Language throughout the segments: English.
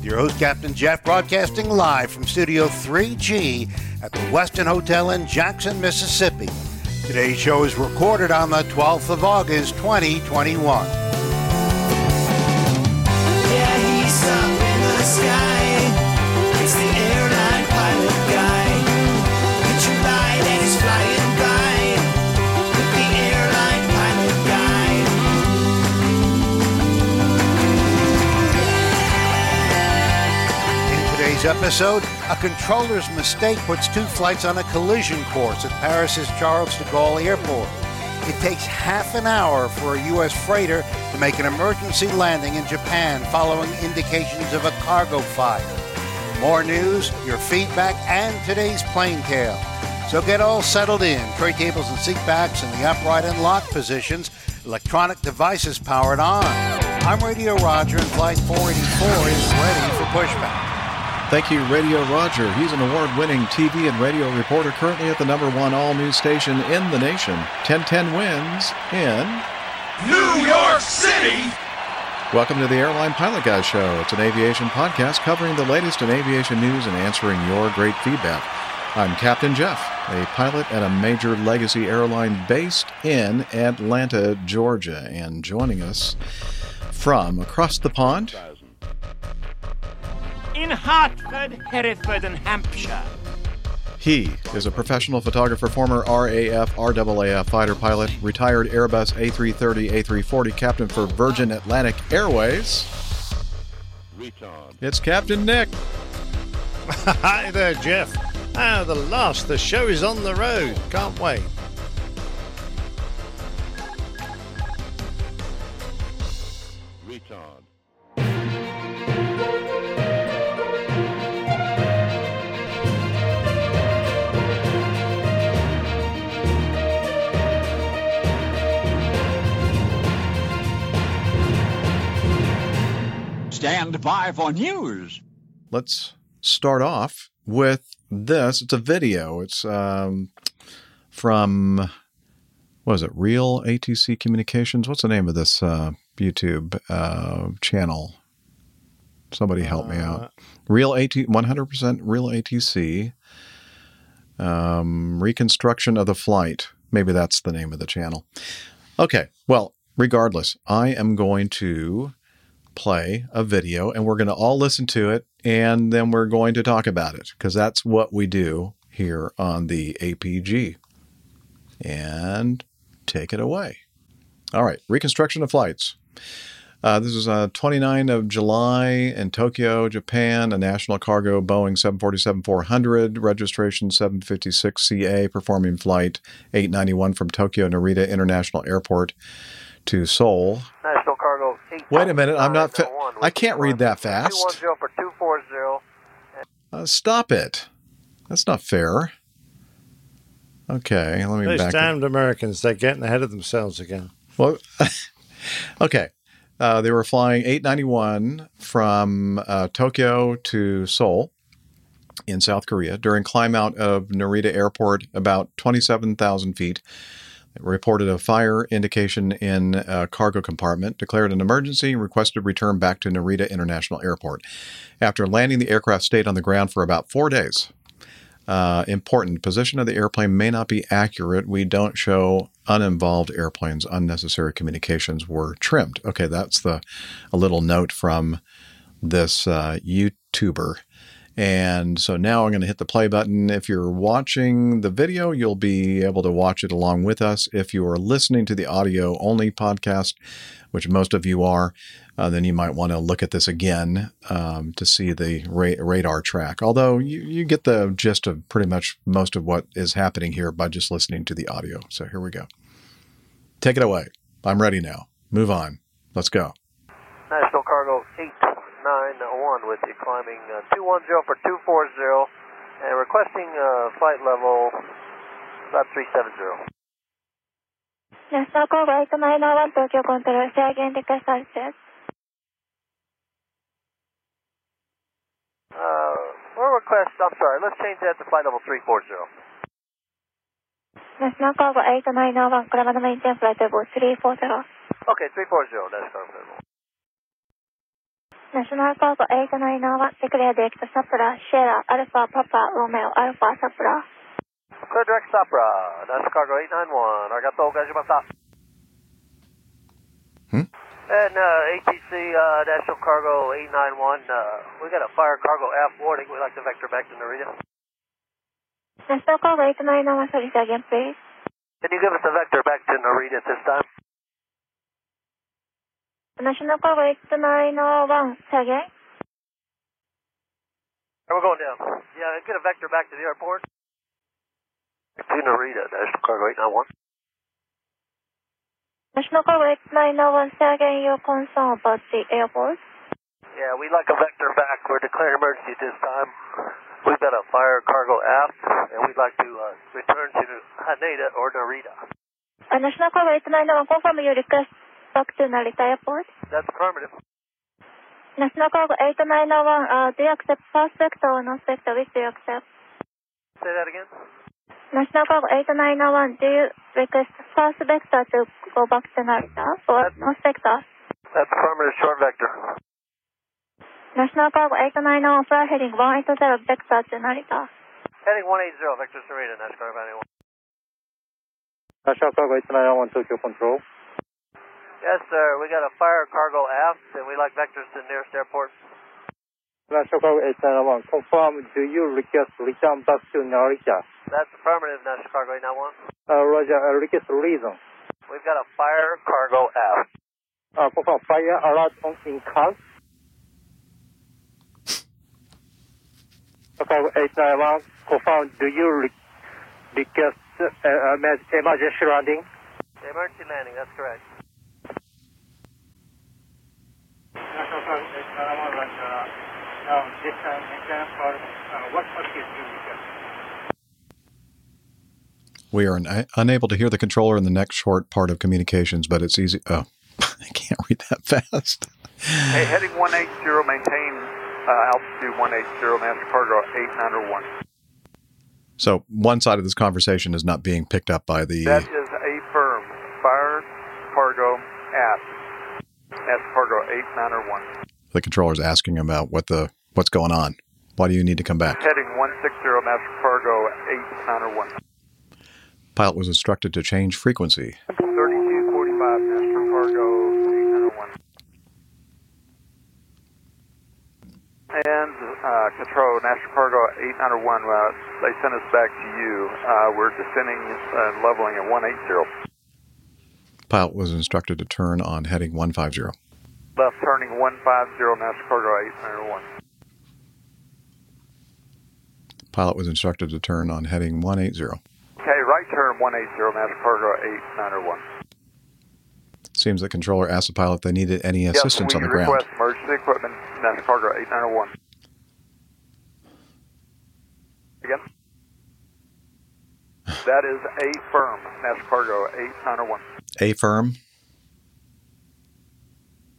with your host, Captain Jeff, broadcasting live from Studio 3G at the Westin Hotel in Jackson, Mississippi. Today's show is recorded on the 12th of August, 2021. Today's episode, a controller's mistake puts two flights on a collision course at Paris's Charles de Gaulle Airport. It takes half an hour for a U.S. freighter to make an emergency landing in Japan following indications of a cargo fire. More news, your feedback, and today's plane tale. So get all settled in. Tray tables and seat backs in the upright and lock positions. Electronic devices powered on. I'm Radio Roger, and Flight 484 is ready for pushback. Thank you, Radio Roger. He's an award winning TV and radio reporter currently at the number one all news station in the nation. 1010 WINS in. New York City! Welcome to the Airline Pilot Guy Show. It's an aviation podcast covering the latest in aviation news and answering your great feedback. I'm Captain Jeff, a pilot at a major legacy airline based in Atlanta, Georgia. And joining us from across the pond, in Hertford, Hereford, and Hampshire. He is a professional photographer, former RAF, RAAF fighter pilot, retired Airbus A330, A340 captain for Virgin Atlantic Airways. It's Captain Nick. Hi there, Jeff. Ah, the last. The show is on the road. Can't wait. Stand by for news. Let's start off with this. It's a video. It's um, from, what is it, Real ATC Communications? What's the name of this uh, YouTube uh, channel? Somebody help me out. Real AT, 100% Real ATC. Um, reconstruction of the flight. Maybe that's the name of the channel. Okay. Well, regardless, I am going to play a video and we're going to all listen to it and then we're going to talk about it because that's what we do here on the APG. And take it away. All right, reconstruction of flights. Uh, this is uh, 29 of July in Tokyo, Japan. A national cargo Boeing 747-400, registration 756CA, performing flight 891 from Tokyo Narita International Airport to Seoul. National Cargo Wait a minute, I'm not. Fa- I can't read that fast. 210 for 240. Uh, stop it. That's not fair. Okay, let me Those back. damned Americans, they're getting ahead of themselves again. Well, okay. Uh, they were flying 891 from uh, Tokyo to Seoul in South Korea during climb out of Narita Airport, about 27,000 feet. Reported a fire indication in a cargo compartment, declared an emergency, and requested return back to Narita International Airport. After landing, the aircraft stayed on the ground for about four days. Uh, important position of the airplane may not be accurate. We don't show uninvolved airplanes. Unnecessary communications were trimmed. Okay, that's the a little note from this uh, YouTuber. And so now I'm going to hit the play button. If you're watching the video, you'll be able to watch it along with us. If you are listening to the audio only podcast, which most of you are, uh, then you might want to look at this again um, to see the ra- radar track. Although you, you get the gist of pretty much most of what is happening here by just listening to the audio. So here we go. Take it away. I'm ready now. Move on. Let's go. National 9-1 with you climbing uh, 210 for 240 and requesting uh, flight level about 370. National Call White Minor 1 Tokyo Control, say again request. Uh, we'll request, I'm sorry, let's change that to flight level 340. National Call 8 Minor 1, Kurama no flight level 340. Okay, 340, that's confirmed. ナショナルカーゴ8991デクレアディレクトサプラシェラアルファパパロメオアルファサプラ Clear direct Sopra, National Cargo 891, arigatou gozaimasu. Hmm? And uh, ATC uh, National Cargo 891, uh, we got a fire cargo aft warning. We'd like to vector back to Narita. ナショナルカーゴ8991処理制限 please Can you give us a vector back to Narita at this time? National Cargo 901. say again. We're going down. Yeah, get a vector back to the airport. To Narita, National Cargo 891. National Cargo X901, say again your concern about the airport. Yeah, we'd like a vector back. We're declaring emergency this time. We've got a fire cargo aft, and we'd like to uh, return to Haneda or Narita. Uh, National Cargo 891, confirm your request back to Narita Airport? That's affirmative. National Cargo 8901, uh, do you accept first vector or non vector? Which do you accept? Say that again. National Cargo 8901, do you request first vector to go back to Narita or that's, non vector? That's affirmative, short vector. National Cargo 8901, fly heading 180 vector to Narita. Heading 180, vector Serena. National Cargo 91. National Cargo 8901, Tokyo Control. Yes, sir. We got a fire cargo aft, and we'd like vectors to the nearest airport. National Cargo 891, confirm do you request return back to Narita? That's affirmative, National Cargo 891. Uh, Roger, uh, request reason. We've got a fire cargo aft. Uh, confirm fire alert on in car. Cargo 891, confirm do you re- request uh, uh, emergency landing? Emergency landing, that's correct. National Cargo 891, Roger. Now, this time, maintenance for uh, what package do you request? We are un- unable to hear the controller in the next short part of communications, but it's easy. Oh, I can't read that fast. Hey, heading 180, maintain uh, altitude 180, Master Cargo 8901. So one side of this conversation is not being picked up by the. That is a firm. Fire cargo aft. Master Cargo 8901. the controller's asking about what the what's going on. Why do you need to come back? Heading 160, Master Cargo 8901. Pilot was instructed to change frequency. 3245, Master Cargo 8901. And uh, control, National Cargo 891, uh, they sent us back to you. Uh, we're descending and leveling at 180. Pilot was instructed to turn on heading 150. Left turning 150, National Cargo 891. Pilot was instructed to turn on heading 180. Okay, right turn 180, National Cargo 891. Seems the controller asked the pilot if they needed any assistance yes, on the we ground. request emergency equipment, National Cargo 891. Again? That is a firm, National Cargo 891. A firm.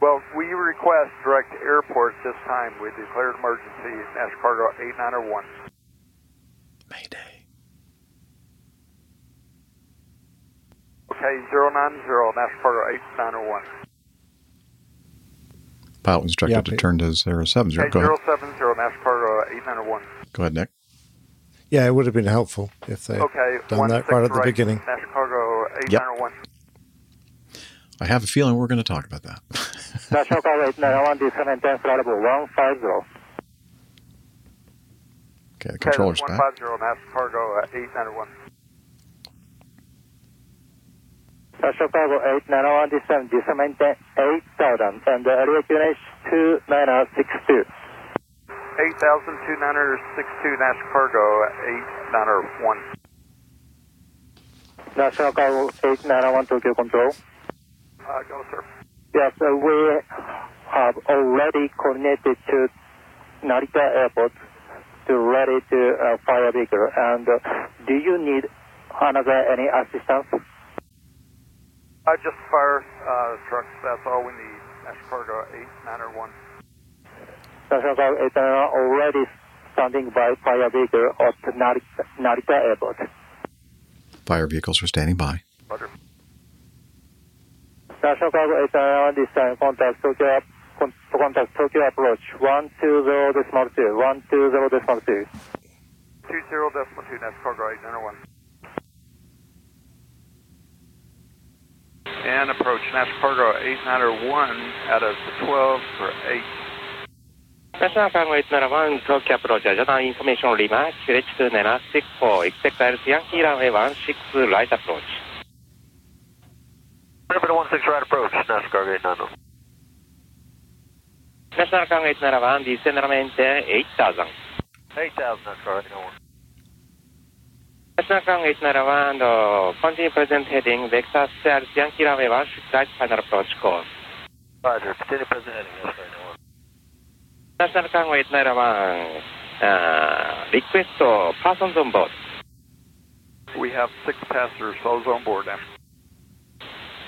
Well, we request direct to airport this time. We declared emergency, National Cargo 891. Mayday. Okay, 090, National Cargo 891. Pilot instructed Yeah, to turn to 070. Okay, Go ahead. 070, National Cargo 891. Go ahead, Nick. Yeah, it would have been helpful if they Okay, done that right at the 16 beginning. National Cargo 891. I have a feeling we're going to talk about that. National Cargo 891, descend and then flight level 150. Okay, the Okay, controller's that's back. 150, National Cargo uh, 891. National Cargo 891, descend, descend maintain 8000, and the elevation is 2962. 8,262 National Cargo 891. National Cargo 891, Tokyo Control. Uh, go, sir. Yes, uh, we have already coordinated to Narita Airport to to ready to uh, fire vehicle. And uh, do you need another any assistance? Uh, just fire uh, trucks. That's all we need. National Cargo 8901. National Guard 891 already standing by fire vehicle at Narita, Narita Airport. Fire vehicles are standing by. National Cargo 891 this time contact Tokyo con- contact Tokyo approach 120 decimal 2 120 decimal 2. 20 decimal 2, National Cargo 8901. And approach National Cargo 8901 out of the 12 for 8. National Cargo 891, Tokyo approach, Ajana information Lima, QH 2964, expect direct Yankee runway 16 right approach. Number 16 right approach, Cargo 891. National Cargo 891, descend maintain 8000. 8000, National Cargo 891. National Cargo 891, uh, continue present heading, Vector Yankee runway 16 right final approach course. Roger, continue present heading, Cargo 891. National Cargo 891, uh, request persons on board. We have six passengers, those on board now.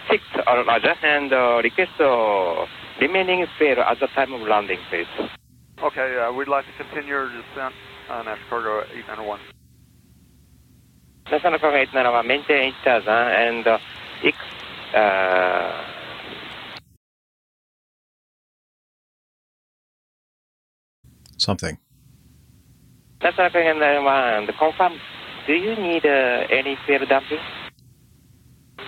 Six, uh, Roger, and uh, request uh, remaining fare at the time of landing, please. Okay, uh, we'd like to continue our descent on National Cargo 891. National Cargo 891, maintain 8000 and uh, X, uh, Something. National Cargo 891, confirm, do you need uh, any fare dumping?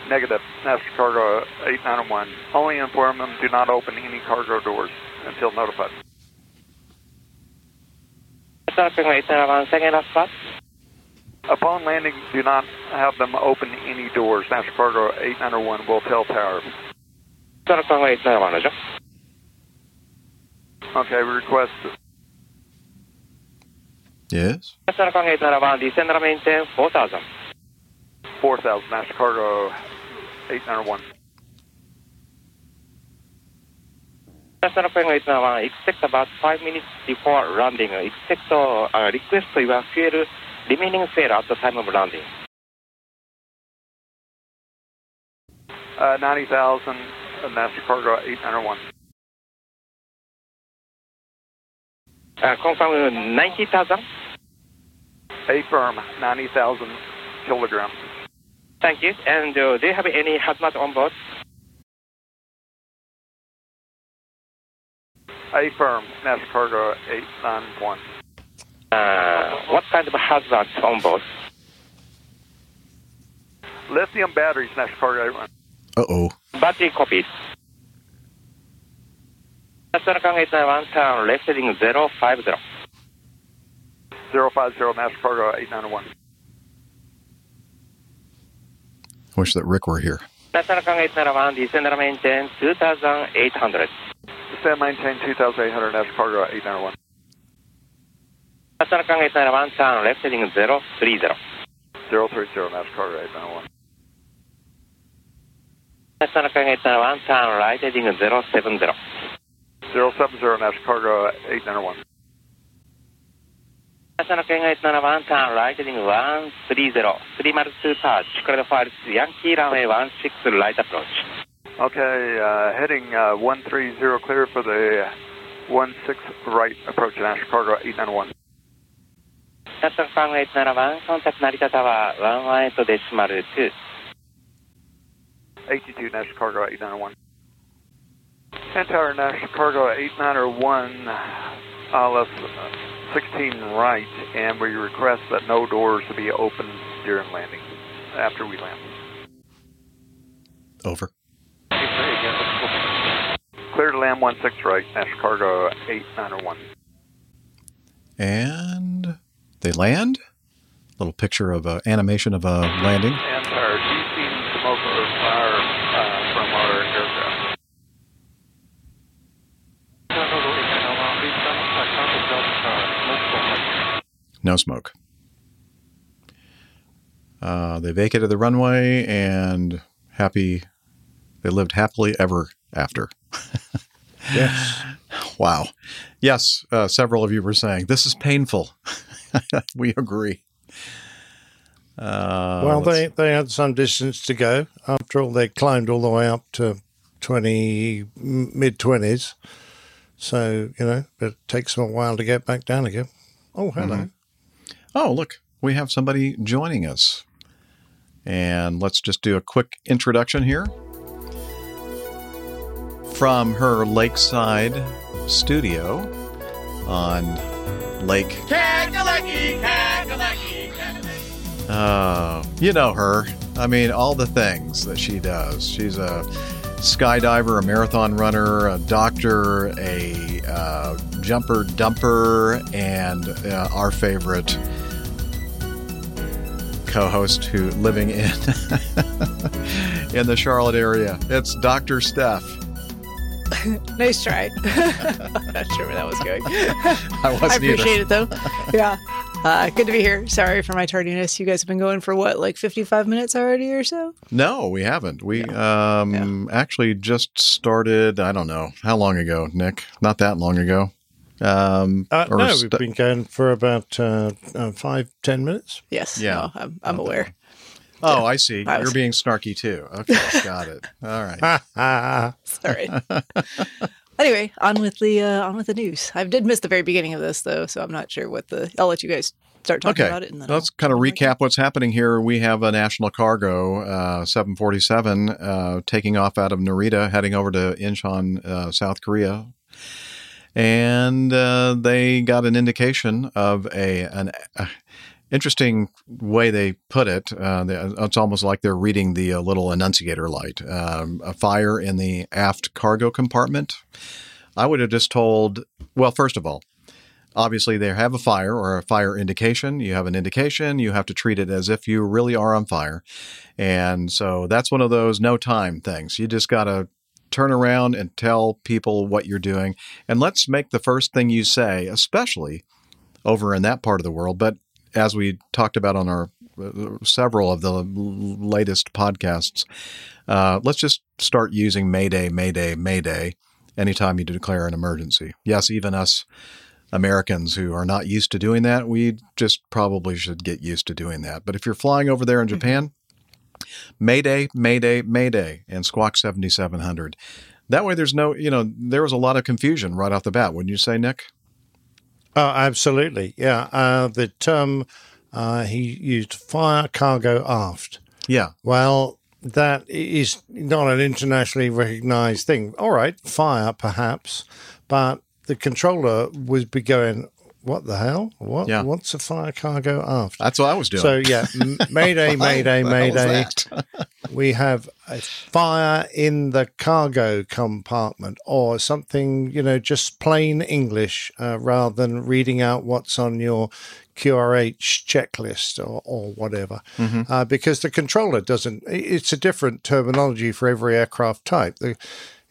Negative, National Cargo 891. Only inform them do not open any cargo doors until notified. National Cargo 891, second last part. Upon landing, do not have them open any doors. National Cargo 891 will tell tower. National Cargo 891, Roger. Okay, we request Yes? National Cargo 891, descend maintain 4000. 4000, Master Cargo 891. National Cargo 891, expect about 5 minutes before landing. Expect uh, uh, request your fuel remaining fare at the time of landing. Uh, 90,000, Master Cargo 891. Uh, confirm 90,000. A firm, 90,000 kilograms. Thank you. And uh, do you have any hazmat on board? A firm, National Cargo 891. Uh, what kind of hazmat on board? Lithium batteries, National Cargo 891. Uh oh. Battery copies. National Cargo 891, turn left heading 050. 050, National Cargo 891. Wish that Rick were here. National Cargo 891, descend maintain 2800. Stand maintain 2,800, National Cargo 891. National Cargo 891, turn left heading 030. 030, National Cargo 891. National Cargo 891, turn right heading 070. 070, National Cargo 891. National Cargo 891, turn right heading 130. 302 touch, clear fire Yankee runway 16 right approach. Okay, uh, heading uh, 130 clear for the 16 right approach, National Cargo 891. National Cargo 891, contact Narita Tower 118 decimal 2. 82, National Cargo 891. And Tower National Cargo 891, uh, left uh, 16 right, and we request that no doors to be opened during landing, after we land. Over. Clear to land 16 right, National Cargo 8901. And they land. Little picture of a animation of a landing. And our deep smoke or fire uh, from our aircraft. No smoke. Uh, they vacated the runway and happy. They lived happily ever after. Yes. Wow. Yes, uh, several of you were saying this is painful. we agree. Uh, well, they, they had some distance to go. After all, they climbed all the way up to 20, mid 20s. So, you know, it takes them a while to get back down again. Oh, hello. Mhm. Oh, look, we have somebody joining us. And let's just do a quick introduction here. From her lakeside studio on Lake. Kakalaki, kakalaki, Uh, you know her. I mean, all the things that she does. She's a skydiver, a marathon runner, a doctor, a uh, jumper dumper, and uh, our favorite co-host who living in in the Charlotte area. It's Dr. Steph. nice try. I'm not sure where that was going. I wasn't either. appreciate it though. Yeah. Uh, good to be here. Sorry for my tardiness. You guys have been going for what, like 55 minutes already or so? No, we haven't. We um actually just started, I don't know, how long ago, Nick? Not that long ago. Um Uh, no, st- we've been going for about uh, uh, five, ten minutes. Yes. Yeah. no, I'm, I'm aware. Oh, I see. I was- You're being snarky too. Okay, got it. All right. Sorry. anyway, on with the uh, on with the news. I did miss the very beginning of this though, so I'm not sure what the. I'll let you guys start talking Okay, about it. And then let's kind of recap what's happening here. We have a national cargo, uh, 747, uh, taking off out of Narita, heading over to Incheon, uh, South Korea, and uh, they got an indication of a an uh, interesting way they put it. Uh, it's almost like they're reading the uh, little annunciator light. Um, a fire in the aft cargo compartment. I would have just told. Well, first of all, obviously they have a fire or a fire indication. You have an indication. You have to treat it as if you really are on fire, and so that's one of those no time things. You just got to turn around and tell people what you're doing, and let's make the first thing you say, especially over in that part of the world, but as we talked about on our uh, several of the l- latest podcasts, uh, let's just start using Mayday, Mayday, Mayday anytime you declare an emergency. Yes, even us Americans who are not used to doing that, we just probably should get used to doing that. But if you're flying over there in Japan, Mayday, Mayday, Mayday, and Squawk 7700. That way, there's no, you know, there was a lot of confusion right off the bat, wouldn't you say, Nick? Oh, absolutely. Yeah. Uh, the term uh, he used fire cargo aft. Yeah. Well, that is not an internationally recognized thing. All right, fire perhaps, but the controller would be going, "What the hell? What? Yeah. What's a fire cargo aft?" That's what I was doing. So yeah, Mayday, Mayday, What the hell was Mayday. we have a fire in the cargo compartment, or something. You know, just plain English uh, rather than reading out what's on your QRH checklist or, or whatever, Mhm. uh, because the controller doesn't. It's a different terminology for every aircraft type. The,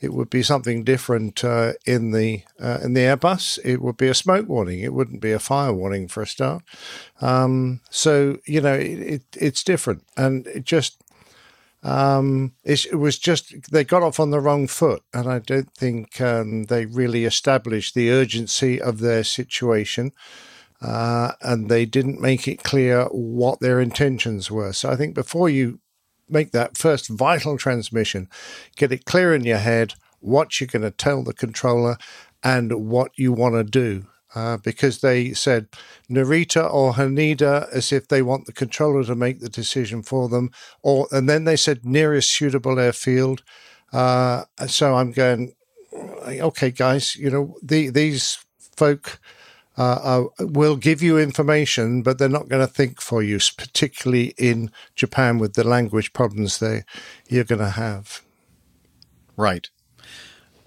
it would be something different uh, in the uh, in the Airbus. It would be a smoke warning. It wouldn't be a fire warning for a start. Um, so you know, it, it, it's different, and it just um, it, it was just they got off on the wrong foot, and I don't think um, they really established the urgency of their situation. Uh, and they didn't make it clear what their intentions were. So I think before you make that first vital transmission, get it clear in your head what you're going to tell the controller and what you want to do. Uh, because they said Narita or Haneda as if they want the controller to make the decision for them, or and then they said nearest suitable airfield. Uh, so I'm going, okay, guys, you know the, these folk uh, uh, will give you information, but they're not going to think for you, particularly in Japan with the language problems they you're going to have. Right.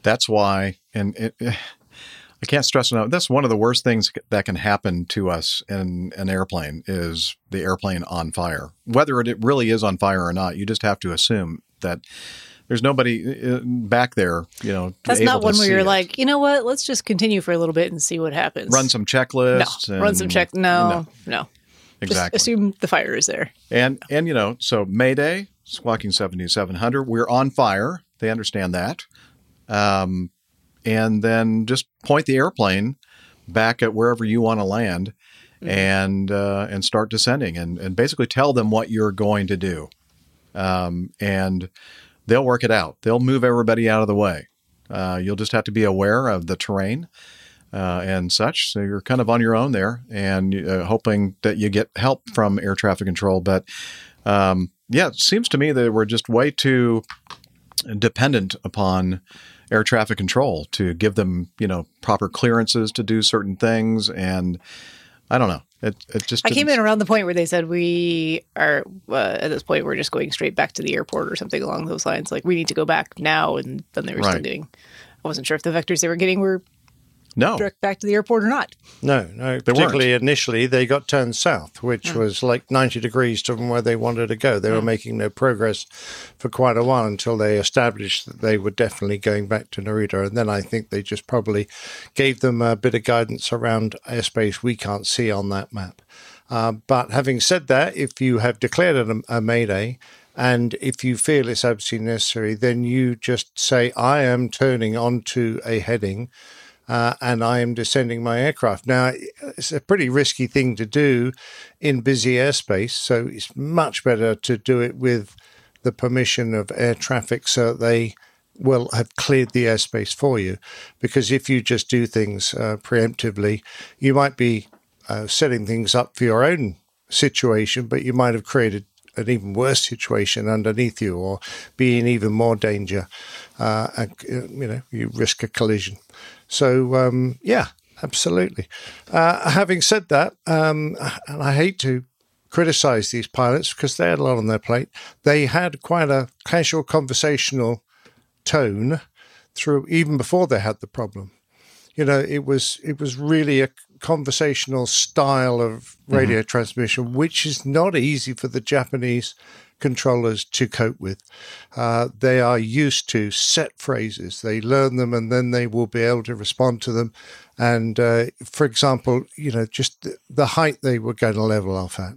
That's why, and it, I can't stress enough. That's one of the worst things that can happen to us in an airplane is the airplane on fire. Whether it really is on fire or not, you just have to assume that there's nobody uh, back there. You know, That's not one where you're it. like, you know what? Let's just continue for a little bit and see what happens. run some checklists. No, run some check. No, no. Exactly. Just assume the fire is there. And and you know, so Mayday, squawking seventy seven hundred, we're on fire. They understand that. Um, and then just point the airplane back at wherever you want to land, and uh, and start descending, and and basically tell them what you're going to do, um, and they'll work it out. They'll move everybody out of the way. Uh, you'll just have to be aware of the terrain uh, and such. So you're kind of on your own there, and uh, hoping that you get help from air traffic control. But um, yeah, it seems to me that we're just way too dependent upon air traffic control to give them, you know, proper clearances to do certain things. And I don't know. It, it just I came in around the point where they said we are uh, at this point we're just going straight back to the airport or something along those lines. Like we need to go back now, and then they were still Right. doing. I wasn't sure if the vectors they were getting were no direct back to the airport or not. No, no. Particularly initially, they got turned south, which was like 90 degrees from where they wanted to go. They were making no progress for quite a while until they established that they were definitely going back to Narita. And then I think they just probably gave them a bit of guidance around airspace we can't see on that map. Uh, but having said that, if you have declared a, a mayday, and if you feel it's absolutely necessary, then you just say, I am turning onto a heading uh, and I am descending my aircraft. Now, it's a pretty risky thing to do in busy airspace, so it's much better to do it with the permission of air traffic so that they will have cleared the airspace for you. Because if you just do things uh, preemptively, you might be uh, setting things up for your own situation, but you might have created an even worse situation underneath you or be in even more danger. Uh, and, uh, you know, you risk a collision. So, um, yeah, absolutely. Uh, having said that, um, and I hate to criticize these pilots because they had a lot on their plate, they had quite a casual conversational tone through even before they had the problem. You know, it was it was really a conversational style of radio transmission, which is not easy for the Japanese controllers to cope with. Uh, they are used to set phrases. They learn them and then they will be able to respond to them. And uh, for example, you know, just the, the height they were going to level off at.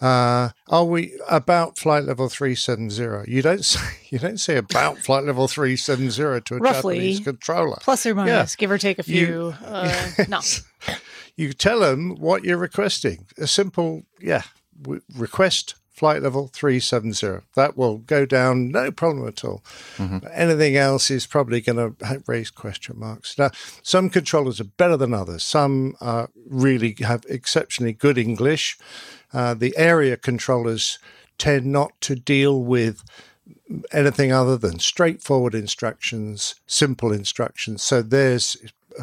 Uh, are we about flight level three seven zero? You don't say you don't say about flight level three seven zero to a Roughly. Japanese controller. Plus or minus, Yeah. give or take a You- few. uh, no. You tell them what you're requesting. A simple, yeah, request flight level 370. That will go down, no problem at all. But anything else is probably going to raise question marks. Now, some controllers are better than others. Some uh, really have exceptionally good English. Uh, the area controllers tend not to deal with anything other than straightforward instructions, simple instructions. So there's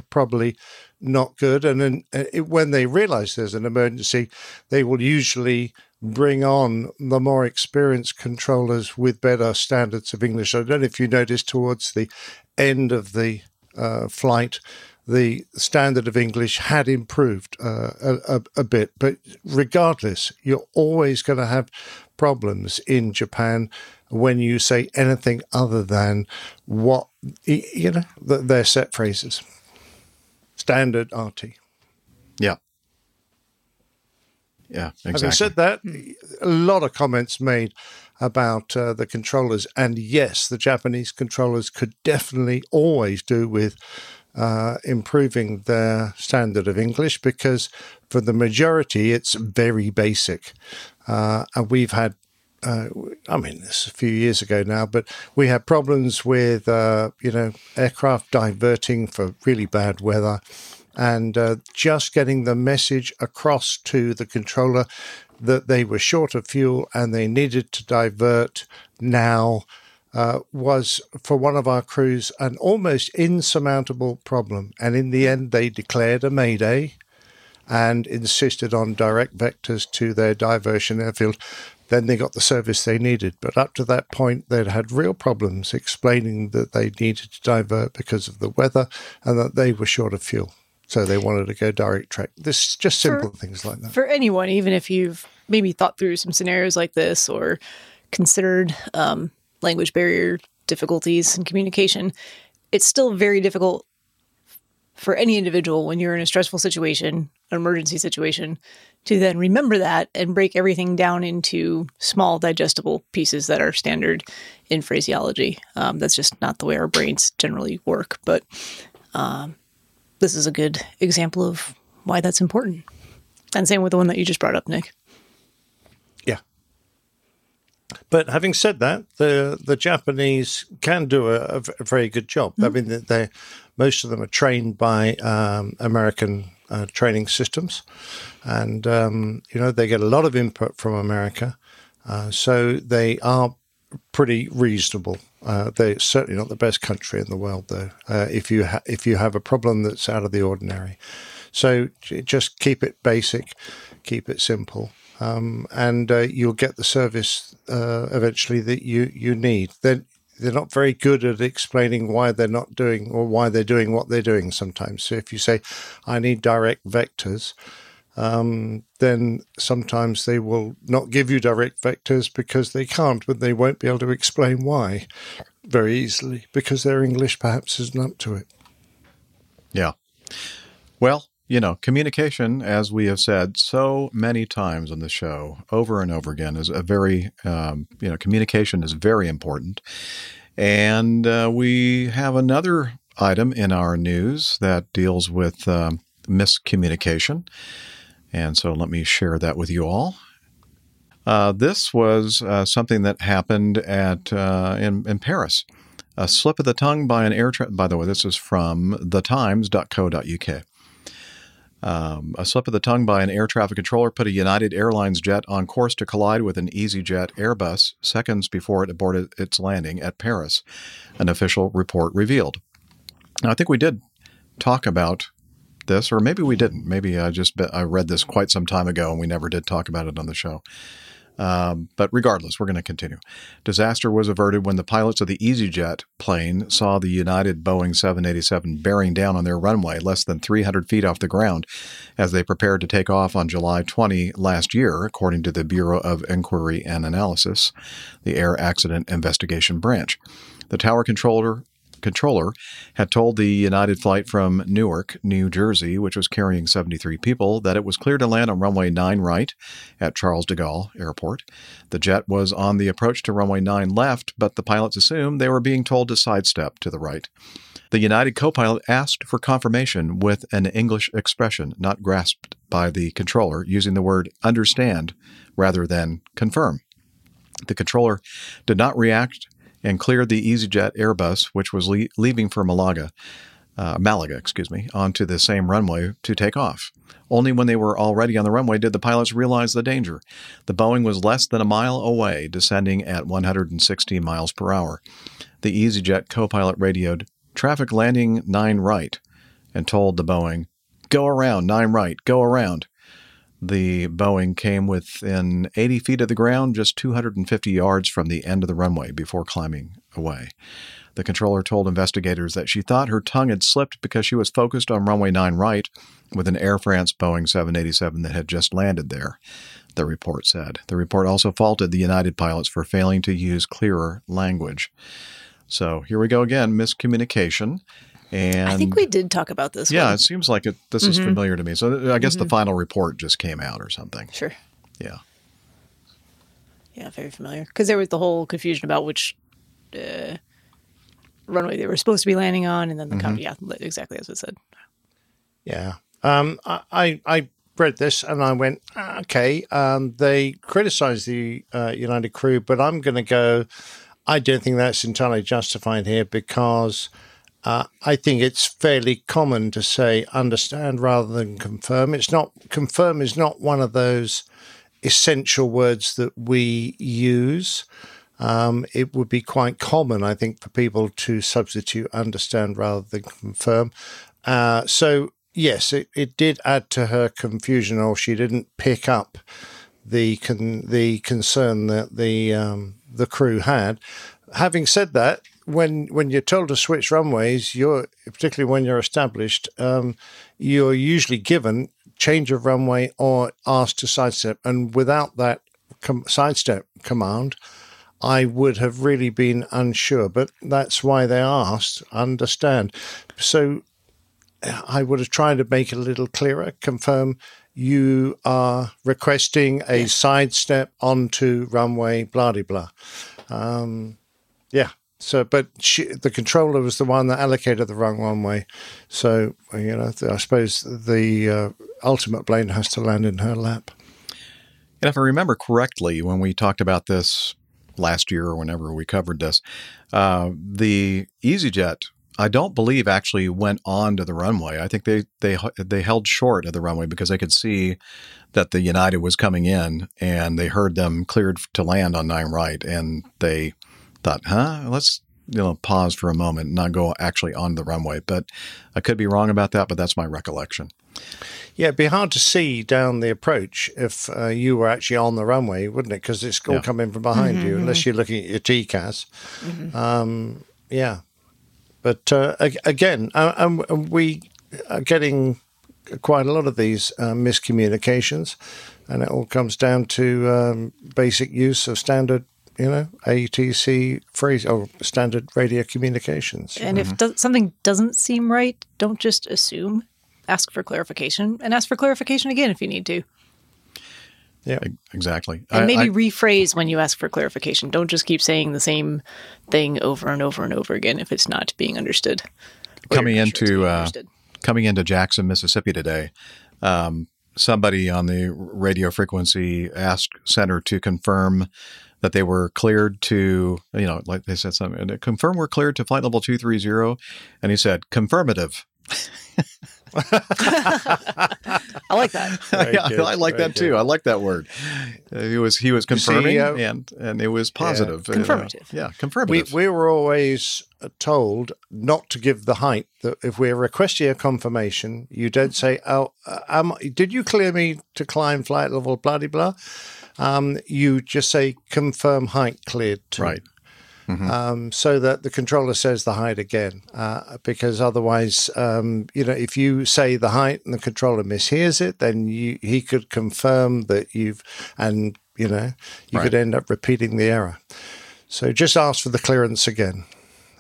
probably not good. And then uh, it, when they realize there's an emergency, they will usually bring on the more experienced controllers with better standards of English. I don't know if you noticed towards the end of the uh, flight, the standard of English had improved uh, a, a, bit. But regardless, you're always going to have problems in Japan when you say anything other than what, you know, th- their set phrases. Standard RT. Yeah. Yeah, exactly. Having said that, a lot of comments made about uh, the controllers, and yes, the Japanese controllers could definitely always do with uh, improving their standard of English because for the majority, it's very basic, uh, and we've had. Uh, I mean, this is a few years ago now, but we had problems with, uh, you know, aircraft diverting for really bad weather and uh, just getting the message across to the controller that they were short of fuel and they needed to divert now uh, was for one of our crews an almost insurmountable problem. And in the end, they declared a mayday and insisted on direct vectors to their diversion airfield. Then they got the service they needed. But up to that point, they'd had real problems explaining that they needed to divert because of the weather and that they were short of fuel. So they wanted to go direct track. This just simple things like that. For anyone, even if you've maybe thought through some scenarios like this or considered um, language barrier difficulties in communication, it's still very difficult for any individual when you're in a stressful situation, an emergency situation, to then remember that and break everything down into small, digestible pieces that are standard in phraseology. Um, that's just not the way our brains generally work. But Um, this is a good example of why that's important. And same with the one that you just brought up, Nick. But having said that, the the Japanese can do a very good job. I mean, they- they most of them are trained by um, American uh, training systems, and um, you know they get a lot of input from America, uh, so they are pretty reasonable. Uh, they're certainly not the best country in the world, though. Uh, if you ha- if you have a problem that's out of the ordinary, so j- just keep it basic, keep it simple, um, and uh, you'll get the service uh, eventually that you you need. They're they're not very good at explaining why they're not doing or why they're doing what they're doing sometimes. So if you say, "I need direct vectors," um, then sometimes they will not give you direct vectors because they can't, but they won't be able to explain why very easily because their English perhaps isn't up to it. Yeah. Well, you know, communication, as we have said so many times on the show, over and over again, is a very, um, you know, communication is very important. And uh, we have another item in our news that deals with um, miscommunication. And so let me share that with you all. Uh, this was uh, something that happened at uh, in, in Paris. A slip of the tongue by an air. Tra- by the way, this is from thetimes.co.uk. Um, a slip of the tongue by an air traffic controller put a United Airlines jet on course to collide with an EasyJet Airbus seconds before it aborted its landing at Paris, an official report revealed. Now, I think we did talk about this, or maybe we didn't. Maybe I just I read this quite some time ago and we never did talk about it on the show. Um, but regardless, we're going to continue. Disaster was averted when the pilots of the EasyJet plane saw the United Boeing 787 bearing down on their runway less than 300 feet off the ground as they prepared to take off on July 20 last year, according to the Bureau of Inquiry and Analysis, the Air Accident Investigation Branch. The tower controller controller had told the United flight from Newark, New Jersey, which was carrying 73 people, that it was clear to land on runway 9 right at Charles de Gaulle Airport. The jet was on the approach to runway 9 left, but the pilots assumed they were being told to sidestep to the right. The United co pilot asked for confirmation with an English expression not grasped by the controller, using the word understand rather than confirm. The controller did not react and cleared the EasyJet Airbus, which was le- leaving for Malaga, uh, Malaga, excuse me, onto the same runway to take off. Only when they were already on the runway did the pilots realize the danger. The Boeing was less than a mile away, descending at 160 miles per hour. The EasyJet co-pilot radioed traffic landing 9 right and told the Boeing, "Go around 9 right, go around." The Boeing came within 80 feet of the ground, just 250 yards from the end of the runway before climbing away. The controller told investigators that she thought her tongue had slipped because she was focused on runway 9 right with an Air France Boeing 787 that had just landed there, the report said. The report also faulted the United pilots for failing to use clearer language. So here we go again miscommunication. And I think we did talk about this. yeah, one. it seems like it, this is Mhm. familiar to me. So I guess the Mhm. final report just came out or something. Sure. Yeah. Yeah, very familiar. Because there was the whole confusion about which uh, runway they were supposed to be landing on, and then the Mhm. com- yeah, exactly as it said. Yeah. Um, I, I, I read this and I went, "Ah, okay, um, they criticized the uh, United crew, but I'm going to go, I don't think that's entirely justified here because uh, I think it's fairly common to say understand rather than confirm. It's not, confirm is not one of those essential words that we use. Um, it would be quite common, I think, for people to substitute understand rather than confirm. Uh, so, yes, it, it did add to her confusion, or she didn't pick up the con- the concern that the um, the crew had. Having said that, when when you're told to switch runways, you're particularly when you're established, um, you're usually given change of runway or asked to sidestep, and without that com- sidestep command, I would have really been unsure. But that's why they asked. Understand? So I would have tried to make it a little clearer. Confirm you are requesting a sidestep onto runway. Blah de blah. Um, yeah, So, but she, the controller was the one that allocated the wrong runway. So, you know, I suppose the uh, ultimate blame has to land in her lap. And if I remember correctly, when we talked about this last year or whenever we covered this, uh, the EasyJet, I don't believe actually went on to the runway. I think they they they held short of the runway because they could see that the United was coming in, and they heard them cleared to land on nine right, and they thought, "Huh, let's." You know, pause for a moment, and not go actually on the runway. But I could be wrong about that, but that's my recollection. Yeah, it'd be hard to see down the approach if uh, you were actually on the runway, wouldn't it? Because it's all Yeah. coming from behind Mm-hmm, you, unless you're looking at your TCAS. Um, yeah, but uh, again, uh, um, we are getting quite a lot of these uh, miscommunications, and it all comes down to um, basic use of standard, you know, ATC phrase or standard radio communications. And if do- something doesn't seem right, don't just assume. Ask for clarification and ask for clarification again if you need to. yeah, Exactly. And I- maybe I- rephrase when you ask for clarification. Don't just keep saying the same thing over and over and over again if it's not being understood. Coming you're sure it's into uh, understood. coming into Jackson, Mississippi today, um, somebody on the radio frequency asked Center to confirm that they were cleared to, you know, like they said something, and confirm we're cleared to flight level two three zero, and he said confirmative. I like that. Very yeah, good, I like very that too. good. I like that word. Uh, he was he was You see, confirming, uh, and and it was positive. you know. Confirmative. yeah, confirmative. we we were always uh, told not to give the height. That if we're requesting a confirmation, you don't say, "Oh, uh, am, did you clear me to climb flight level?" Blah blah blah. Um, you just say, "Confirm height cleared." To. right. Um, so that the controller says the height again, uh, because otherwise, um, you know, if you say the height and the controller mishears it, then you, he could confirm that you've, and you know, you Right. could end up repeating the error. So just ask for the clearance again.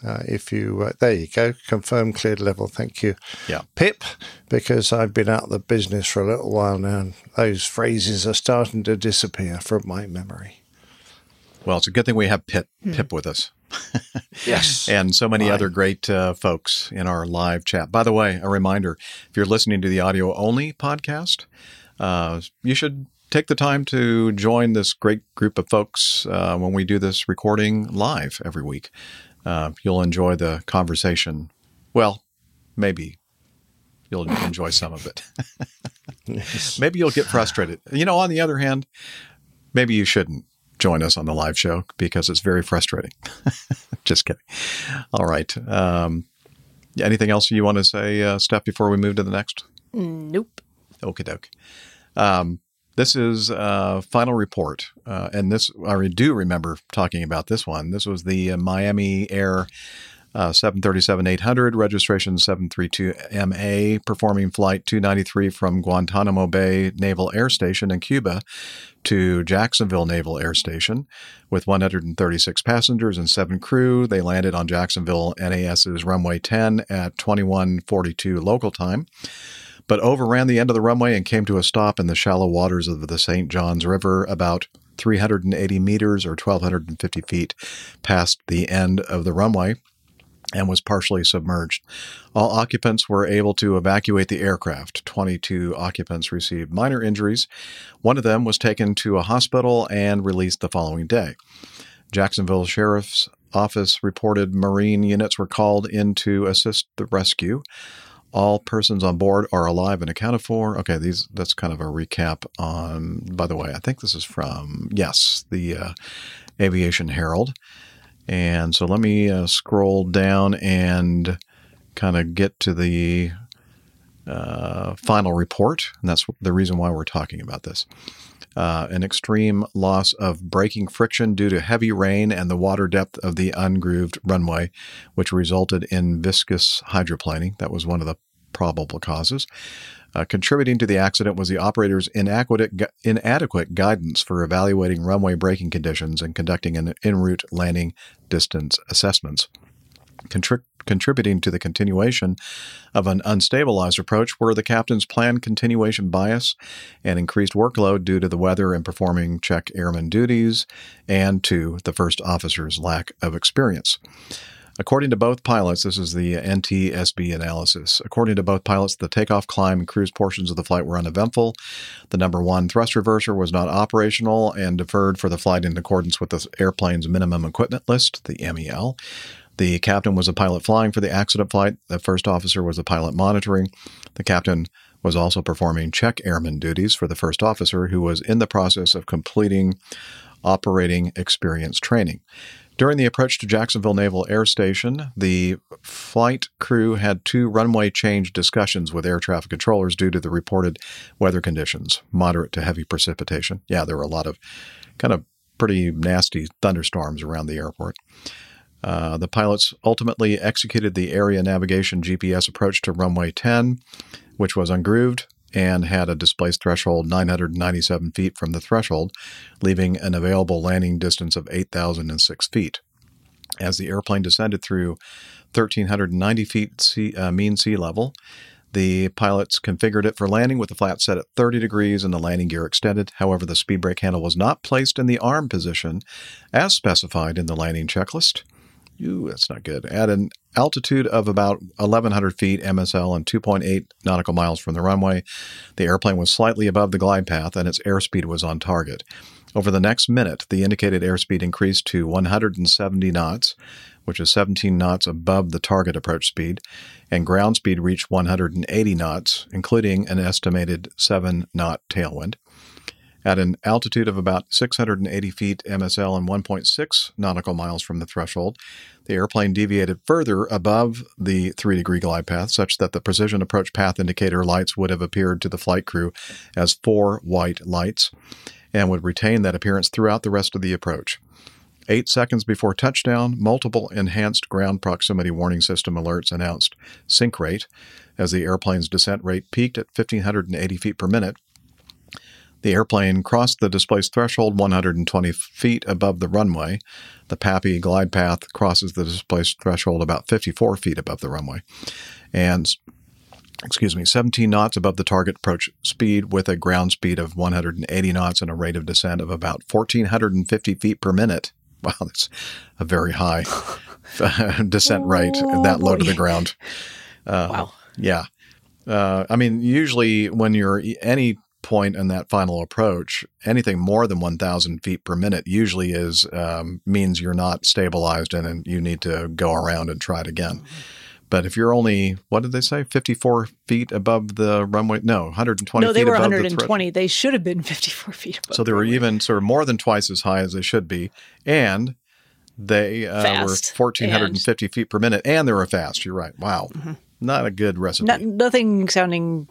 Uh, if you, uh, there you go, confirm cleared level. Thank you. Yeah. Pip, because I've been out of the business for a little while now, and those phrases are starting to disappear from my memory. Well, it's a good thing we have Pip Pip with us. Yes. and so many Fine. other great uh, folks in our live chat. By the way, a reminder if you're listening to the audio only podcast, uh, you should take the time to join this great group of folks uh, when we do this recording live every week. Uh, you'll enjoy the conversation. Well, maybe you'll enjoy some of it. maybe you'll get frustrated. You know, on the other hand, maybe you shouldn't join us on the live show because it's very frustrating. Just kidding. All right. Um, anything else you want to say, uh, Steph, before we move to the next? Nope. Okie doke. Um, this is uh, final report, uh, and this I do remember talking about this one. This was the uh, Miami Air uh, 737-800 registration 732MA performing flight 293 from Guantanamo Bay Naval Air Station in Cuba to Jacksonville Naval Air Station with 136 passengers and seven crew. They landed on Jacksonville NAS's runway 10 at 21:42 local time but overran the end of the runway and came to a stop in the shallow waters of the St. Johns River about 380 meters or 1,250 feet past the end of the runway and was partially submerged. All occupants were able to evacuate the aircraft. 22 occupants received minor injuries. One of them was taken to a hospital and released the following day. Jacksonville Sheriff's Office reported Marine units were called in to assist the rescue. All persons on board are alive and accounted for. Okay, these that's kind of a recap on. By the way, I think this is from yes, the uh, Aviation Herald. And so let me uh, scroll down and kind of get to the uh, final report, and that's the reason why we're talking about this. Uh, an extreme loss of braking friction due to heavy rain and the water depth of the ungrooved runway, which resulted in viscous hydroplaning. That was one of the probable causes. Uh, contributing to the accident was the operator's inadequate, inadequate guidance for evaluating runway braking conditions and conducting an en route landing distance assessments. Contri- contributing to the continuation of an unstabilized approach were the captain's planned continuation bias and increased workload due to the weather and performing check airman duties, and to the first officer's lack of experience. According to both pilots, this is the NTSB analysis. According to both pilots, the takeoff, climb, and cruise portions of the flight were uneventful. The number one thrust reverser was not operational and deferred for the flight in accordance with the airplane's minimum equipment list, the MEL. The captain was a pilot flying for the accident flight. The first officer was a pilot monitoring. The captain was also performing check airman duties for the first officer, who was in the process of completing operating experience training. During the approach to Jacksonville Naval Air Station, the flight crew had two runway change discussions with air traffic controllers due to the reported weather conditions, moderate to heavy precipitation. Yeah, there were a lot of kind of pretty nasty thunderstorms around the airport. Uh, the pilots ultimately executed the area navigation GPS approach to runway 10, which was ungrooved and had a displaced threshold 997 feet from the threshold, leaving an available landing distance of 8,006 feet. As the airplane descended through 1,390 feet sea, uh, mean sea level, the pilots configured it for landing with the flap set at 30 degrees and the landing gear extended. However, the speed brake handle was not placed in the arm position as specified in the landing checklist. Ooh, that's not good. At an altitude of about 1,100 feet MSL and 2.8 nautical miles from the runway, the airplane was slightly above the glide path and its airspeed was on target. Over the next minute, the indicated airspeed increased to 170 knots, which is 17 knots above the target approach speed, and ground speed reached 180 knots, including an estimated 7 knot tailwind. At an altitude of about 680 feet MSL and 1.6 nautical miles from the threshold, the airplane deviated further above the three degree glide path, such that the precision approach path indicator lights would have appeared to the flight crew as four white lights and would retain that appearance throughout the rest of the approach. Eight seconds before touchdown, multiple enhanced ground proximity warning system alerts announced sink rate as the airplane's descent rate peaked at 1,580 feet per minute the airplane crossed the displaced threshold 120 feet above the runway. The PAPI glide path crosses the displaced threshold about 54 feet above the runway. And excuse me, 17 knots above the target approach speed with a ground speed of 180 knots and a rate of descent of about 1,450 feet per minute. Wow, that's a very high descent rate, Oh, that low to the ground. Uh, Wow. Yeah. Uh, I mean, usually when you're any point in that final approach, anything more than 1,000 feet per minute usually is um, means you're not stabilized and, and you need to go around and try it again. But if you're only, what did they say, 54 feet above the runway? No, 120 no, they were above the 120. They should have been 54 feet above. so they were even sort of more than twice as high as they should be. And they uh, were Fast. 1,450 feet per minute and they were fast. You're right. Wow. Not a good recipe. Not, nothing sounding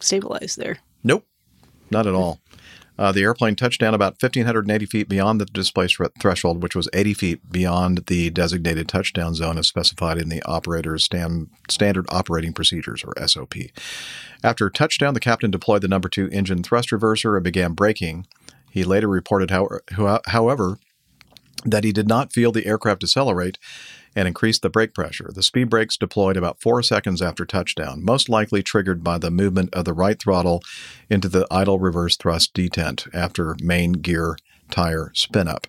stabilized there. Nope, not at all. Uh, the airplane touched down about 1,580 feet beyond the displaced thre- threshold, which was 80 feet beyond the designated touchdown zone as specified in the operator's stand, standard operating procedures, or SOP. After touchdown, the captain deployed the number two engine thrust reverser and began braking. He later reported, how- however, that he did not feel the aircraft decelerate and increased the brake pressure. The speed brakes deployed about four seconds after touchdown, most likely triggered by the movement of the right throttle into the idle reverse thrust detent after main gear tire spin up.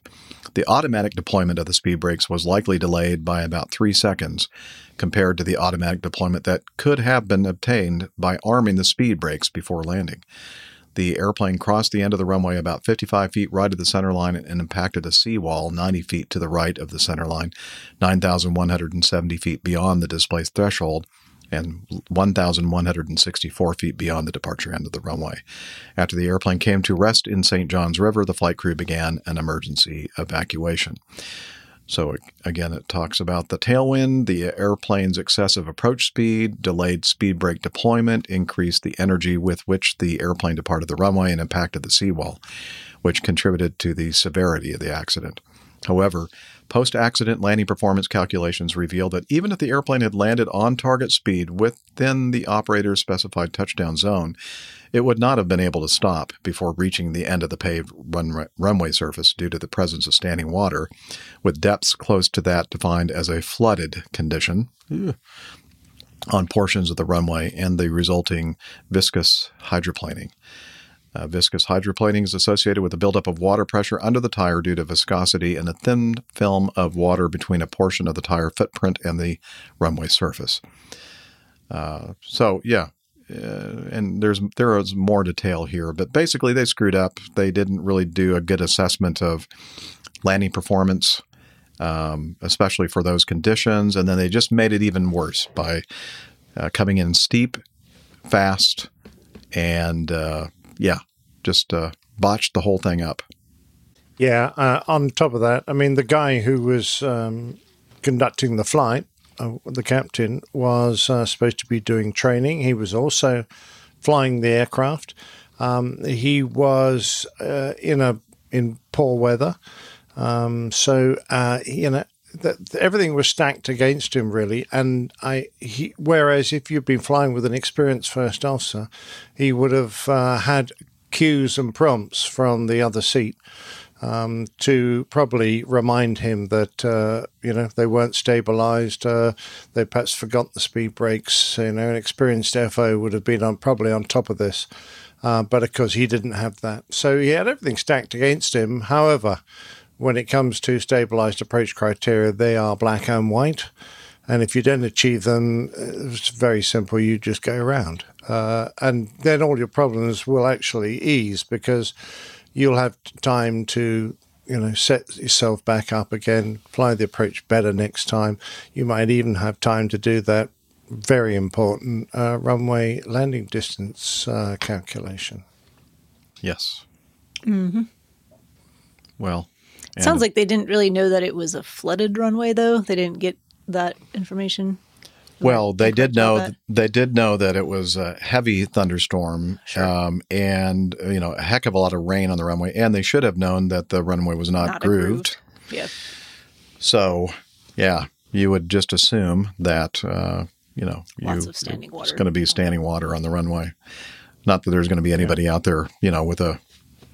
The automatic deployment of the speed brakes was likely delayed by about three seconds compared to the automatic deployment that could have been obtained by arming the speed brakes before landing. The airplane crossed the end of the runway about 55 feet right of the center line and impacted a seawall 90 feet to the right of the center line, 9,170 feet beyond the displaced threshold, and 1,164 feet beyond the departure end of the runway. After the airplane came to rest in St. Johns River, the flight crew began an emergency evacuation. So again, it talks about the tailwind, the airplane's excessive approach speed, delayed speed brake deployment, increased the energy with which the airplane departed the runway and impacted the seawall, which contributed to the severity of the accident. However, post accident landing performance calculations reveal that even if the airplane had landed on target speed within the operator's specified touchdown zone, it would not have been able to stop before reaching the end of the paved run- runway surface due to the presence of standing water, with depths close to that defined as a flooded condition. Ugh on portions of the runway and the resulting viscous hydroplaning. Uh, viscous hydroplaning is associated with the buildup of water pressure under the tire due to viscosity and a thin film of water between a portion of the tire footprint and the runway surface. Uh, so, yeah, uh, and there's there is more detail here, but basically they screwed up. They didn't really do a good assessment of landing performance um, especially for those conditions. And then they just made it even worse by uh, coming in steep, fast, and uh, yeah, just uh, botched the whole thing up. Yeah. Uh, on top of that, I mean, the guy who was um, conducting the flight, uh, the captain, was uh, supposed to be doing training. He was also flying the aircraft. Um, he was in a in poor weather. Um, so uh, you know that everything was stacked against him really, and I he, whereas if you'd been flying with an experienced first officer, he would have uh, had cues and prompts from the other seat. Um, to probably remind him that uh, you know they weren't stabilised, uh, they perhaps forgot the speed brakes. You know, an experienced FO would have been on probably on top of this, uh, but of course he didn't have that, so he had everything stacked against him. However, when it comes to stabilized approach criteria, they are black and white. And if you don't achieve them, it's very simple. You just go around. Uh, and then all your problems will actually ease because you'll have time to you know set yourself back up again fly the approach better next time you might even have time to do that very important uh, runway landing distance uh, calculation yes mm-hmm. well it sounds like they didn't really know that it was a flooded runway, though. They didn't get that information. Well, they did know that? they did know that it was a heavy thunderstorm, sure. um, and you know a heck of a lot of rain on the runway, and they should have known that the runway was not, not grooved. grooved. Yeah. So, yeah, you would just assume that uh, you know Lots you, of standing water. It's going to be standing water on the runway. Not that there's going to be anybody yeah. out there, you know, with a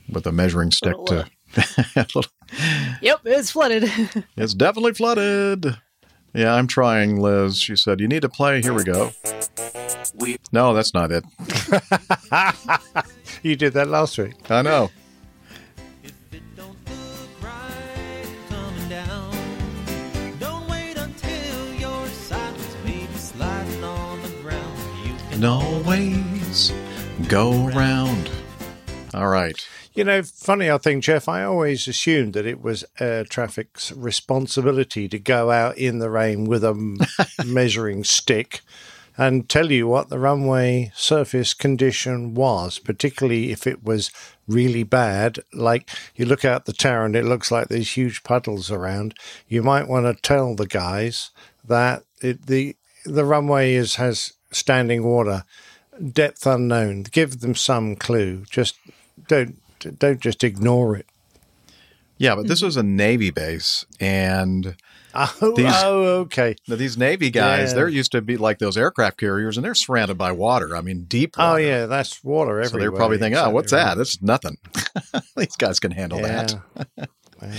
with a measuring stick little, to. Yep, it's flooded. it's definitely flooded. Yeah, I'm trying, Liz. She said, You need to play. Here we go. No, that's not it. you did that last week. I know. No ways go round. All right. You know, funny I think, Jeff, I always assumed that it was air traffic's responsibility to go out in the rain with a measuring stick and tell you what the runway surface condition was, particularly if it was really bad. Like you look out the tower and it looks like there's huge puddles around. You might want to tell the guys that it, the the runway is has standing water, depth unknown. Give them some clue. Just don't don't just ignore it. Yeah, but this was a Navy base, and oh, these, oh okay. These Navy guys, Yeah. they're used to be like those aircraft carriers, and they're surrounded by water. I mean, deep water. Oh yeah, that's water So they're probably thinking, "Oh, what's Exactly that? It's nothing. These guys can handle that." Yeah,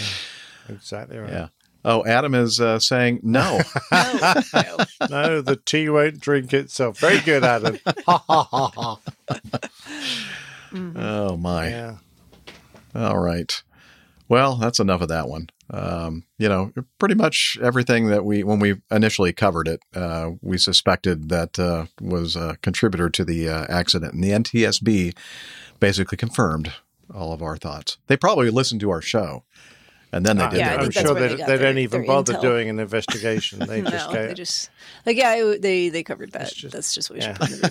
exactly right. Yeah. Oh, Adam is uh, saying no. no, the tea won't drink itself. Very good, Adam. Ha. Oh my. Yeah. All right. Well, that's enough of that one. Um, you know, pretty much everything that we, when we initially covered it, uh, we suspected that uh, was a contributor to the uh, accident. And the NTSB basically confirmed all of our thoughts. They probably listened to our show, and then they Uh, did yeah, I their I'm sure they, they, they don't even bother intel. doing an investigation. They no, just go, they just like yeah, they they covered that. That's just what we yeah. should put in the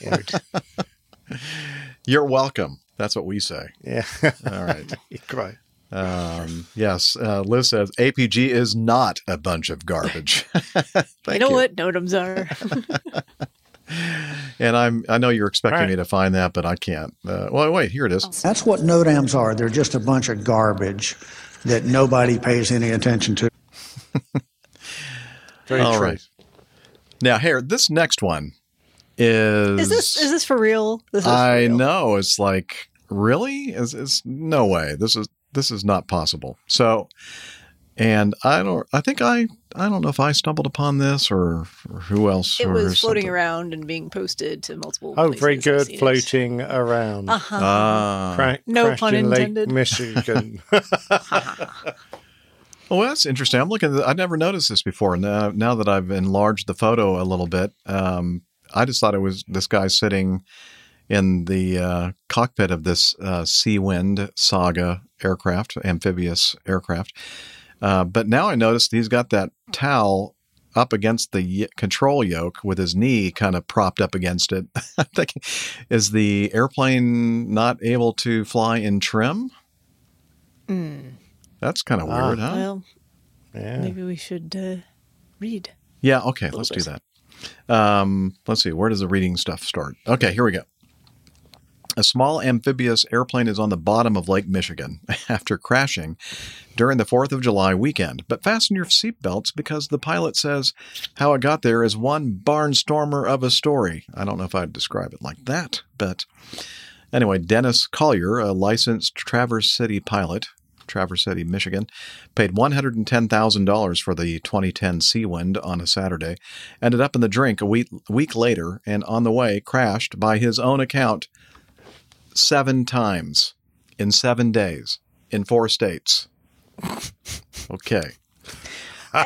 report. You're welcome. That's what we say. yeah. All right. Great. Um, yes. Uh, Liz says APG is not a bunch of garbage. Thank you know what NOTAMs are? And I'm I know you're expecting All right. me to find that, but I can't. Uh, well, wait, here it is. That's what NOTAMs are. They're just a bunch of garbage. that nobody pays any attention to. Very All true. right. Now, here, this next one is. Is this is this for real? This is I real. know. It's like, really? Is it's no way. This is this is not possible. So, and I don't. I think I. I don't know if I stumbled upon this or, or who else. It was floating something. around and being posted to multiple. Oh, places. very good. seen it. Floating around. Uh-huh. Ah. Cra- No crashed pun in Lake. Michigan. Oh, that's interesting. I'm looking. I've never noticed this before. Now, now that I've enlarged the photo a little bit, um, I just thought it was this guy sitting in the uh, cockpit of this uh, Seawind Saga aircraft, amphibious aircraft. Uh, but now I noticed he's got that towel up against the y- control yoke with his knee kind of propped up against it. I'm thinking, is the airplane not able to fly in trim? Mm. That's kind of Ah. weird, huh? Well, yeah. maybe we should uh, read. Yeah, okay, let's do that. Um, let's see, where does the reading stuff start? Okay, here we go. A small amphibious airplane is on the bottom of Lake Michigan after crashing during the 4th of July weekend. But fasten your seatbelts because the pilot says how it got there is one barnstormer of a story. I don't know if I'd describe it like that, but anyway, Dennis Collier, a licensed Traverse City pilot, Traverse City, Michigan, paid $110,000 for the 2010 Seawind on a Saturday, ended up in the drink a week, week later, and on the way crashed by his own account seven times in seven days in four states. Okay.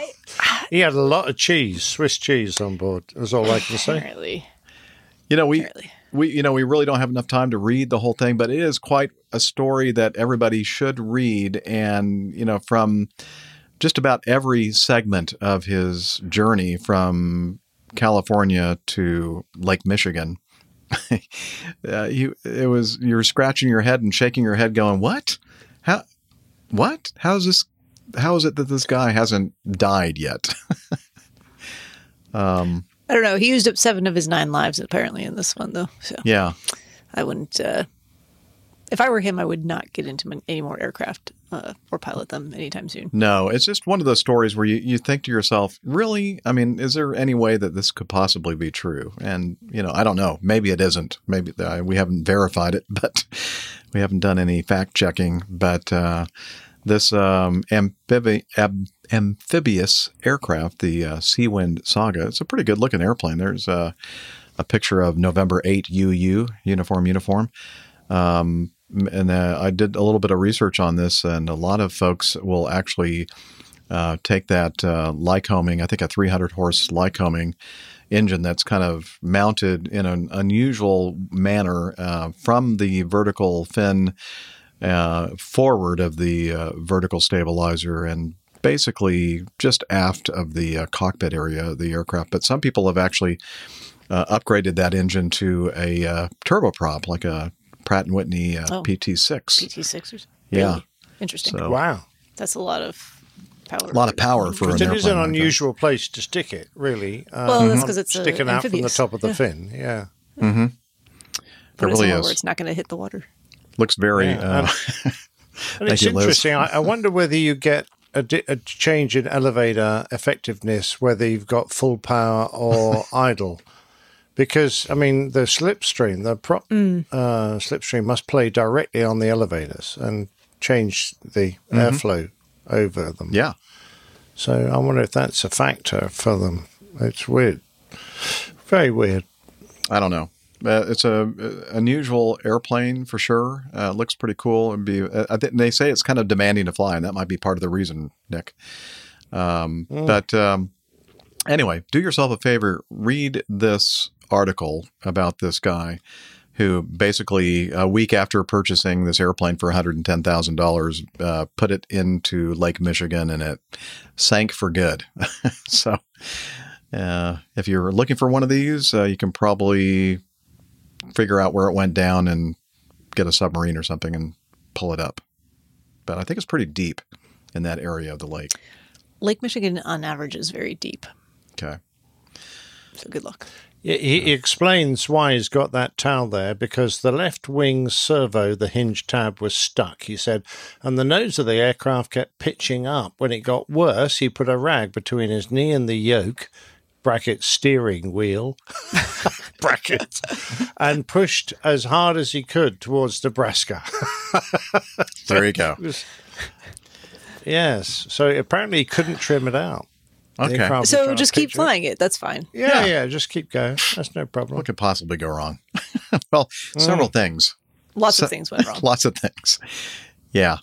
he had a lot of cheese, Swiss cheese on board. That's all I can say. Apparently. You know, we we you know we really don't have enough time to read the whole thing, but it is quite a story that everybody should read. And you know, from just about every segment of his journey from California to Lake Michigan, uh, you it was you were scratching your head and shaking your head, going, "What? How? What? How's this? How is it that this guy hasn't died yet?" um. I don't know. He used up seven of his nine lives apparently in this one, though. So Yeah. I wouldn't. Uh, if I were him, I would not get into any more aircraft uh, or pilot them anytime soon. No, it's just one of those stories where you, you think to yourself, really? I mean, is there any way that this could possibly be true? And, you know, I don't know. Maybe it isn't. Maybe uh, we haven't verified it, but we haven't done any fact checking. But uh, this um, amphibi- ab- amphibious aircraft, the uh, Seawind Saga, it's a pretty good looking airplane. There's uh, a picture of November 8 UU, uniform, uniform. Um, and uh, I did a little bit of research on this, and a lot of folks will actually uh, take that uh, Lycoming, I think a 300 horse Lycoming engine that's kind of mounted in an unusual manner uh, from the vertical fin uh, forward of the uh, vertical stabilizer and basically just aft of the uh, cockpit area of the aircraft. But some people have actually uh, upgraded that engine to a uh, turboprop, like a Pratt and Whitney uh, Oh. PT6. PT6ers. Yeah. Really? Interesting. So- Wow. That's a lot of power. A lot of power for But an it is an airplane like that. unusual place to stick it, really. Uh, Well, that's because it's, uh, sticking out from the top of the Yeah. fin. Yeah. Mm-hmm. It it really is. where it's not going to hit the water. Looks very. Yeah, Uh, And Thank it's you, Liz. interesting. I, I wonder whether you get a, di- a change in elevator effectiveness, whether you've got full power or idle. Because, I mean, the slipstream, the prop Mm. uh, slipstream must play directly on the elevators and change the Mhm. airflow over them. Yeah. So I wonder if that's a factor for them. It's weird. Very weird. I don't know. Uh, it's a uh, unusual airplane for sure. Uh, it looks pretty cool. And be uh, I think they say it's kind of demanding to fly, and that might be part of the reason, Nick. Um, Mm. But um, anyway, do yourself a favor. Read this article about this guy who basically a week after purchasing this airplane for $110,000 uh, put it into Lake Michigan and it sank for good. so uh, if you're looking for one of these, uh, you can probably figure out where it went down and get a submarine or something and pull it up. But I think it's pretty deep in that area of the lake. Lake Michigan, on average, is very deep. Okay. So good luck. He, he explains why he's got that towel there because the left wing servo, the hinge tab, was stuck, he said, and the nose of the aircraft kept pitching up. When it got worse, he put a rag between his knee and the yoke, bracket steering wheel, bracket, and pushed as hard as he could towards Nebraska. There you go. Was- yes, so apparently he couldn't trim it out. Okay. So just keep pitch it. flying it. That's fine. Yeah, yeah, just keep going. That's no problem. What could possibly go wrong? well, several Mm. things. Lots So- of things went wrong. Lots of things. Yeah.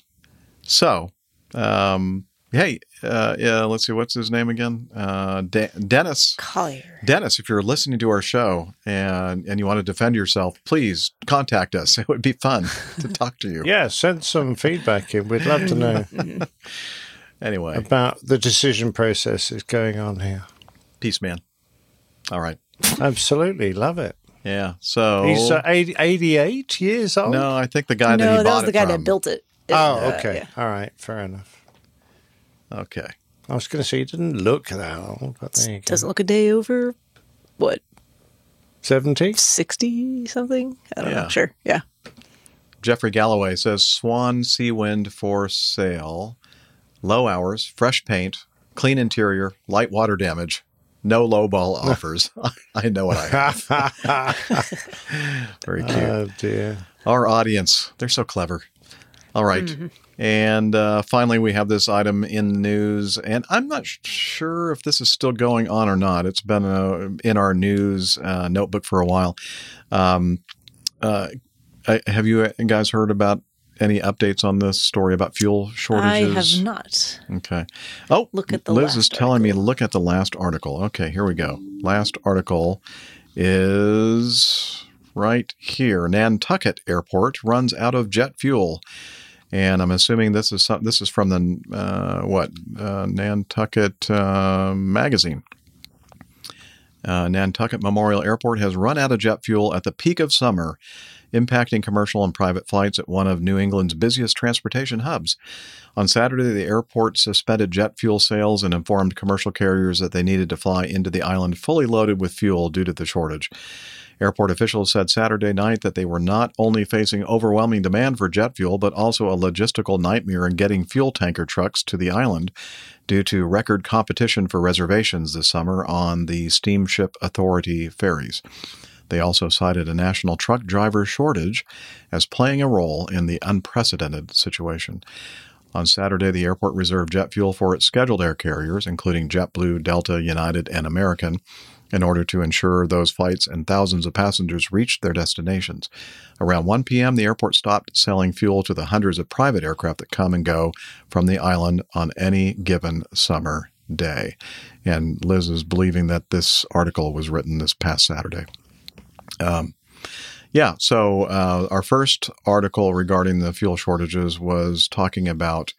So, um, hey, uh, yeah, let's see, what's his name again? Uh, De- Dennis. Collier. Dennis, if you're listening to our show and and you want to defend yourself, please contact us. It would be fun to talk to you. Yeah, send some feedback in. We'd love to know Anyway, about the decision process that's going on here. peace, man. All right. Absolutely, love it. Yeah. So He's uh, 80, 88 years old. no, I think the guy that no, he that bought was the it guy from. that built it. Oh, Uh, okay. yeah. All right, fair enough. Okay. I was going to say he didn't look that old, but there you. Doesn't look a day over what 70? sixty something. I don't Yeah. know. Sure. Yeah. Jeffrey Galloway says Swan Seawind for sale. Low hours, fresh paint, clean interior, light water damage, no low ball offers. I know what I have. Very cute. Oh, dear. Our audience, they're so clever. All right. Mm-hmm. And uh, finally, we have this item in the news, and I'm not sure if this is still going on or not. It's been uh, in our news uh, notebook for a while. Um, uh, have you guys heard about any updates on this story about fuel shortages? I have not. Okay. Oh, Look at the Liz is telling me look at the last article. Okay, here we go. Last article is right here. Nantucket Airport runs out of jet fuel, and I'm assuming this is some, this is from the uh, what uh, Nantucket uh, magazine. Uh, Nantucket Memorial Airport has run out of jet fuel at the peak of summer, impacting commercial and private flights at one of New England's busiest transportation hubs. On Saturday, the airport suspended jet fuel sales and informed commercial carriers that they needed to fly into the island fully loaded with fuel due to the shortage. Airport officials said Saturday night that they were not only facing overwhelming demand for jet fuel, but also a logistical nightmare in getting fuel tanker trucks to the island due to record competition for reservations this summer on the Steamship Authority ferries. They also cited a national truck driver shortage as playing a role in the unprecedented situation. On Saturday, the airport reserved jet fuel for its scheduled air carriers, including JetBlue, Delta, United, and American, in order to ensure those flights and thousands of passengers reached their destinations. Around 1 p.m., the airport stopped selling fuel to the hundreds of private aircraft that come and go from the island on any given summer day. And Liz is believing that this article was written this past Saturday. Um, yeah, so uh, our first article regarding the fuel shortages was talking about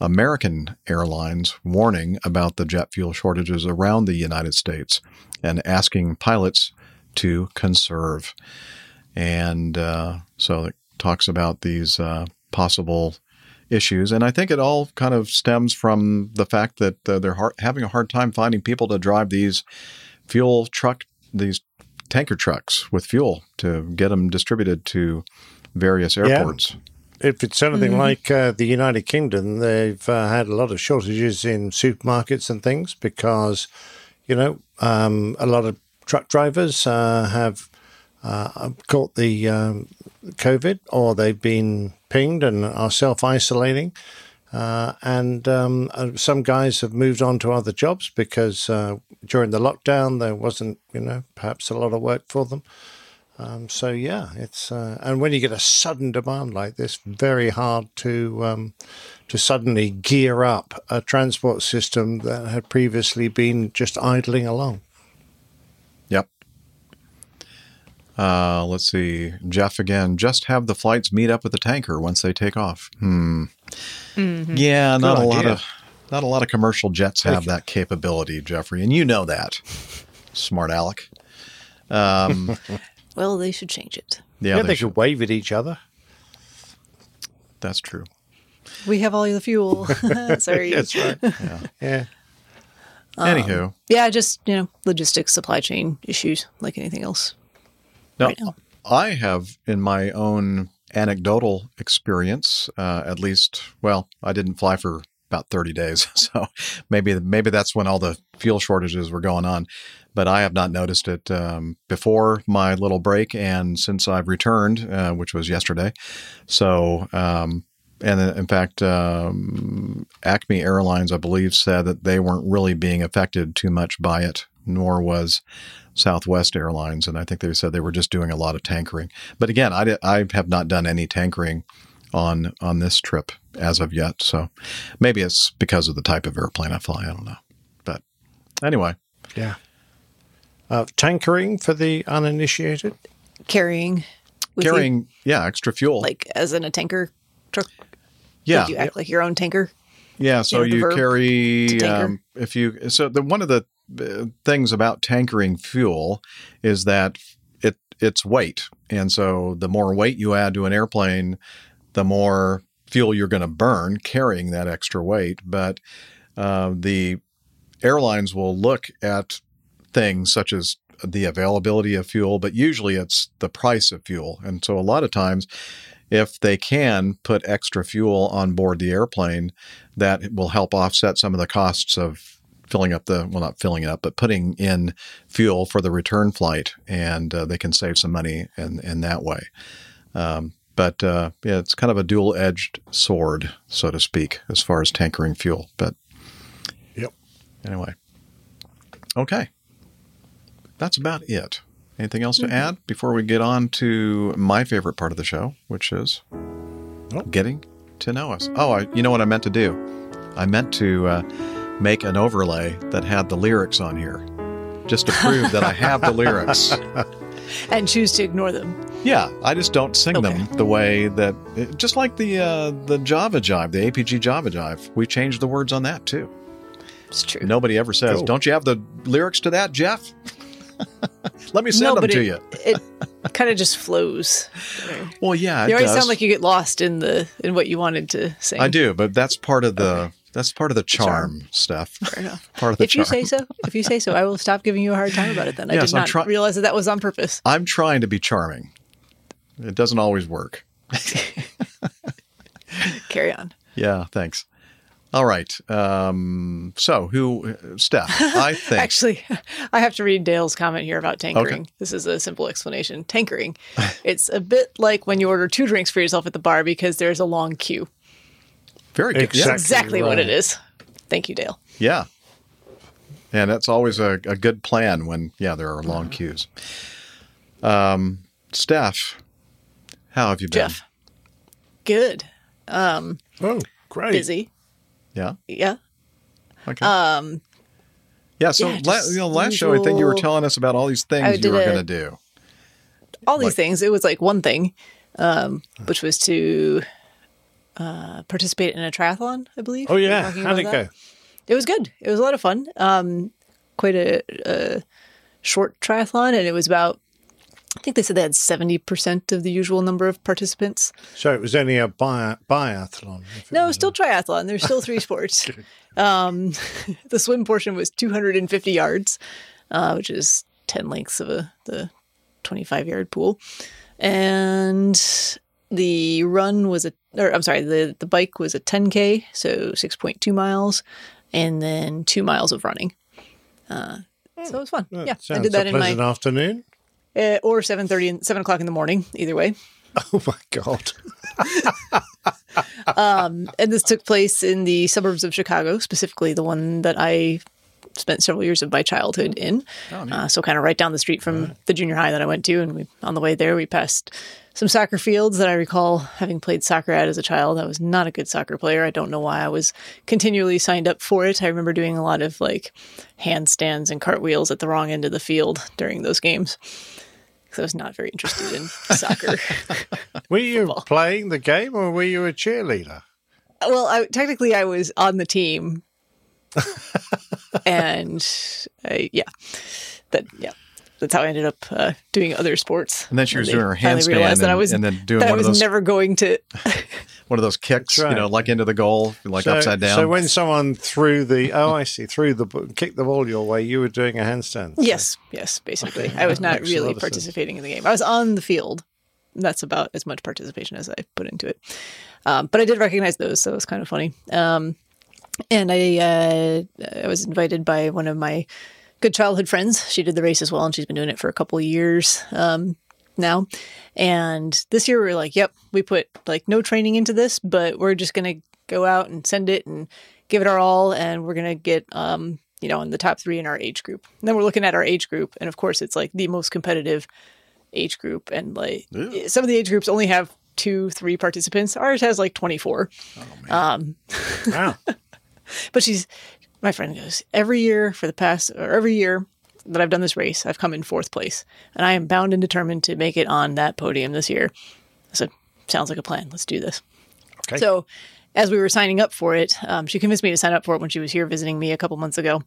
American Airlines warning about the jet fuel shortages around the United States and asking pilots to conserve. And uh, so it talks about these uh, possible issues. And I think it all kind of stems from the fact that uh, they're har having a hard time finding people to drive these fuel truck, these tanker trucks with fuel to get them distributed to various airports. If it's anything Mm-hmm. Mhm. like uh, the United Kingdom, they've uh, had a lot of shortages in supermarkets and things because, you know, um, a lot of truck drivers uh, have uh, caught the um, COVID or they've been pinged and are self isolating. Uh, and um, uh, some guys have moved on to other jobs because uh, during the lockdown there wasn't, you know, perhaps a lot of work for them. Um, so yeah, it's uh, and when you get a sudden demand like this, very hard to um, to suddenly gear up a transport system that had previously been just idling along. Yep. Uh, let's see. Jeff again. Just have the flights meet up with the tanker once they take off. Hmm. Mm-hmm. Yeah, Good not a lot of not a lot of commercial jets have that capability, Jeffrey, and you know that. Smart Alec. Um, Well, they should change it. yeah, Yeah, they they should- wave at each other. that's true. We have all the fuel. Sorry. That's right. Yeah. Yeah. Um, Anywho, yeah, just you know, logistics, supply chain issues, like anything else. now, right now. I have in my own anecdotal experience, uh, at least. Well, I didn't fly for about 30 days, so maybe maybe that's when all the fuel shortages were going on. But I have not noticed it um, before my little break, and since I've returned, uh, which was yesterday. So, um, and in fact, um, Acme Airlines, I believe, said that they weren't really being affected too much by it, nor was Southwest Airlines, and I think they said they were just doing a lot of tankering. But again, I, di- I have not done any tankering on on this trip as of yet. So maybe it's because of the type of airplane I fly. I don't know. But anyway, Yeah. Uh, tankering for the uninitiated. Carrying, with you, carrying yeah extra fuel. like as in a tanker truck. Yeah, Like you act like your own tanker. Yeah, so know, you carry um, if you so the one of the uh, things about tankering fuel is that it it's weight, and so the more weight you add to an airplane, the more fuel you're going to burn carrying that extra weight. But uh, the airlines will look at things such as the availability of fuel, but usually it's the price of fuel, and so a lot of times if they can put extra fuel on board the airplane, that will help offset some of the costs of filling up the well, not filling it up, but putting in fuel for the return flight, and uh, they can save some money in in that way. Um, but uh, yeah, it's kind of a dual-edged sword, so to speak, as far as tankering fuel. But Yep. anyway, okay, that's about it. Anything else to add before we get on to my favorite part of the show, which is getting to know us? Oh, I, you know what I meant to do? I meant to uh, make an overlay that had the lyrics on here, just to prove that I have the lyrics. and choose to ignore them. Yeah, I just don't sing them the way that, just like the uh, the Java Jive, the APG Java Jive. We changed the words on that too. It's true. Nobody ever says, Cool. "Don't you have the lyrics to that, Jeff?" Let me send no, them to it, you. it kind of just flows. Well, yeah, you always does. sound like you get lost in the in what you wanted to say. I do, but that's part of the that's part of the charm, stuff. enough. Part of the if you say so, if you say so, I will stop giving you a hard time about it. Then I did I'm not try- realize that that was on purpose. I'm trying to be charming. It doesn't always work. Carry on. Yeah, thanks. All right. Um, so who, Steph? I think. Actually, I have to read Dale's comment here about tankering. This is a simple explanation. Tankering, it's a bit like when you order two drinks for yourself at the bar because there's a long queue. Very good. That's Yeah. exactly what it is. Thank you, Dale. Yeah. And that's always a, a good plan when, yeah, there are long queues. Um, Steph, how have you been? Jeff. Good. Um, oh, great. Busy. Yeah. Yeah. Okay. Um, Yeah. So, yeah, la- you know, last show, I think you were telling us about all these things you were going to do. all these Like- things. It was like one thing, um, which was to uh, participate in a triathlon, I believe. Oh yeah, talking how'd it go? It was good. It was a lot of fun. Um, quite a, a short triathlon, and it was about. I think they said they had seventy percent of the usual number of participants. So it was only a bi- biathlon. No, still triathlon. There's still three sports. Um, the swim portion was 250 yards, uh, which is 10 lengths of a the 25 yard pool, and the run was a. Or I'm sorry, the the bike was a 10k, so 6.2 miles, and then two miles of running. Uh, so it was fun. yeah, I did that a in my pleasant afternoon. Uh, or 7:30 and 7 o'clock in the morning. Either way. Oh my god! um, and this took place in the suburbs of Chicago, specifically the one that I spent several years of my childhood in. uh, so kind of right down the street from the junior high that I went to, and we on the way there we passed some soccer fields that I recall having played soccer at as a child. I was not a good soccer player. I don't know why I was continually signed up for it. I remember doing a lot of like handstands and cartwheels at the wrong end of the field during those games. Because I was not very interested in soccer. Were you playing the game or were you a cheerleader? Well, I, technically, I was on the team, and I, yeah, that yeah, that's how I ended up uh, doing other sports. And then she was they doing her finally handstand realized that I and- was and then doing that I one of was those- never going to one of those kicks, right. you know, like into the goal, like so, upside down. So when someone threw the oh, I see, threw the b- kicked the ball your way, you were doing a handstand. Yes, yes, basically. I was not really lot sense. participating in the game. I was on the field. That's about as much participation as I put into it. Um, but I did recognize those, so it was kind of funny. Um, and I, uh, I was invited by one of my good childhood friends. She did the race as well, and she's been doing it for a couple of years um, now. And this year we were like, "Yep, we put like no training into this, but we're just gonna go out and send it and give it our all, and we're gonna get um, you know in the top three in our age group." And then we're looking at our age group, and of course, it's like the most competitive age group, and like some of the age groups only have two, three participants. Ours has like twenty four. um, Wow. but she's my friend goes every year for the past or every year that I've done this race, I've come in fourth place, and I am bound and determined to make it on that podium this year. I said, "Sounds like a plan. Let's do this." Okay. So, as we were signing up for it, um, she convinced me to sign up for it when she was here visiting me a couple months ago,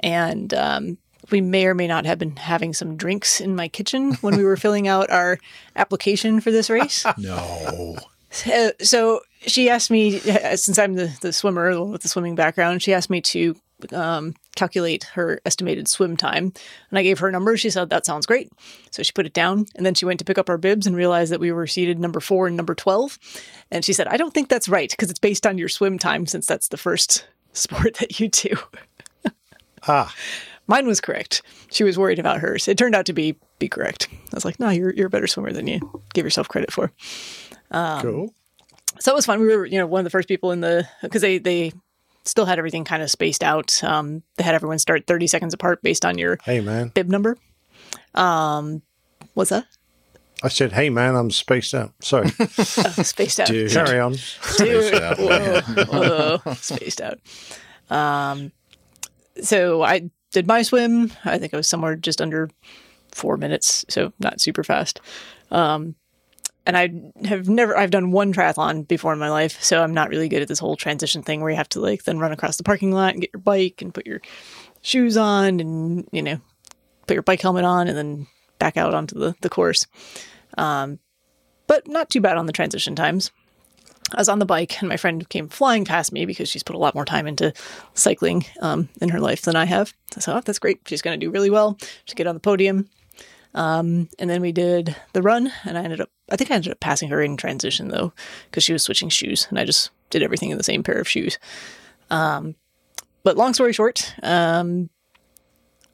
and um, we may or may not have been having some drinks in my kitchen when we were filling out our application for this race. no. So, so she asked me, uh, since I'm the, the swimmer with the swimming background, she asked me to um, calculate her estimated swim time. And I gave her a number. She said, that sounds great. So she put it down. And then she went to pick up our bibs and realized that we were seated number four and number 12. And she said, I don't think that's right because it's based on your swim time since that's the first sport that you do. Ah. Mine was correct. She was worried about hers. It turned out to be be correct. I was like, no, you're, you're a better swimmer than you give yourself credit for. Um, cool. So it was fun. We were, you know, one of the first people in the because they they still had everything kind of spaced out. Um, they had everyone start thirty seconds apart based on your Hey man. bib number. Um, what's that? I said, "Hey man, I'm spaced out." Sorry. Oh, spaced out. Dude. Carry on. Dude. Spaced out. Whoa, whoa, spaced out. Um, so I did my swim. I think I was somewhere just under four minutes, so not super fast. Um, and I have never, I've done one triathlon before in my life, so I'm not really good at this whole transition thing where you have to like then run across the parking lot and get your bike and put your shoes on and, you know, put your bike helmet on and then back out onto the, the course. Um, but not too bad on the transition times. I was on the bike and my friend came flying past me because she's put a lot more time into cycling um, in her life than I have. So oh, that's great. She's going to do really well. She's get on the podium. Um, and then we did the run, and I ended up, I think I ended up passing her in transition though, because she was switching shoes, and I just did everything in the same pair of shoes. Um, but long story short, um,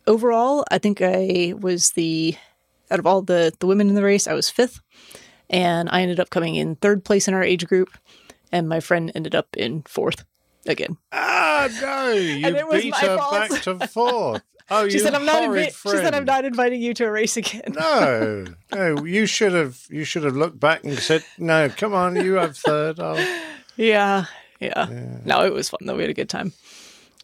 overall, I think I was the, out of all the, the women in the race, I was fifth, and I ended up coming in third place in our age group, and my friend ended up in fourth again. Ah no! You And it was beat her fault. back to fourth. Oh, she said, "I'm not." Invi- she said I'm not inviting you to a race again." No, no. You should have. You should have looked back and said, "No, come on, you have third. Oh, yeah, yeah, No, it was fun though. We had a good time.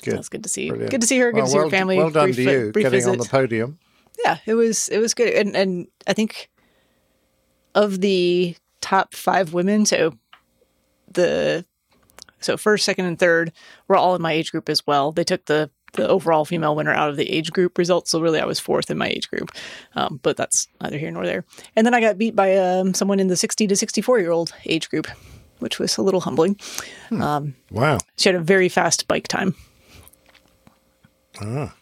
good. That's good to see. Brilliant. Good to see her. Good Well, to see well, her family. Well done brief, to you brief getting visit. on the podium. yeah, it was it was good, and and I think of the top five women, so the so first, second, and third were all in my age group as well. They took the the overall female winner out of the age group results, so really I was fourth in my age group, um, but that's neither here nor there. And then I got beat by um, someone in the sixty to sixty four year old age group, which was a little humbling. Um, Wow. she had a very fast bike time. Ah.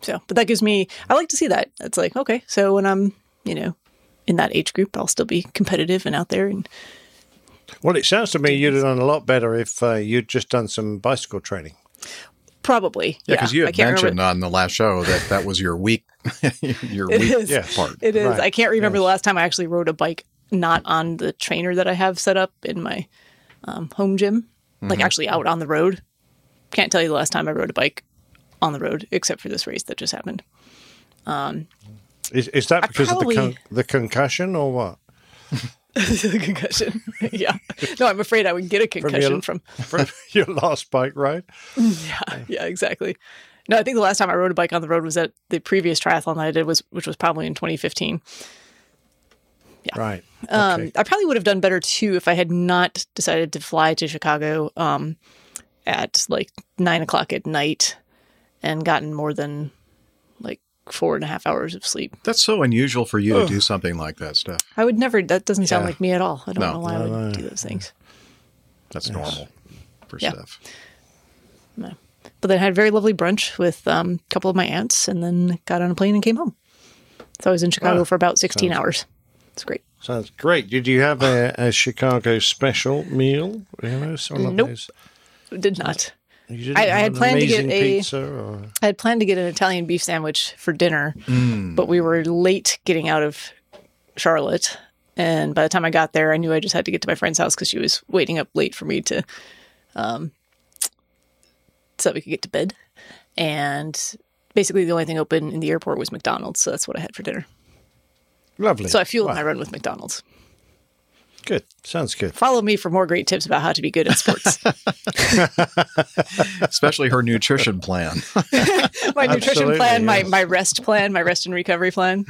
So, but that gives me, I like to see that. It's like, okay, so when I'm, you know, in that age group, I'll still be competitive and out there. And Well, it sounds to me you'd have done a lot better if uh, you'd just done some bicycle training. Probably. Yeah, because you had mentioned remember. on the last show that that was your weak, your It weak is. part. It is. Right. I can't remember the last time I actually rode a bike not on the trainer that I have set up in my um, home gym, like Mhm. actually out on the road. Can't tell you the last time I rode a bike on the road, except for this race that just happened. Um, Is, is that because probably- of the, con- the concussion or what? the concussion. yeah. No, I'm afraid I would get a concussion from. from your last bike ride? yeah, yeah, exactly. No, I think the last time I rode a bike on the road was at the previous triathlon that I did was, which was probably in 2015. Yeah. Right. Um, I probably would have done better too if I had not decided to fly to Chicago um, at like nine o'clock at night and gotten more than like four and a half hours of sleep. That's so unusual for you to do something like that stuff. I would never. That doesn't sound Yeah. like me at all. I don't No. know why I would no. do those things. That's normal for Yeah. Steph. No. But then I had a very lovely brunch with um, a couple of my aunts and then got on a plane and came home. So I was in Chicago Wow. for about 16 Sounds- hours. It's great. Sounds great. Did you have a, a Chicago special meal? You know, some of Nope. those- Did not. You didn't I, I had planned to get amazing a pizza or I had planned to get an Italian beef sandwich for dinner, Mm. but we were late getting out of Charlotte. And by the time I got there, I knew I just had to get to my friend's house because she was waiting up late for me to, um, so that we could get to bed. And basically, the only thing open in the airport was McDonald's, so that's what I had for dinner. lovely. So I fueled Wow. my run with McDonald's. Good. Sounds good. Follow me for more great tips about how to be good at sports. Especially her nutrition plan. my nutrition Absolutely, plan, my yes. my rest plan, my rest and recovery plan.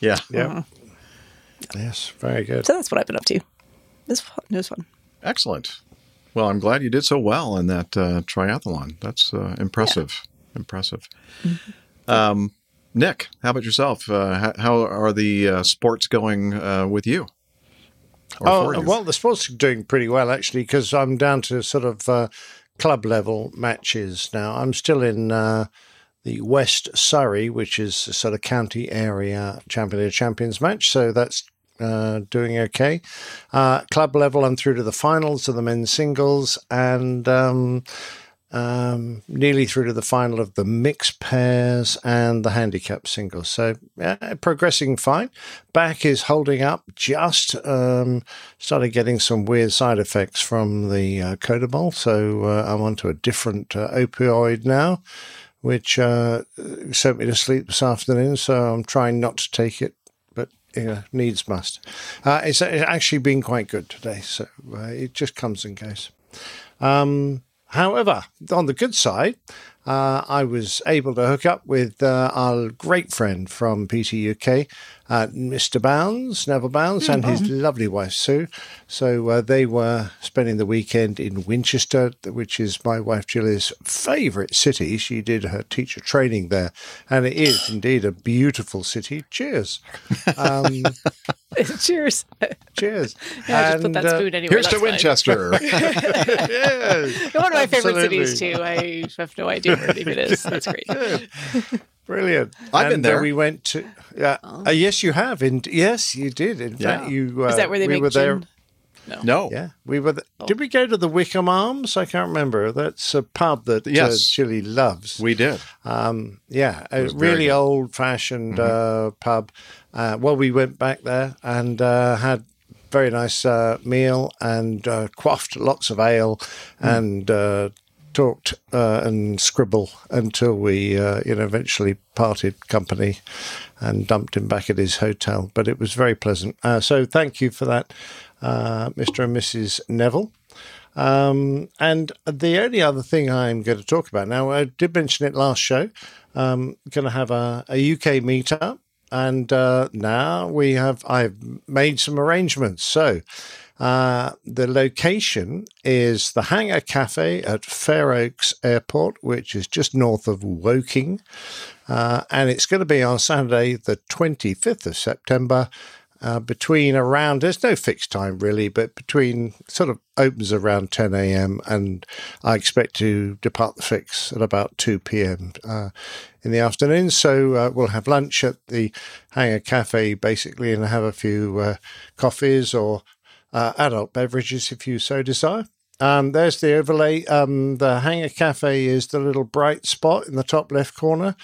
yeah. Yeah. Yes, very good. So that's what I've been up to. It was fun. It was fun. Excellent. Well, I'm glad you did so well in that uh, triathlon. That's uh, impressive. Impressive. Um, Nick, how about yourself? Uh, how, how are the uh, sports going uh, with you? Oh, well, the sports are doing pretty well actually because I'm down to sort of uh, club level matches now. I'm still in uh, the West Surrey, which is a sort of county area champion of champions match. So that's uh, doing okay. Uh, club level, I'm through to the finals of the men's singles and. Um, um, nearly through to the final of the mixed pairs and the handicap singles. So yeah, progressing fine. Back is holding up. Just um, started getting some weird side effects from the uh, Codamol, so uh, I'm onto a different uh, opioid now, which uh, sent me to sleep this afternoon. So I'm trying not to take it. But you needs must. Uh, it's, it's actually been quite good today, so uh, it just comes and goes. Um, However, on the good side, uh, I was able to hook up with uh, our great friend from PTUK, uh, Mr. Bounds, Neville Bounds, and his lovely wife Sue. So uh, they were spending the weekend in Winchester, which is my wife Julie's favourite city. She did her teacher training there, and it is indeed a beautiful city. Cheers. Um, Cheers. cheers. Yeah, just put that uh, spoon anywhere. Here's to fine. Winchester. yes, One of my favorite cities too. I have no idea where it even is. That's great. Brilliant. I've been And, uh, there. we went to. Yeah. Uh, yes, you have. In, yes, you did. In Yeah. fact, you. Uh, Is that where they we make were there. No. no. Yeah, we were. th- Did we go to the Wickham Arms? I can't remember. That's a pub that uh, Yes. Julie loves. We did. Um, yeah, a really old-fashioned uh, pub. Uh, well, we went back there and uh, had very nice uh, meal and uh, quaffed lots of ale and uh, talked uh, and scribble until we, uh, you know, eventually parted company and dumped him back at his hotel. But it was very pleasant. Uh, so thank you for that, uh, Mr. and Mrs. Neville. Um, and the only other thing I'm going to talk about now, I did mention it last show. Um, going to have a, a UK meetup, and uh, now we have I've made some arrangements. So uh, the location is the Hangar Cafe at Fair Oaks Airport, which is just north of Woking, uh, and it's going to be on Saturday, the 25th of September uh, between around there's no fixed time really but between sort of opens around 10 a.m and i expect to depart the fix at about 2 p.m uh, in the afternoon. So uh, we'll have lunch at the hangar cafe basically and have a few uh, coffees or uh, adult beverages if you so desire um, there's the overlay. Um, the Hangar Cafe is the little bright spot in the top left corner.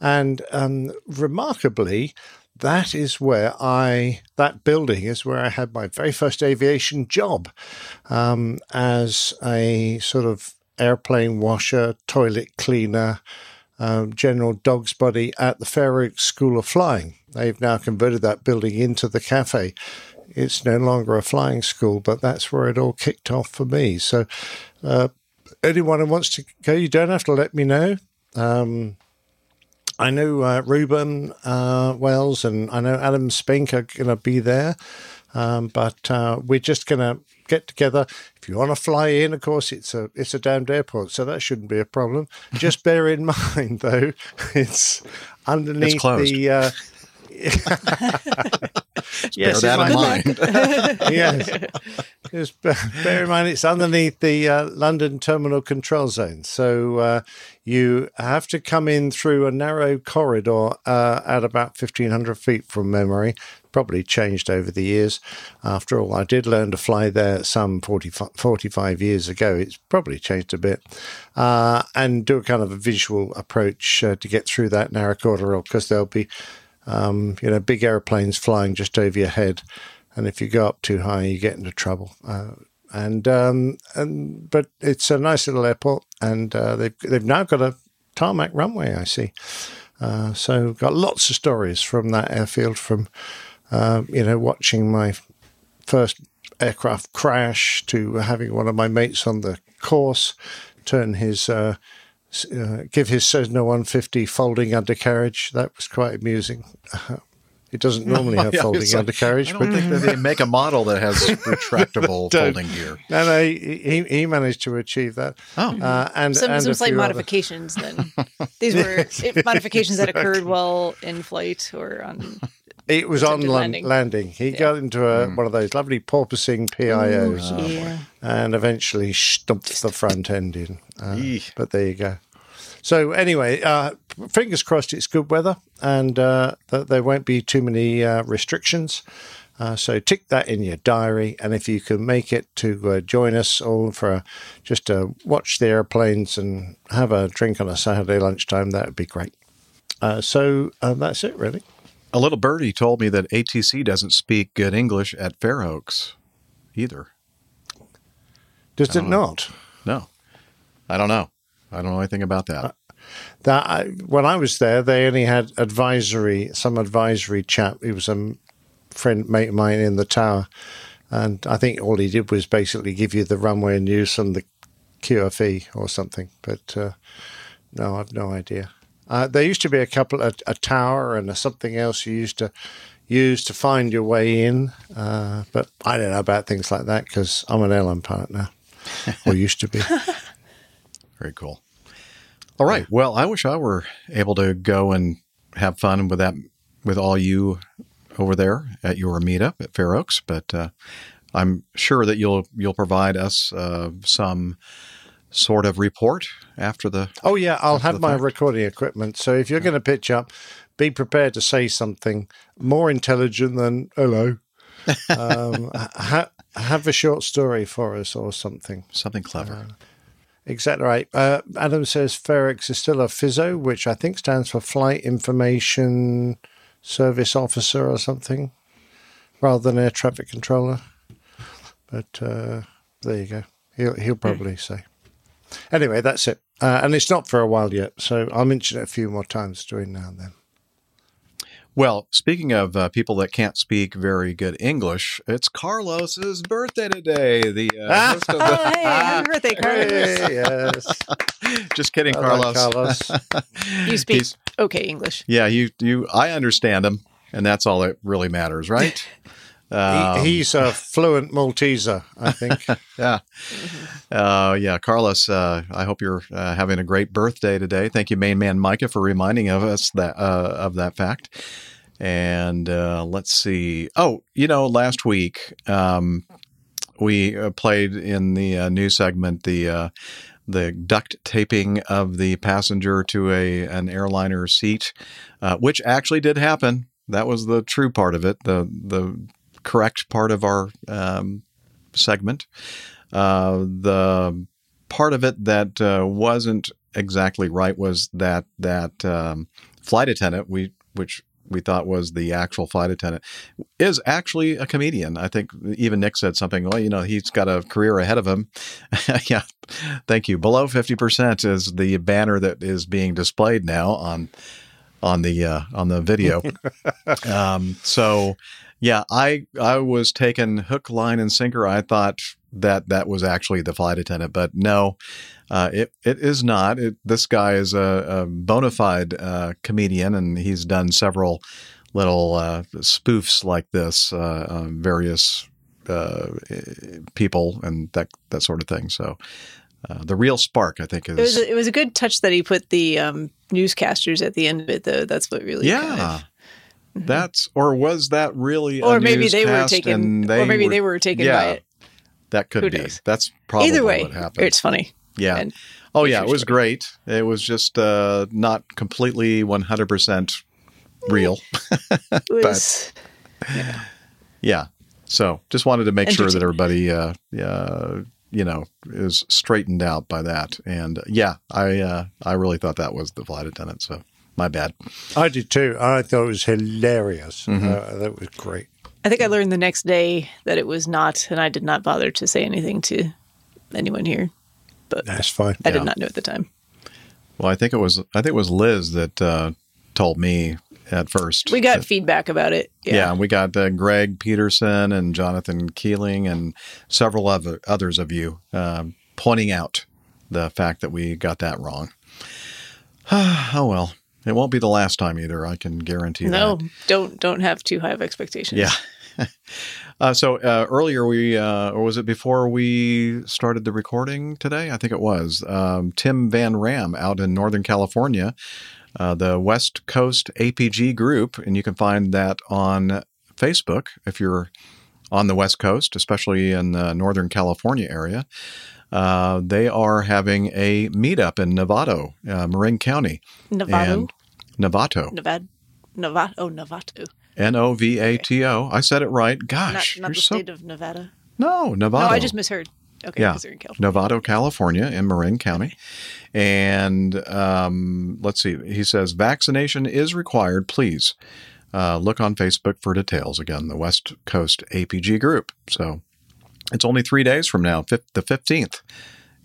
And um, remarkably, that is where I, that building is where I had my very first aviation job um, as a sort of airplane washer, toilet cleaner, um, general dog's body at the Fair Oaks School of Flying. They've now converted that building into the cafe. It's no longer a flying school, but that's where it all kicked off for me. So, uh, anyone who wants to go, you don't have to let me know. Um, I know uh, Ruben uh, Wells and I know Adam Spink are going to be there, um, but uh, we're just going to get together. If you want to fly in, of course, it's a it's a damned airport, so that shouldn't be a problem. Just bear in mind, though, it's underneath closed. the. Yes, Bear that in mind. yes. Just bear bear in mind it's underneath the uh, London Terminal Control Zone. So uh, you have to come in through a narrow corridor uh, at about 1,500 feet from memory. Probably changed over the years. After all, I did learn to fly there some 40, 45 years ago. It's probably changed a bit. Uh, and do a kind of a visual approach uh, to get through that narrow corridor because there'll be um, you know, big airplanes flying just over your head, and if you go up too high, you get into trouble. Uh, and um, and but it's a nice little airport, and uh, they've they've now got a tarmac runway. I see, uh, so got lots of stories from that airfield. From uh, you know, watching my first aircraft crash to having one of my mates on the course turn his uh, give his Cessna 150 folding undercarriage. That was quite amusing. It doesn't normally have folding like- undercarriage, I don't but think that they make a model that has retractable folding gear. No, no, he, he he managed to achieve that. Oh, uh, and some and some slight few other- modifications then. These were Yes, modifications that occurred while in flight or on. It was on landing. landing. He got into a, Hmm. one of those lovely porpoising PIOs Ooh, yeah. And eventually stumped the front end in. Uh, but there you go. So anyway, uh, fingers crossed it's good weather and uh, that there won't be too many uh, restrictions. Uh, so tick that in your diary, and if you can make it to uh, join us all for a, just to watch the airplanes and have a drink on a Saturday lunchtime, that would be great. Uh, so uh, that's it, really. A little birdie told me that ATC doesn't speak good English at Fair Oaks either. Does it know. not? No, I don't know. I don't know anything about that. That I, when I was there, they only had advisory, some advisory chap. He was a friend, mate of mine in the tower, and I think all he did was basically give you the runway news and the QFE or something. But uh, no, I've no idea. Uh, there used to be a couple, a, a tower and a something else you used to use to find your way in, uh, but I don't know about things like that because I'm an airline pilot now, or used to be. Very cool. All right. Well, I wish I were able to go and have fun with that with all you over there at your meetup at Fair Oaks, but uh, I'm sure that you'll you'll provide us uh, some sort of report after the. Oh yeah, I'll have my fact. recording equipment. So if you're going to pitch up, be prepared to say something more intelligent than "hello." um, ha- have a short story for us or something. Something clever. Exactly right. Uh, Adam says Fair Oaks is still a FISO, which I think stands for Flight Information Service Officer or something, rather than Air Traffic Controller. But uh, there you go. He'll he'll probably say. Anyway, that's it. Uh, and it's not for a while yet, so I'll mention it a few more times between now and then. Well, speaking of uh, people that can't speak very good English, it's Carlos's birthday today. The uh, the- Oh, hey, happy birthday, Carlos. Hey, yes. Just kidding, Hello, Carlos. Carlos. You speak He's- okay English. Yeah, you you. I understand him, and that's all that really matters, right? Um, he, he's a fluent Malteser, I think. yeah. Uh, yeah, Carlos. Uh, I hope you're uh, having a great birthday today. Thank you, main man Micah, for reminding of us that uh, of that fact. And uh, let's see. Oh, you know, last week um, we uh, played in the uh, news segment the uh, the duct taping of the passenger to a an airliner seat, uh, which actually did happen. That was the true part of it. The the correct part of our um, segment. Uh, the part of it that uh, wasn't exactly right was that that um, flight attendant we which we thought was the actual flight attendant is actually a comedian. I think even Nick said something. Well, you know, he's got a career ahead of him. yeah, thank you. Below fifty percent is the banner that is being displayed now on on the uh, on the video. um, so yeah, I I was taken hook, line, and sinker. I thought that that was actually the flight attendant, but no, uh, it it is not. It, this guy is a, a bona fide uh, comedian, and he's done several little uh, spoofs like this, uh, on various uh, people, and that that sort of thing. So. Uh, the real spark, I think, It was is a, it was a good touch that he put the um, newscasters at the end of it, though. That's what really kind yeah, of That's or was that really? a Or maybe they were taken- and or maybe they were taken by it. That could Who be. knows? That's probably Either way, what happened. it's funny. Yeah. And oh yeah, it was great. It was just uh, not completely one hundred percent real. Was, Yeah. So just wanted to make sure that everybody, uh, uh, you know, is straightened out by that. And uh, yeah, I uh, I really thought that was the flight attendant. So my bad. I did too. I thought it was hilarious. Mhm. Uh, that was great. I think I learned the next day that it was not, and I did not bother to say anything to anyone here. But That's fine. I Yeah. did not know at the time. Well, I think it was I think it was Liz that uh, told me at first. We got that- feedback about it. yeah. we got uh, Greg Peterson and Jonathan Keeling and several other others of you um, pointing out the fact that we got that wrong. oh well, it won't be the last time either. I can guarantee that. No, don't don't have too high of expectations. Yeah. uh, so uh, earlier we, uh, or was it before we started the recording today? I think it was. Um, Tim Van Ram out in Northern California, uh, the West Coast APG group, and you can find that on Facebook if you're on the West Coast, especially in the Northern California area. Uh, they are having a meetup in Novato, uh, Marin County. Novato? Novato. Nevada, Nevada, oh Novato, N O V A T O. I said it right. Gosh, not, not the so state of Nevada. no Novato. No, I just misheard. Okay, yeah, in California. Novato, California, in Marin County. And um, let's see. He says vaccination is required. Please uh, look on Facebook for details. Again, the West Coast APG group. So it's only three days from now, the fifteenth.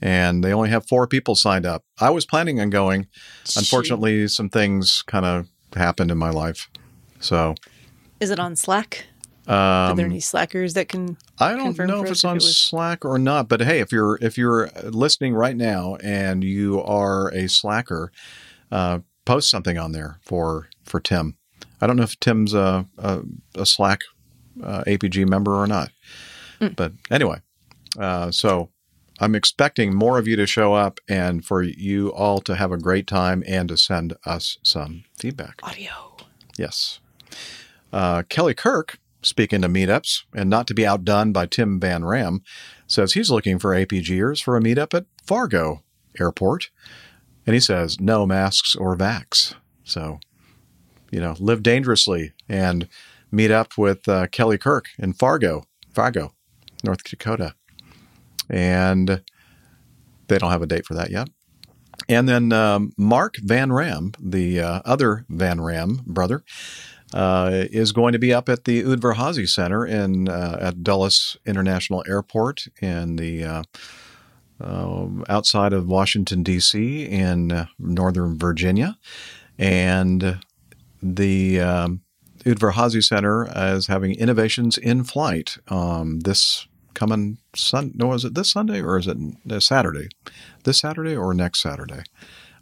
And they only have four people signed up. I was planning on going. Unfortunately, some things kind of happened in my life. So Is it on Slack? Are um, there any slackers that can? I don't know if it's on it was- Slack or not, but hey, if you're if you're listening right now and you are a slacker, uh, post something on there for for Tim. I don't know if Tim's a a, a Slack uh, APG member or not, but anyway, uh, so I'm expecting more of you to show up and for you all to have a great time and to send us some feedback. Audio. Yes. Uh, Kelly Kirk, speaking to meetups and not to be outdone by Tim Van Ram, says he's looking for APGers for a meetup at Fargo Airport. And he says, no masks or vax. So, you know, live dangerously and meet up with uh, Kelly Kirk in Fargo, Fargo, North Dakota. And they don't have a date for that yet. And then um, Mark Van Ram, the uh, other Van Ram brother, uh, is going to be up at the Udvar-Hazy Center in uh, at Dulles International Airport in the uh, uh, outside of Washington D.C. in uh, Northern Virginia, and the um, Udvar-Hazy Center is having innovations in flight um, this coming Sun. No, is it this Sunday or is it uh, Saturday? This Saturday or next Saturday?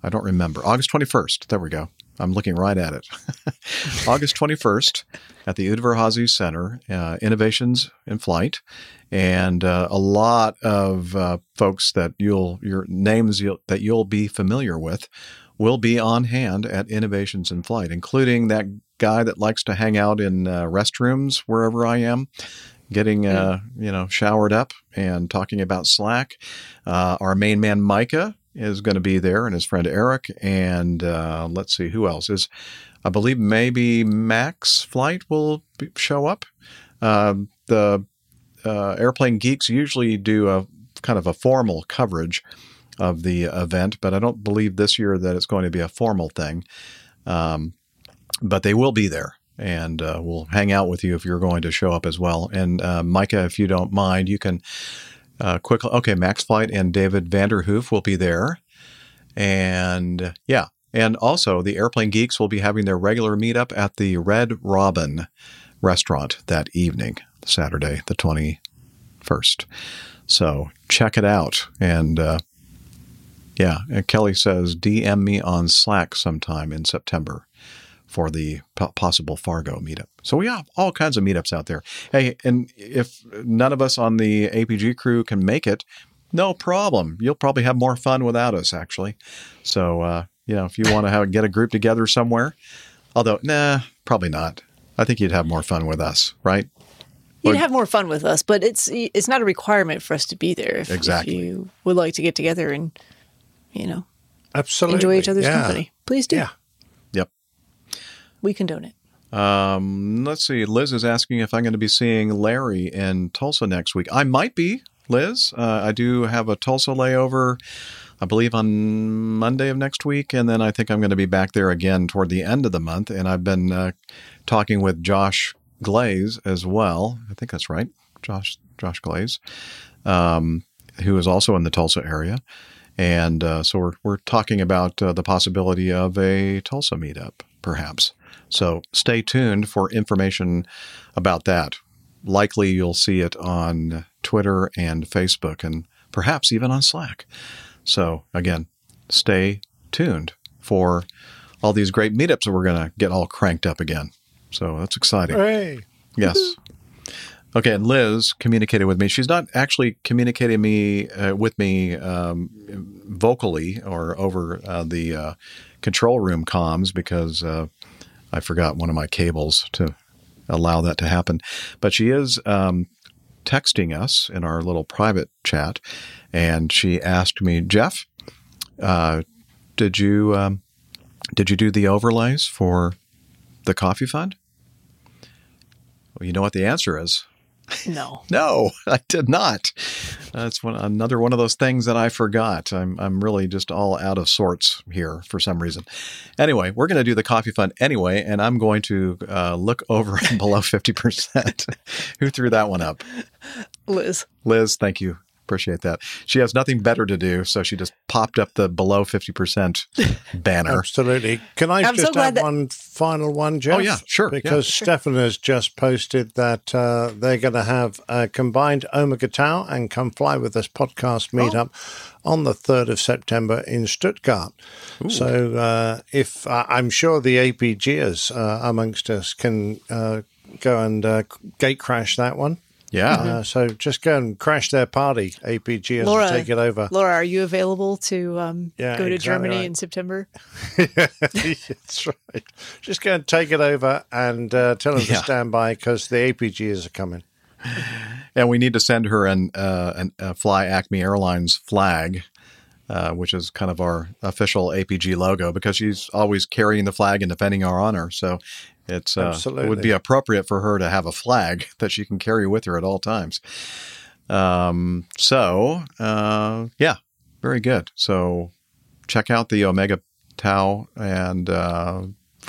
I don't remember. August 21st. There we go. I'm looking right at it. August 21st at the Udvar-Hazy Center, uh, Innovations in Flight, and uh, a lot of uh, folks that you'll your names you'll, that you'll be familiar with will be on hand at Innovations in Flight, including that guy that likes to hang out in uh, restrooms wherever I am, getting uh, you know showered up and talking about Slack. Uh, our main man Micah is going to be there, and his friend Eric, and uh, let's see who else is. I believe maybe Max Flight will be, show up. Um, the uh, airplane geeks usually do a kind of a formal coverage of the event, but I don't believe this year that it's going to be a formal thing. Um, but they will be there and uh, we'll hang out with you if you're going to show up as well. And uh, Micah, if you don't mind, you can uh, quickly. Okay, Max Flight and David Vanderhoof will be there, and yeah, and also the Airplane Geeks will be having their regular meetup at the Red Robin restaurant that evening, Saturday, the twenty first. So check it out, and uh, yeah, and Kelly says DM me on Slack sometime in September for the po- possible Fargo meetup. So we have all kinds of meetups out there. Hey, and if none of us on the APG crew can make it, no problem. You'll probably have more fun without us, actually. So uh, you know, if you want to have get a group together somewhere, although nah, probably not. I think you'd have more fun with us, right? You'd Or- have more fun with us, but it's it's not a requirement for us to be there. If, if Exactly. you would like to get together and you know Absolutely. enjoy each other's yeah. company, please do. Yeah. We condone it. Um, let's see. Liz is asking if I'm going to be seeing Larry in Tulsa next week. I might be, Liz. Uh, I do have a Tulsa layover, I believe, on Monday of next week. And then I think I'm going to be back there again toward the end of the month. And I've been uh, talking with Josh Glaze as well. I think that's right. Josh, Josh Glaze, um, who is also in the Tulsa area. And uh, so we're, we're talking about uh, the possibility of a Tulsa meetup, perhaps. So stay tuned for information about that. Likely you'll see it on Twitter and Facebook and perhaps even on Slack. So again, stay tuned for all these great meetups that we're going to get all cranked up again. So that's exciting. Hey. Yes. Okay, and Liz communicated with me. She's not actually communicating me uh, with me um, vocally or over uh, the uh, control room comms because uh, I forgot one of my cables to allow that to happen. But she is um, texting us in our little private chat, and she asked me, Jeff, uh, did you um, did you do the overlays for the coffee fund? Well, you know what the answer is. No. No, I did not. That's one another one of those things that I forgot. I'm I'm really just all out of sorts here for some reason. Anyway, we're going to do the coffee fund anyway, and I'm going to uh, look over below fifty percent. Who threw that one up? Liz. Liz, thank you. Appreciate that. She has nothing better to do, so she just popped up the below fifty percent banner. Absolutely. Can I I'm just glad add that- one final one, Jeff? Oh, yeah, sure, yeah. Because Stefan has just posted that uh, they're going to have a combined Omega Tau and Come Fly With Us podcast meetup on the 3rd of September in Stuttgart. So uh, if uh, I'm sure the APGers uh, amongst us can uh, go and uh, gate crash that one. Yeah. Uh, so just go and crash their party, APGers, Laura, and take it over. Laura, are you available to um, Yeah, go to exactly Germany right. in September? That's right. Just go and take it over and uh, tell them Yeah. to stand by because the APGs are coming. And we need to send her an, uh, an a Fly Acme Airlines flag, uh, which is kind of our official APG logo, because she's always carrying the flag and defending our honor. So it's uh, it would be appropriate for her to have a flag that she can carry with her at all times. Um, so uh, yeah, very good. So check out the Omega Tau and uh,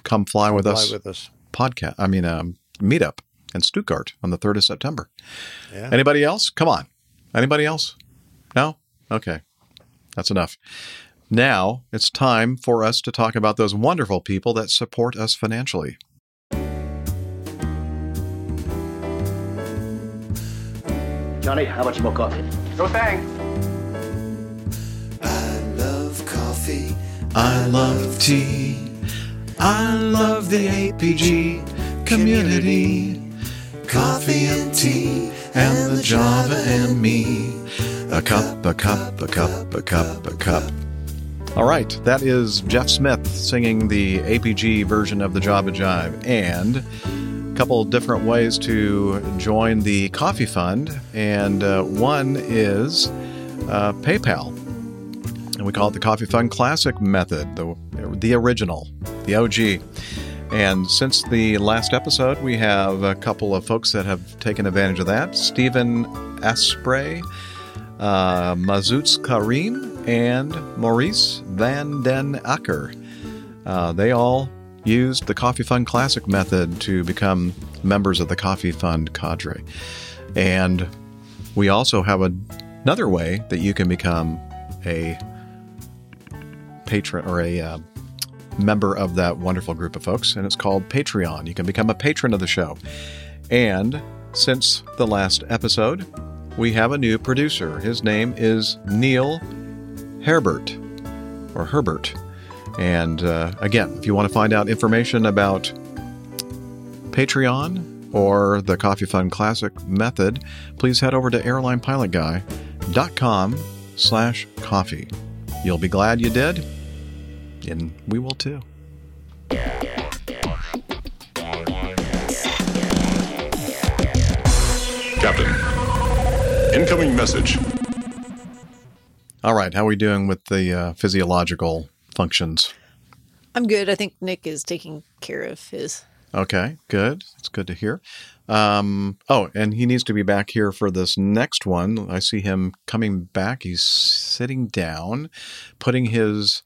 come fly with Fly us with us. podcast. I mean, um, meetup in Stuttgart on the third of September. Yeah. Anybody else? Come on. Anybody else? No? Okay. That's enough. Now it's time for us to talk about those wonderful people that support us financially. Johnny, how much more coffee? No thanks. I love coffee. I love tea. I love the APG community. Coffee and tea and the Java and me. A cup, a cup, a cup, a cup, a cup. All right, that is Jeff Smith singing the APG version of the Java Jive and a couple different ways to join the coffee fund. And uh, one is uh, PayPal and we call it the Coffee Fund Classic method, the the original, the OG. And since the last episode, we have a couple of folks that have taken advantage of that: Stephen Asprey, uh, Mazutz Karim, and Maurice Van Den Acker. Uh, they all used the Coffee Fund Classic method to become members of the Coffee Fund cadre. And we also have a, another way that you can become a patron or a uh, member of that wonderful group of folks, and it's called Patreon. You can become a patron of the show. And since the last episode, we have a new producer. His name is Neil Herbert, or Herbert. And uh, again, if you want to find out information about Patreon or the Coffee Fund Classic method, please head over to airlinepilotguy.com slash coffee. You'll be glad you did, and we will too. Captain, incoming message. All right, how are we doing with the uh, physiological functions? I'm good. I think Nick is taking care of his. Okay, good. It's good to hear. Um, oh, and he needs to be back here for this next one. I see him coming back. He's sitting down, putting his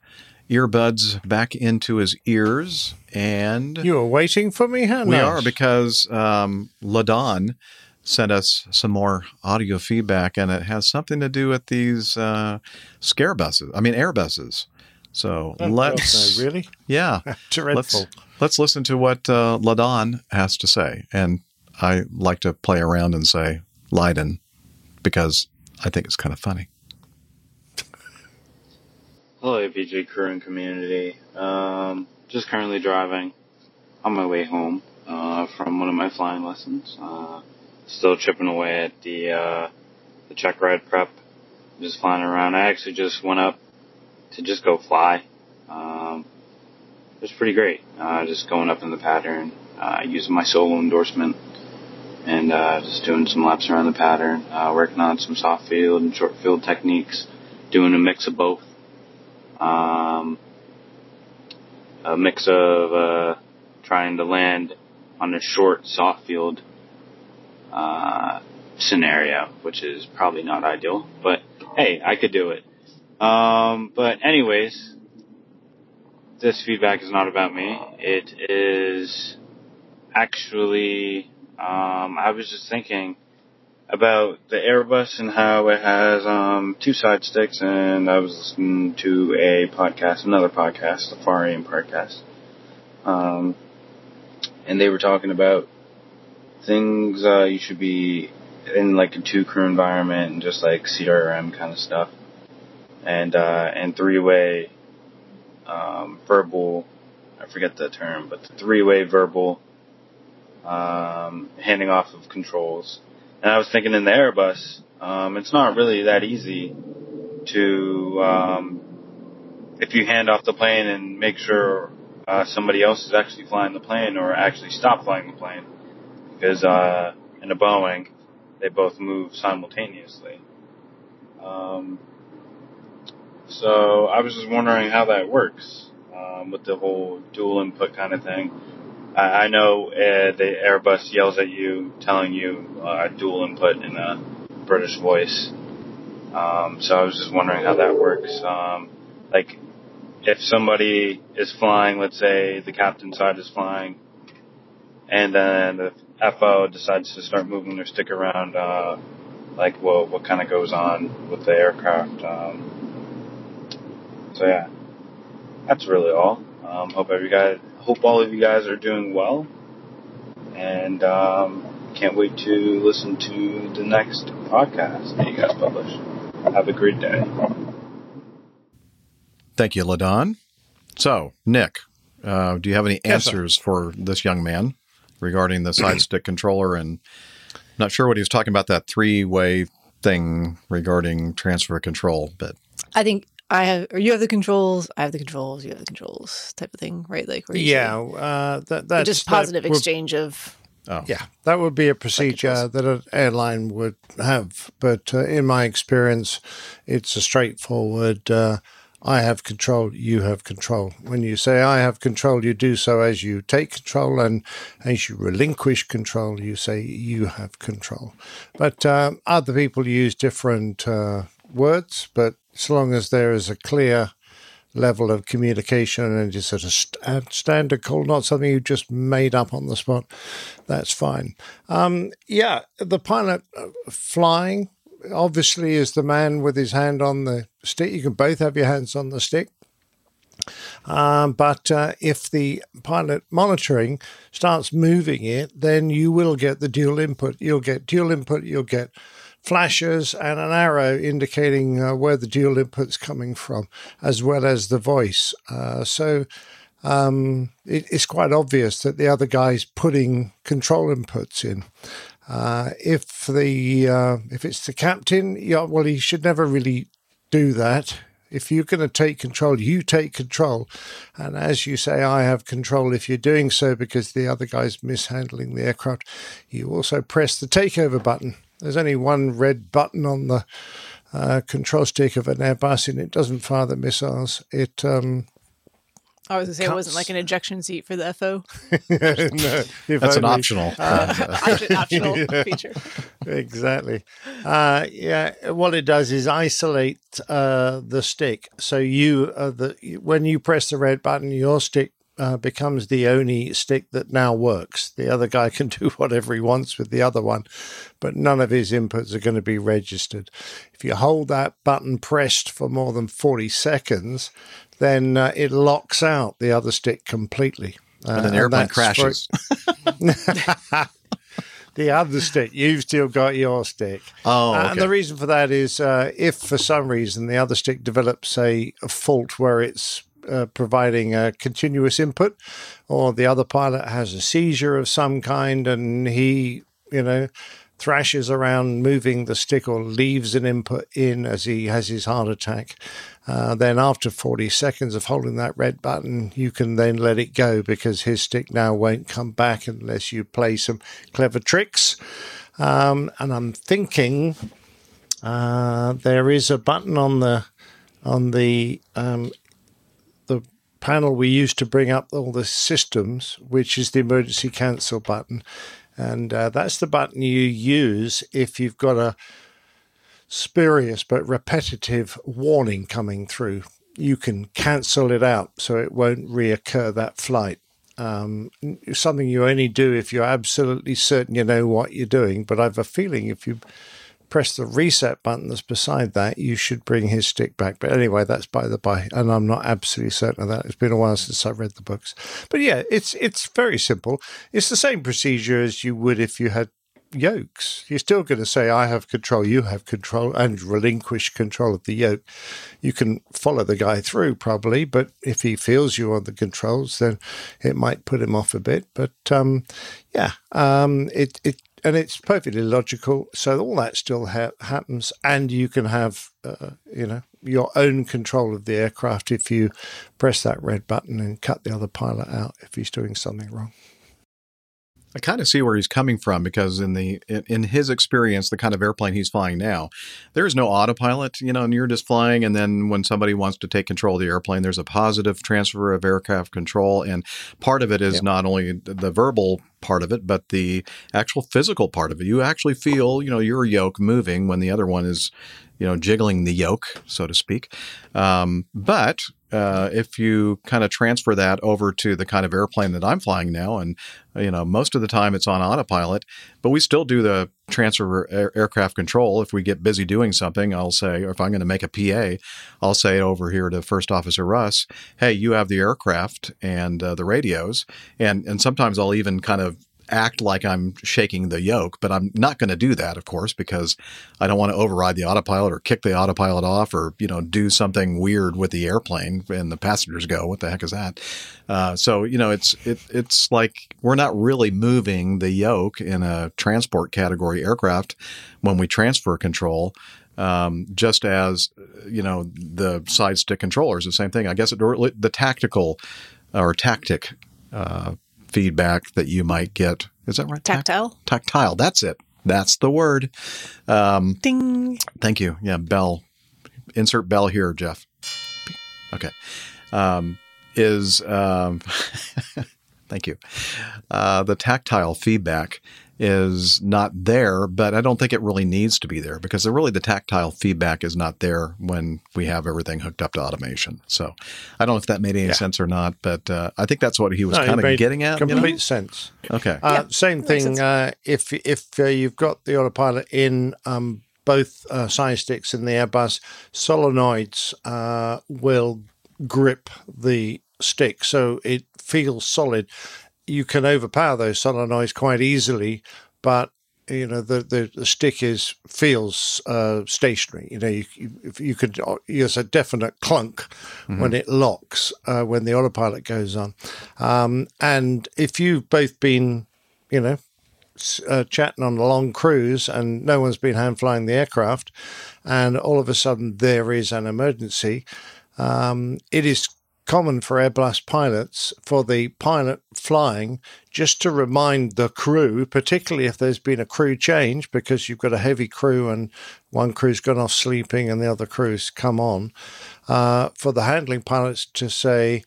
earbuds back into his ears, and You were waiting for me? How we are because um, Ladon sent us some more audio feedback, and it has something to do with these uh, scare buses. I mean, air buses. So Oh, let's God, no, really? yeah, Dreadful. Let's, let's listen to what uh, Ladon has to say, and I like to play around and say Leiden because I think it's kind of funny. Hello, APG crew and community. Um, just currently driving on my way home uh, from one of my flying lessons. Uh, still chipping away at the uh, the check ride prep. Just flying around. I actually just went up to just go fly. Um, it was pretty great. Uh, just going up in the pattern, uh, using my solo endorsement, and uh, just doing some laps around the pattern. Uh, working on some soft field and short field techniques. Doing a mix of both um, a mix of uh, trying to land on a short soft field uh, scenario, which is probably not ideal, but hey, I could do it. Um, but anyways, this feedback is not about me. It is actually, um, I was just thinking about the Airbus and how it has um, two side sticks, and I was listening to a podcast, another podcast, the Far Aim podcast, um, and they were talking about things uh, you should be in like a two crew environment and just like CRM kind of stuff, and uh, and three way um, verbal. I forget the term, but three way verbal um, handing off of controls. And I was thinking in the Airbus, um, it's not really that easy to, um, if you hand off the plane and make sure uh, somebody else is actually flying the plane or actually stop flying the plane. Because uh, in a Boeing, they both move simultaneously. Um, so I was just wondering how that works um, with the whole dual input kind of thing. I, I know uh, the Airbus yells at you, telling you uh, dual input in a British voice. Um, so I was just wondering how that works. Um, like, if somebody is flying, let's say the captain side is flying, and then the FO decides to start moving their stick around, uh, like, what what kind of goes on with the aircraft. Um, so yeah, that's really all. Um, hope every guy, hope all of you guys are doing well, and um, can't wait to listen to the next podcast that you guys publish. Have a great day. Thank you, Ladon. So, Nick, uh, do you have any Yes, answers for this young man regarding the side stick controller? And not sure what he was talking about that three way thing regarding transfer control, but I think I have, or you have the controls, I have the controls, you have the controls type of thing, right? Like, where Yeah, uh, that, that's just positive that exchange of. Oh. Yeah, that would be a procedure that an airline would have. But uh, in my experience, it's a straightforward uh, I have control, you have control. When you say I have control, you do so as you take control, and as you relinquish control, you say you have control. But um, other people use different uh, words, but as long as there is a clear level of communication and it's at a st- standard call, not something you just made up on the spot, that's fine. Um, yeah, the pilot uh, flying obviously is the man with his hand on the stick. You can both have your hands on the stick. Um, but uh, if the pilot monitoring starts moving it, then you will get the dual input. You'll get dual input, you'll get flashes and an arrow indicating uh, where the dual input's coming from, as well as the voice. Uh, so um, it, it's quite obvious that the other guy's putting control inputs in. Uh, if the uh, if it's the captain, yeah, well, he should never really do that. If you're going to take control, you take control. And as you say, I have control. If you're doing so because the other guy's mishandling the aircraft, you also press the takeover button. There's only one red button on the uh, control stick of an Airbus, and it doesn't fire the missiles. It um, I was gonna say it wasn't like an ejection seat for the FO. no, if That's an optional. Uh, Option- optional feature. exactly. Uh, yeah, what it does is isolate uh, the stick. So you, uh, the when you press the red button, your stick uh, becomes the only stick that now works. The other guy can do whatever he wants with the other one, but none of his inputs are going to be registered. If you hold that button pressed for more than forty seconds, then uh, it locks out the other stick completely. And then the Uh, airplane for- crashes. the other stick. You've still got your stick. Oh, Uh, and the reason for that is uh, if for some reason the other stick develops a, a fault where it's uh, providing a continuous input, or the other pilot has a seizure of some kind and he, you know, thrashes around moving the stick or leaves an input in as he has his heart attack. Uh, then after 40 seconds of holding that red button, you can then let it go because his stick now won't come back unless you play some clever tricks. Um, and I'm thinking uh, there is a button on the on the um, panel we used to bring up all the systems, which is the emergency cancel button, and uh, that's the button you use if you've got a spurious but repetitive warning coming through. You can cancel it out so it won't reoccur that flight. Um, something you only do if you're absolutely certain you know what you're doing. But I have a feeling if you press the reset button that's beside that, you should bring his stick back. But anyway, that's by the by, and I'm not absolutely certain of that. It's been a while since I read the books. But yeah, it's it's very simple. It's the same procedure as you would if you had yokes. You're still going to say, I have control, you have control, and relinquish control of the yoke. You can follow the guy through probably, but if he feels you on the controls, then it might put him off a bit. But um, yeah, um, it, it, and it's perfectly logical. So all that still ha- happens, and you can have, uh, you know, your own control of the aircraft if you press that red button and cut the other pilot out if he's doing something wrong. I kind of see where he's coming from because in the in, in his experience, the kind of airplane he's flying now, there is no autopilot, you know, and you're just flying. And then when somebody wants to take control of the airplane, there's a positive transfer of aircraft control, and part of it is Yeah. not only the verbal part of it, but the actual physical part of it. You actually feel, you know, your yoke moving when the other one is, you know, jiggling the yoke, so to speak. Um, but uh, if you kind of transfer that over to the kind of airplane that I'm flying now, and you know, most of the time it's on autopilot, but we still do the transfer air- aircraft control. If we get busy doing something, I'll say, or if I'm going to make a PA, I'll say over here to First Officer Russ, "Hey, you have the aircraft and uh, the radios," and and sometimes I'll even kind of act like I'm shaking the yoke, but I'm not going to do that, of course, because I don't want to override the autopilot or kick the autopilot off or, you know, do something weird with the airplane and the passengers go, what the heck is that? Uh, so, you know, it's, it, it's like we're not really moving the yoke in a transport category aircraft when we transfer control. Um, just as, you know, the side stick controller is the same thing. I guess it, the tactical or tactic, uh, feedback that you might get. Is that right? Tactile. tactile. That's it. That's the word. Um, Ding. thank you. Yeah, bell. Insert bell here, Jeff. Okay. Um, is um, thank you. Uh, the tactile feedback is not there, but I don't think it really needs to be there because really the tactile feedback is not there when we have everything hooked up to automation. So I don't know if that made any sense or not, but uh, I think that's what he was No, kind of getting at. you know? Complete sense. Okay. Uh, Yeah, same thing. Uh, if if uh, you've got the autopilot in um, both uh, side sticks in the Airbus, solenoids uh, will grip the stick, so it feels solid. You can overpower those solenoids quite easily, but you know the the, the stick is feels uh, stationary. You know you you, if you could there's a definite clunk when it locks uh, when the autopilot goes on, um, and if you've both been you know uh, chatting on a long cruise and no one's been hand flying the aircraft, and all of a sudden there is an emergency, um, it is common for Airbus pilots for the pilot flying just to remind the crew, particularly if there's been a crew change because you've got a heavy crew and one crew's gone off sleeping and the other crew's come on, uh, for the handling pilots to say,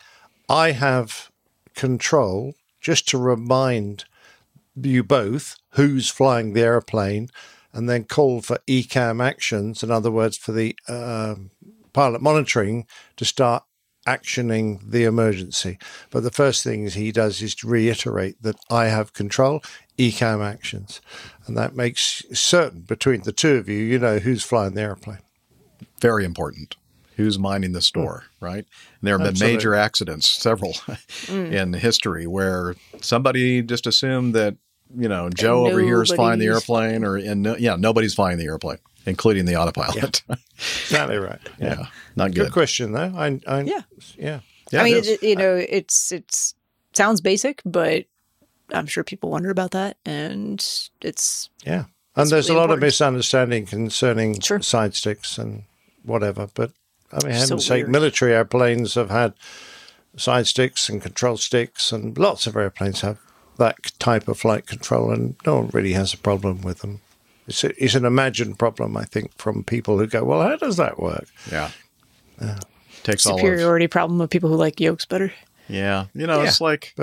I have control, just to remind you both who's flying the airplane and then call for ECAM actions, in other words, for the uh, pilot monitoring to start actioning the emergency. But the first thing he does is to reiterate that I have control, ECAM actions. And that makes certain between the two of you, you know who's flying the airplane. Very important. Who's minding the store, right? And there have been Absolutely. major accidents, several Mm. in history, where somebody just assumed that you know Joe over here is flying the airplane, or and no, yeah, nobody's flying the airplane, including the autopilot. Exactly right. Yeah, not Good good. question, though. I, I, Yeah. Yeah. Yeah, I mean, it is. it, you know, it's it's sounds basic, but I'm sure people wonder about that, and it's Yeah. That's And there's really a lot of misunderstanding concerning side sticks and whatever. But I mean, So heaven's sake, weird. military airplanes have had side sticks and control sticks, and lots of airplanes have that type of flight control, and no one really has a problem with them. It's, a, it's an imagined problem, I think, from people who go, well, how does that work? Yeah. Takes all of superiority problem of people who like yokes better. Yeah, you know, it's Yeah, like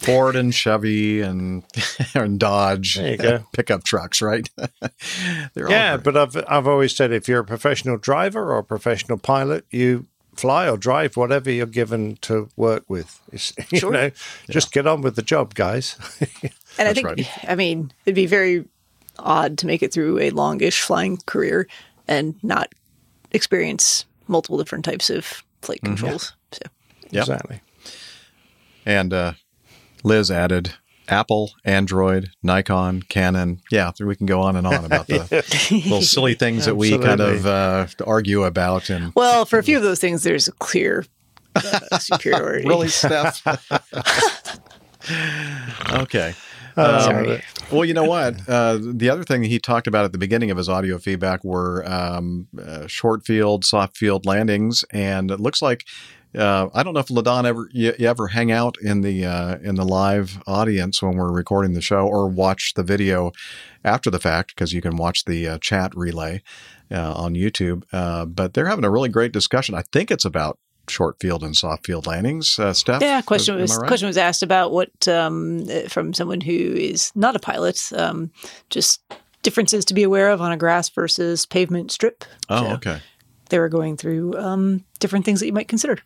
Ford and Chevy and and Dodge There you go. pickup trucks, right? They're yeah, great. but I've I've always said if you're a professional driver or a professional pilot, you fly or drive whatever you're given to work with. It's, you Sure. know, just get on with the job, guys. And I think, I mean, it'd be very odd to make it through a longish flying career and not experience multiple different types of flight Mhm. controls. So, Yep. Exactly. And uh, Liz added Apple, Android, Nikon, Canon. Yeah, we can go on and on about the little silly things that we kind of uh, argue about. And well, for a few of those things, there's a clear uh, superiority. Really, Steph? okay. Um, sorry. well, you know what? Uh, the other thing he talked about at the beginning of his audio feedback were um, uh, short field, soft field landings, and it looks like uh, I don't know if Ladon ever you, you ever hang out in the uh, in the live audience when we're recording the show, or watch the video after the fact because you can watch the uh, chat relay uh, on YouTube. Uh, but they're having a really great discussion. I think it's about short field and soft field landings. Uh, Steph, Yeah, question was right? question was asked about what um, uh, from someone who is not a pilot, um, just differences to be aware of on a grass versus pavement strip. Oh, So okay. They were going through um, different things that you might consider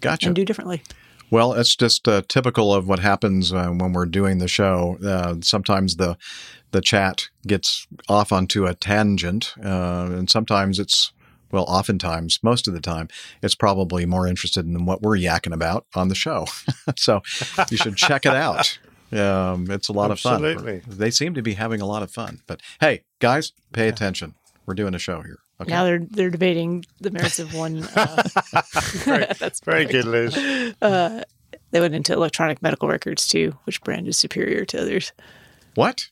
Gotcha. and do differently. Well, it's just uh, typical of what happens uh, when we're doing the show. Uh, sometimes the the chat gets off onto a tangent, uh, and sometimes it's well, oftentimes, most of the time, it's probably more interested in what we're yakking about on the show. so you should check it out. Um, it's a lot Absolutely. of fun. They seem to be having a lot of fun. But hey, guys, pay attention. We're doing a show here. Okay. Now they're they're debating the merits of one. Uh, very, that's very good, Liz. Uh, they went into electronic medical records too, which brand is superior to others. What?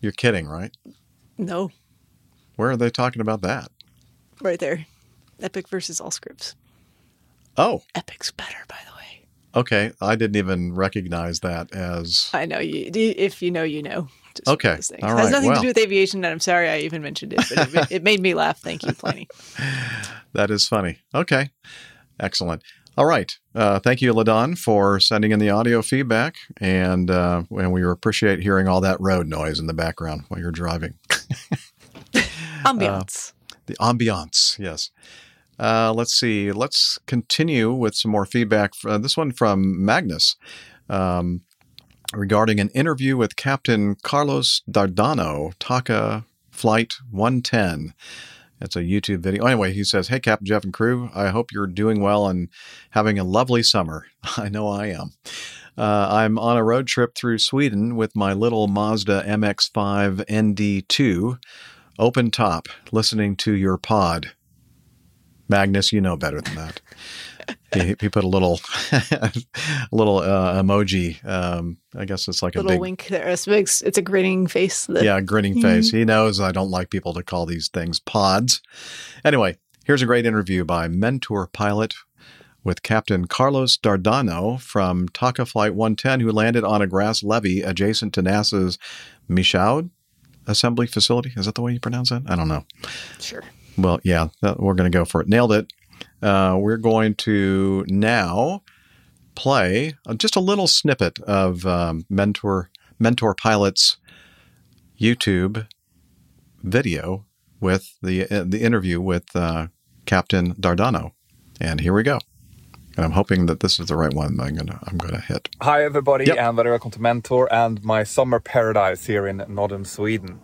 You're kidding, right? No, Where are they talking about that? Right there, Epic versus Allscripts. Oh, Epic's better, by the way. okay. I didn't even recognize that as I know you. If you know, you know. Just Okay. those things. All Has nothing Well. to do with aviation, and I'm sorry I even mentioned it, but it, it made me laugh. Thank you, Pliny. that is funny. Okay, excellent. All right. Uh, thank you, Ladon, for sending in the audio feedback, and uh, and we appreciate hearing all that road noise in the background while you're driving. Ambiance. The ambiance, yes. Uh, let's see. Let's continue with some more feedback. Uh, this one from Magnus um, regarding an interview with Captain Carlos Dardano, TACA Flight 110. It's a YouTube video. Anyway, he says, Hey, Captain Jeff and crew, I hope you're doing well and having a lovely summer. I know I am. Uh, I'm on a road trip through Sweden with my little Mazda MX5 ND2, open top, listening to your pod. Magnus, you know better than that. he, he put a little, a little uh, emoji. Um, I guess it's like a Little big wink there. It's, big, it's a grinning face. that- yeah, grinning face. He knows I don't like people to call these things pods. Anyway, here's a great interview by mentor pilot with Captain Carlos Dardano from TACA Flight 110, who landed on a grass levee adjacent to NASA's Michoud assembly facility. Is that the way you pronounce that? I don't know. Sure. Well, yeah, that, we're going to go for it. Nailed it. Uh, we're going to now play uh, just a little snippet of um, Mentor Mentor Pilot's YouTube video with the uh, the interview with uh, Captain Dardano, and here we go. And I'm hoping that this is the right one. I'm gonna I'm gonna hit. Hi, everybody, Yep. and very welcome to Mentor and my summer paradise here in northern Sweden.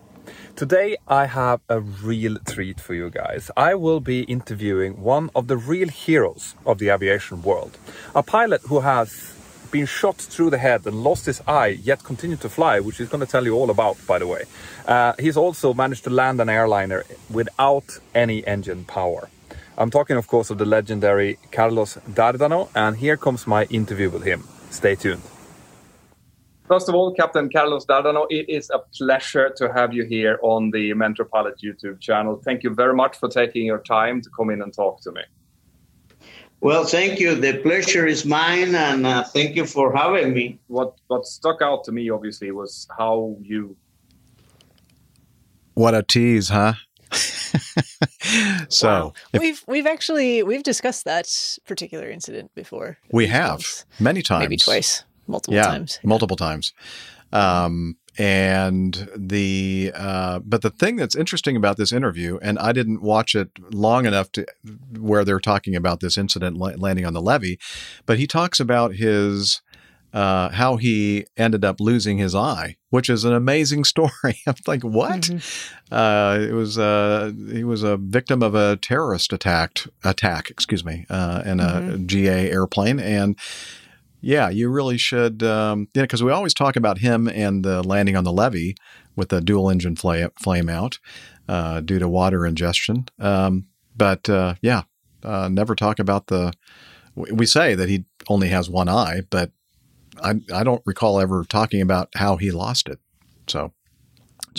Today, I have a real treat for you guys. I will be interviewing one of the real heroes of the aviation world, a pilot who has been shot through the head and lost his eye, yet continued to fly, which he's going to tell you all about, by the way. Uh, he's also managed to land an airliner without any engine power. I'm talking, of course, of the legendary Carlos Dardano, and here comes my interview with him. Stay tuned. First of all, Captain Carlos Dardano, it is a pleasure to have you here on the Mentor Pilot YouTube channel. Thank you very much for taking your time to come in and talk to me. Well, thank you. The pleasure is mine, and uh, thank you for having me. What what stuck out to me, obviously, was how you What a tease, huh? so if- we've we've actually we've discussed that particular incident before. we have many times, Maybe twice, multiple yeah, times. multiple times. Um, and the uh, but the thing that's interesting about this interview, and I didn't watch it long enough to where they're talking about this incident landing on the levee, but he talks about his uh, how he ended up losing his eye, which is an amazing story. I'm like, what? Uh, it was uh, he was a victim of a terrorist attack attack, excuse me, uh, in a GA airplane, and yeah, you really should, um, yeah, because we always talk about him and the landing on the levee with the dual engine flame, flame out uh, due to water ingestion. Um, but uh, yeah, uh, never talk about the. We say that he only has one eye, but I I don't recall ever talking about how he lost it. So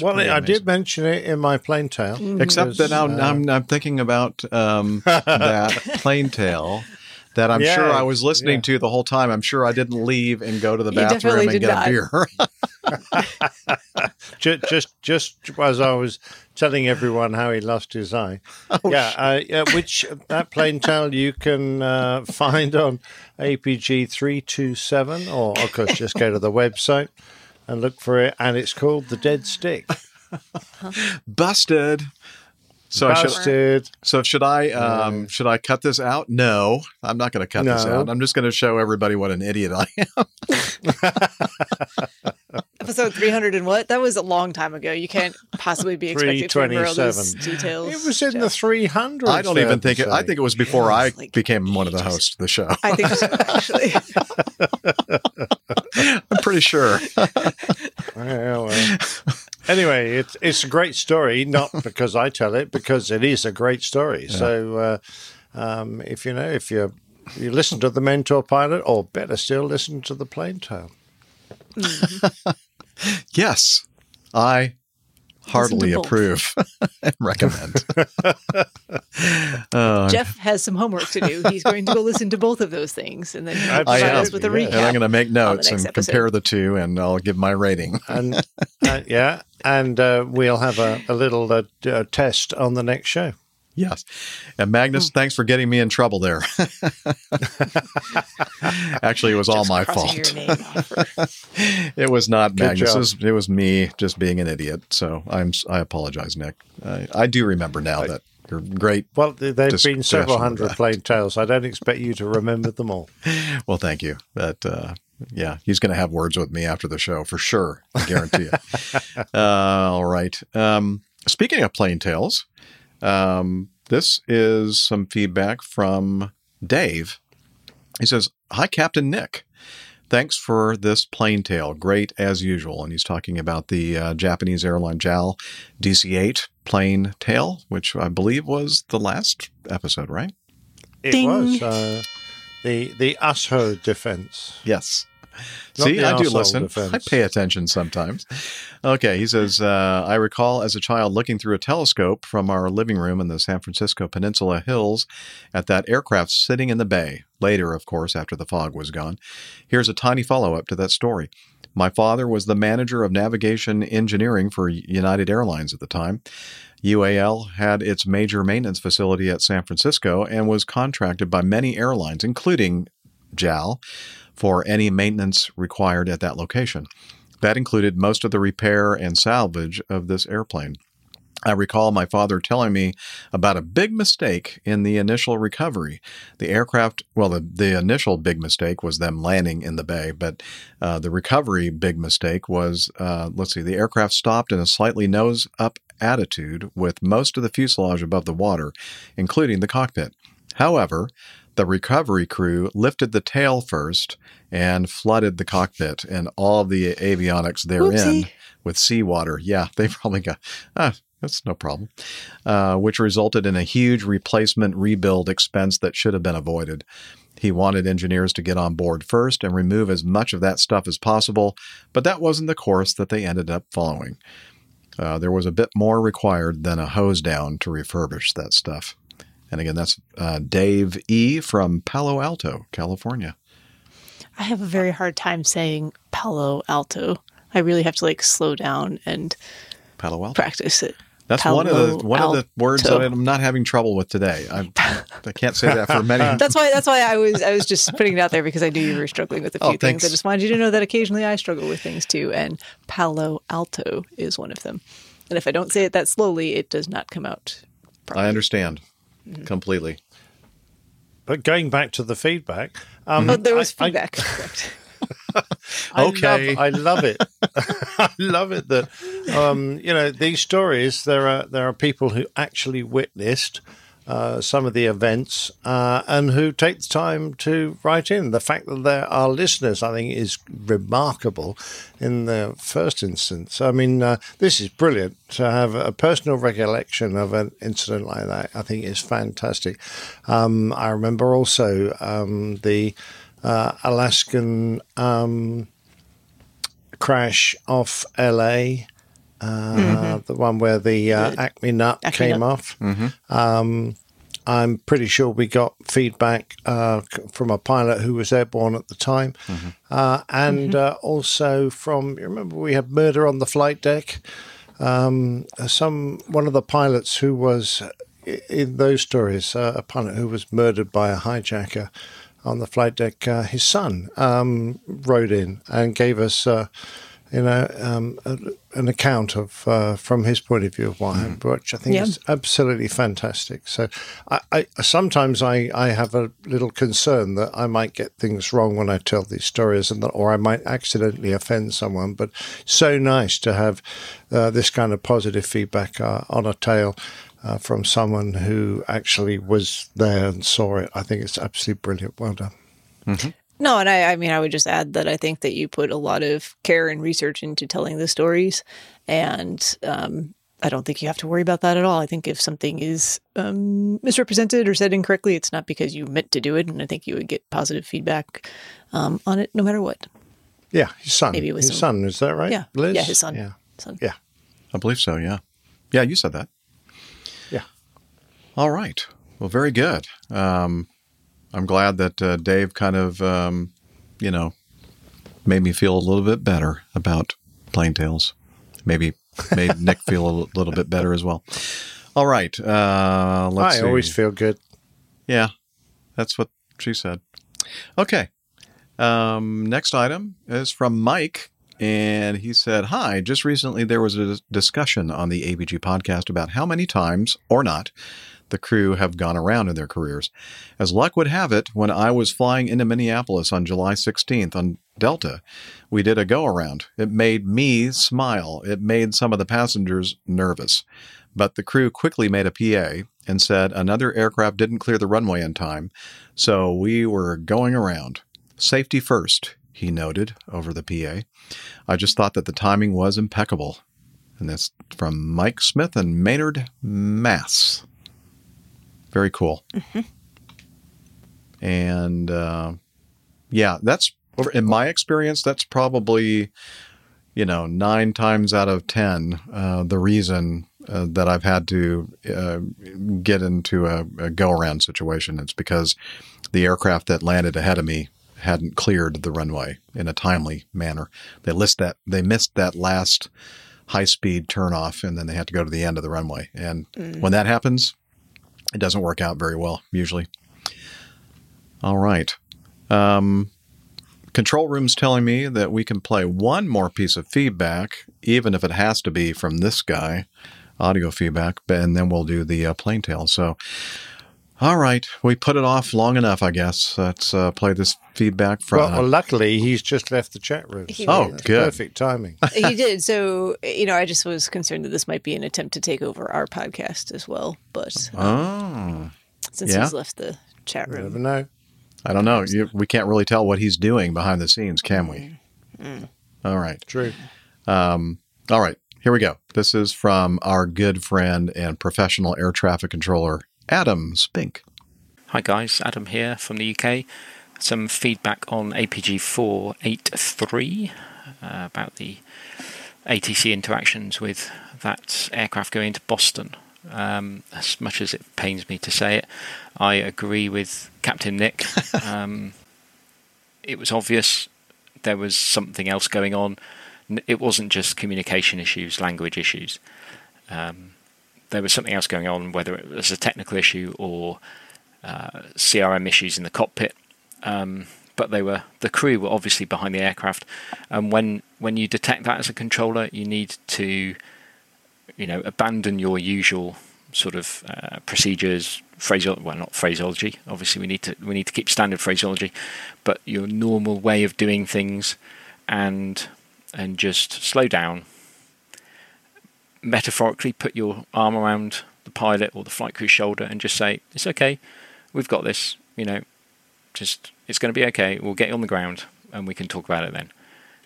Well, I amazing. did mention it in my plain tale. Except that now uh, I'm, I'm thinking about um, that plain tail that I'm sure I was listening yeah. to the whole time. I'm sure I didn't leave and go to the bathroom and get not. a beer. just, just, just as I was telling everyone how he lost his eye. Oh, yeah, uh, yeah, which that plane tale you can uh, find on APG three two seven, or of course just go to the website and look for it. And it's called the Dead Stick. Busted. So I should, so should I um, should I cut this out? No, I'm not going to cut this out. I'm just going to show everybody what an idiot I am. Episode three hundred and what? That was a long time ago. You can't possibly be expected to remember all those details. It was in the three hundred. I don't even think it. I think it was before I became one of the hosts of the show. I think so, actually. I'm pretty sure. Well, well. Anyway, it's it's a great story, not because I tell it, because it is a great story. So, uh, um, if you know, if you you listen to the Mentor Pilot, or better still, listen to the Plane Tale. Yes, I heartily approve and recommend. Uh, Jeff has some homework to do. He's going to go listen to both of those things and then I provide am, us with a recap. and. I'm going to make notes and episode. compare the two, and I'll give my rating. And uh, yeah, and uh, we'll have a, a little uh, uh, test on the next show. Yes. And Magnus, thanks for getting me in trouble there. Actually, it was all my fault. your name off it was not Good Magnus. It was, it was me just being an idiot. So I'm I apologize, Nick. I, I do remember now that you're great. Well, th- there've been several hundred plain Tales. I don't expect you to remember them all. Well, thank you. But uh, yeah, he's going to have words with me after the show for sure. I guarantee it. uh, all right. Um, speaking of plain tales, um, this is some feedback from Dave. He says, "Hi, Captain Nick." Thanks for this plane tale. Great as usual. And he's talking about the uh, Japanese airline JAL DC 8 plane tale, which I believe was the last episode, right? It was uh, the the Asoh defense. Yes. See, I do listen. defense. I pay attention sometimes. Okay, he says, uh, I recall as a child looking through a telescope from our living room in the San Francisco Peninsula Hills at that aircraft sitting in the bay. Later, of course, after the fog was gone. Here's a tiny follow up to that story. My father was the manager of navigation engineering for United Airlines at the time. UAL had its major maintenance facility at San Francisco and was contracted by many airlines, including JAL, for any maintenance required at that location. That included most of the repair and salvage of this airplane. I recall my father telling me about a big mistake in the initial recovery. The aircraft, well, the, the initial big mistake was them landing in the bay, but uh, the recovery big mistake was uh, let's see, the aircraft stopped in a slightly nose up attitude with most of the fuselage above the water, including the cockpit. However, the recovery crew lifted the tail first and flooded the cockpit and all the avionics therein Whoopsie. with seawater. Yeah, they probably got, ah, that's no problem, uh, which resulted in a huge replacement rebuild expense that should have been avoided. He wanted engineers to get on board first and remove as much of that stuff as possible, but that wasn't the course that they ended up following. Uh, there was a bit more required than a hose down to refurbish that stuff. And again, that's uh, Dave E. from Palo Alto, California. I have a very hard time saying Palo Alto. I really have to like slow down and Palo Alto. practice it. That's Palo one of the one of the words that I'm not having trouble with today. I, I can't say that for many. That's why. That's why I was. I was just putting it out there because I knew you were struggling with a few Oh, things. I just wanted you to know that occasionally I struggle with things too, and Palo Alto is one of them. And if I don't say it that slowly, it does not come out. I understand Mm-hmm. completely. But going back to the feedback, um, oh, there was I- I- feedback. Correct. I Okay. love, I love it. I love it that um, you know these stories. There are there are people who actually witnessed uh, some of the events uh, and who take the time to write in. The fact that there are listeners, I think, is remarkable. In the first instance, I mean, uh, this is brilliant to have a personal recollection of an incident like that. I think is fantastic. Um, I remember also um, the uh, Alaskan um, crash off LA, uh, Mhm. the one where the, uh, The Acme nut Acme came nut. off. Mhm. Um, I'm pretty sure we got feedback uh, from a pilot who was airborne at the time, uh, and uh, also from you remember we had murder on the flight deck. Um, some one of the pilots who was in those stories, uh, a pilot who was murdered by a hijacker on the flight deck. Uh, his son um, rode in and gave us. You know, um, a, an account of uh, from his point of view of what happened, which I think Yeah. is absolutely fantastic. So, I, I sometimes I, I have a little concern that I might get things wrong when I tell these stories, and that, or I might accidentally offend someone. But so nice to have uh, this kind of positive feedback uh, on a tale. Uh, from someone who actually was there and saw it, I think it's absolutely brilliant. Well done. No, and I, I mean, I would just add that I think that you put a lot of care and research into telling the stories, and um, I don't think you have to worry about that at all. I think if something is um, misrepresented or said incorrectly, it's not because you meant to do it, and I think you would get positive feedback um, on it no matter what. Yeah, his son. Maybe it was his some- son. Is that right? Yeah. Liz? Yeah, his son. Yeah. Son. Yeah. I believe so. Yeah, yeah. You said that. Yeah. All right. Well, very good. Um, I'm glad that uh, Dave kind of, um, you know, made me feel a little bit better about Plain Tales. Maybe made Nick feel a little bit better as well. All right. Uh, let's I see. always feel good. Yeah, that's what she said. Okay. Um, next item is from Mike, and he said, Hi, just recently there was a discussion on the APG podcast about how many times or not the crew have gone around in their careers. As luck would have it, when I was flying into Minneapolis on July 16th on Delta, we did a go around. It made me smile. It made some of the passengers nervous. But the crew quickly made a PA and said another aircraft didn't clear the runway in time, so we were going around. Safety first, he noted over the PA. I just thought that the timing was impeccable. And that's from Mike Smith and Maynard, Mass. Very cool. And uh, yeah, that's In my experience, that's probably, you know, nine times out of 10, uh, the reason uh, that I've had to uh, get into a, a go around situation. It's because the aircraft that landed ahead of me hadn't cleared the runway in a timely manner. They list that they missed that last high speed turnoff, and then they had to go to the end of the runway. And Mm. when that happens, it doesn't work out very well usually. All right. Um, control room's telling me that we can play one more piece of feedback, even if it has to be from this guy, audio feedback, and then we'll do the uh, plain tale. So, all right, we put it off long enough, I guess. Let's uh, play this feedback from. Well, well, luckily, he's just left the chat room. He Oh, did. good. Perfect timing. he did. So, you know, I just was concerned that this might be an attempt to take over our podcast as well. But oh, since yeah. he's left the chat room, Never know. I don't know. You, we can't really tell what he's doing behind the scenes, can we? Mm. All right. True. Um, all right. Here we go. This is from our good friend and professional air traffic controller, Adam Spink. Hi guys, Adam here from the UK. Some feedback on APG 483 uh, about the ATC interactions with that aircraft going to Boston. Um, as much as it pains me to say it, I agree with Captain Nick. um, it was obvious there was something else going on. It wasn't just communication issues, language issues. Um, there was something else going on, whether it was a technical issue or uh, CRM issues in the cockpit. Um, but they were the crew were obviously behind the aircraft, and when when you detect that as a controller, you need to, you know, abandon your usual sort of uh, procedures, phraseology. Well, not phraseology. Obviously, we need to we need to keep standard phraseology, but your normal way of doing things, and and just slow down. Metaphorically, put your arm around the pilot or the flight crew's shoulder and just say, "It's okay, we've got this." You know, just it's going to be okay. We'll get you on the ground and we can talk about it then.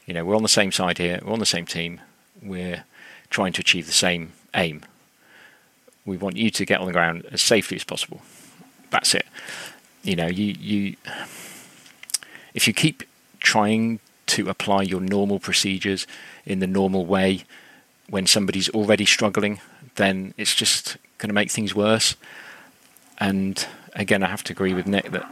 You know, we're on the same side here. We're on the same team. We're trying to achieve the same aim. We want you to get on the ground as safely as possible. That's it. You know, you you if you keep trying to apply your normal procedures in the normal way when somebody's already struggling, then it's just going to make things worse. And again, I have to agree with Nick that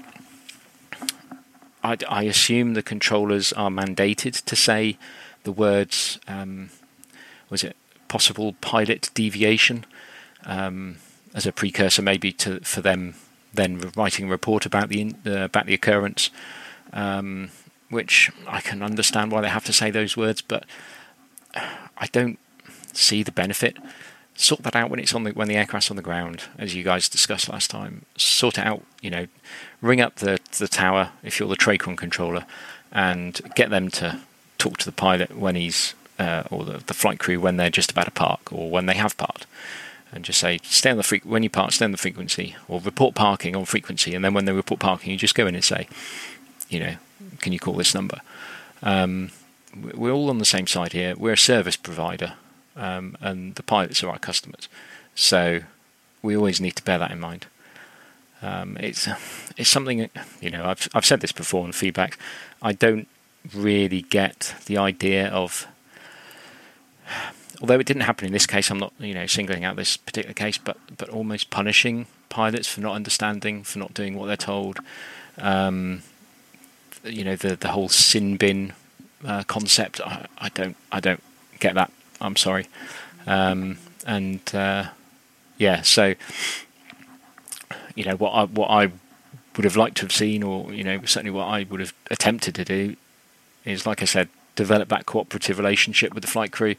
I, I assume the controllers are mandated to say the words, um, was it possible pilot deviation, um, as a precursor maybe to for them then writing a report about the uh, about the occurrence, um, which I can understand why they have to say those words, but I don't see the benefit. Sort that out when it's on the when the aircraft's on the ground, as you guys discussed last time. Sort it out, you know, ring up the the tower if you're the Tracon controller, and get them to talk to the pilot when he's uh, or the, the flight crew when they're just about to park or when they have parked, and just say stay on the when you park, stay on the frequency or report parking on frequency, and then when they report parking, you just go in and say, you know, can you call this number? Um, we- we're all on the same side here. We're a service provider, um, and the pilots are our customers. So we always need to bear that in mind. Um, it's it's something you know. I've I've said this before in feedback. I don't really get the idea of. Although it didn't happen in this case, I'm not you know singling out this particular case, but but almost punishing pilots for not understanding, for not doing what they're told. Um, you know the the whole sin bin uh, concept. I, I don't I don't get that. I'm sorry. Um, and uh, yeah, so you know what I what I would have liked to have seen, or you know certainly what I would have attempted to do, is like I said, develop that cooperative relationship with the flight crew,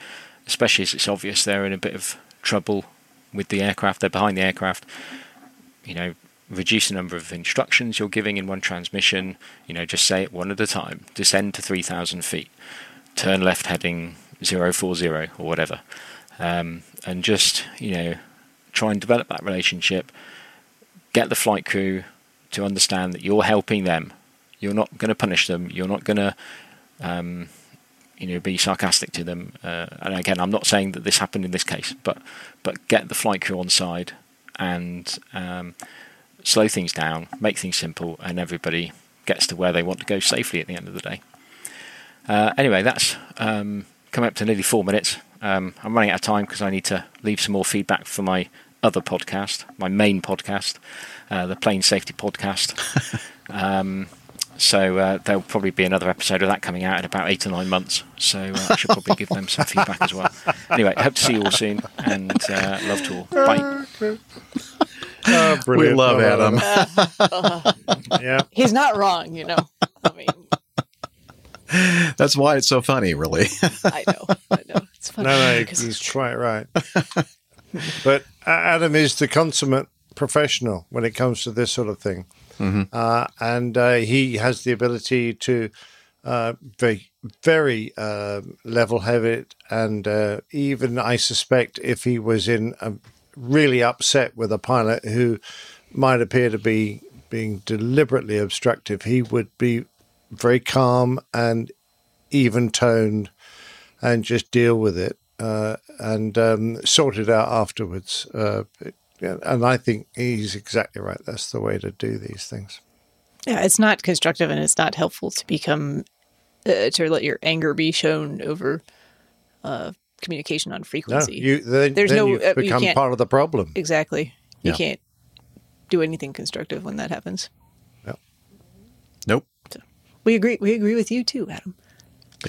especially as it's obvious they're in a bit of trouble with the aircraft. They're behind the aircraft. You know, reduce the number of instructions you're giving in one transmission. You know, just say it one at a time. Descend to 3,000 feet. Turn left heading 040 or whatever. Um, and just, you know, try and develop that relationship. Get the flight crew to understand that you're helping them. You're not going to punish them. You're not going to, um, you know, be sarcastic to them. Uh, and again, I'm not saying that this happened in this case, but but get the flight crew on side and um, slow things down, make things simple, and everybody gets to where they want to go safely at the end of the day. Uh, anyway, that's um, coming up to nearly four minutes. Um, I'm running out of time because I need to leave some more feedback for my other podcast, my main podcast, uh, the Plane Safety Podcast. um, so uh, there'll probably be another episode of that coming out in about eight or nine months. So uh, I should probably give them some feedback as well. Anyway, hope to see you all soon, and uh, love to all. Bye. Oh, We love Well Adam. done. yeah. He's not wrong, you know. That's why it's so funny, really. I know. I know. It's funny. No, no, because- he's quite right. but Adam is the consummate professional when it comes to this sort of thing. Mhm. Uh, and uh, he has the ability to uh, very, very uh, level headed. And uh, even, I suspect, if he was in a really upset with a pilot who might appear to be being deliberately obstructive, he would be very calm and even toned and just deal with it uh, and um, sort it out afterwards. Uh, and I think he's exactly right. That's the way to do these things. Yeah, it's not constructive and it's not helpful to become uh, to let your anger be shown over uh, communication on No, frequency. you then, There's then no you've uh, you become can't- part of the problem. Exactly. You Yeah. can't do anything constructive when that happens. Nope. We agree. We agree with you too, Adam.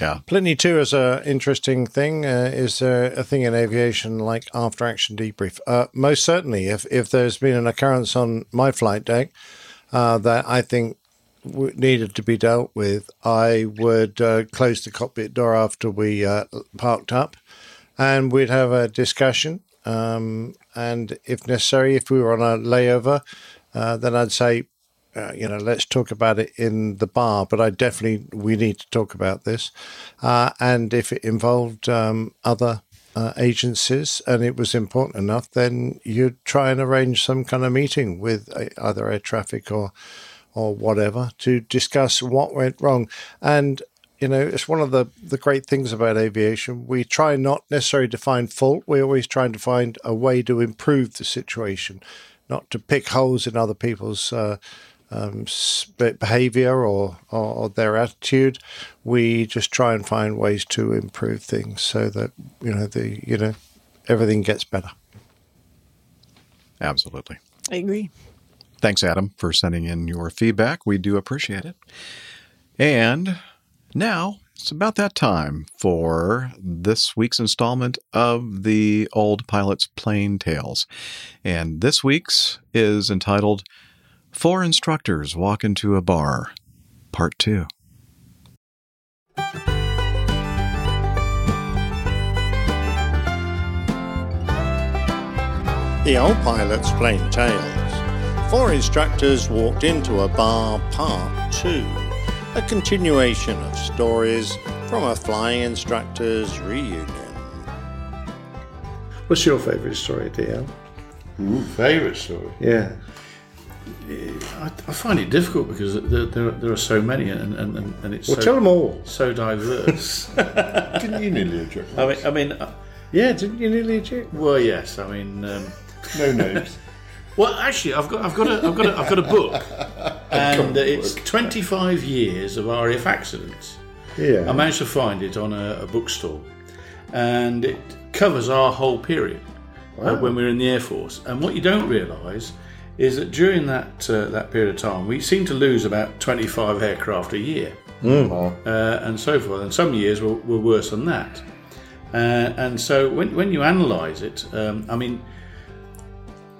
Yeah. Plenty too is a interesting thing. Uh, is there a thing in aviation like after action debrief? Uh, most certainly. If if there's been an occurrence on my flight deck uh, that I think w- needed to be dealt with, I would uh, close the cockpit door after we uh, parked up, and we'd have a discussion. Um, and if necessary, if we were on a layover, uh, then I'd say uh, you know, let's talk about it in the bar. But I definitely we need to talk about this, uh, and if it involved um, other uh, agencies and it was important enough, then you'd try and arrange some kind of meeting with uh, either air traffic or or whatever to discuss what went wrong. And you know, it's one of the the great things about aviation. We try not necessarily to find fault. We're always trying to find a way to improve the situation, not to pick holes in other people's. Um, behavior or, or, or their attitude. We just try and find ways to improve things so that you know the you know everything gets better. Absolutely. I agree. Thanks, Adam, for sending in your feedback. We do appreciate it. And now it's about that time for this week's installment of the Old Pilot's Plain Tales. And this week's is entitled Four Instructors Walk into a Bar, Part 2. The old pilot's plain tales. Four instructors walked into a bar, part two. A continuation of stories from a flying instructors reunion. What's your favourite story, DL? Ooh, favourite story. Yeah. I, I find it difficult because there, there, there are so many, and, and, and- and it's Well, so, tell 'em all. So diverse. Didn't you nearly eject? I mean, I mean, uh, yeah, didn't you nearly eject? Well, yes. I mean, um, no names. Well, actually, I've got, I've got, a, I've got, a, I've got a book, and uh, it's 25 years of RAF accidents. Yeah. I managed to find it on a, a bookstore, and it covers our whole period uh, when we were in the Air Force. And what you don't realise is that during that uh, that period of time, we seem to lose about 25 aircraft a year, Mm. uh, and so forth. And some years were, were worse than that. Uh, and so when, when you analyse it, um, I mean,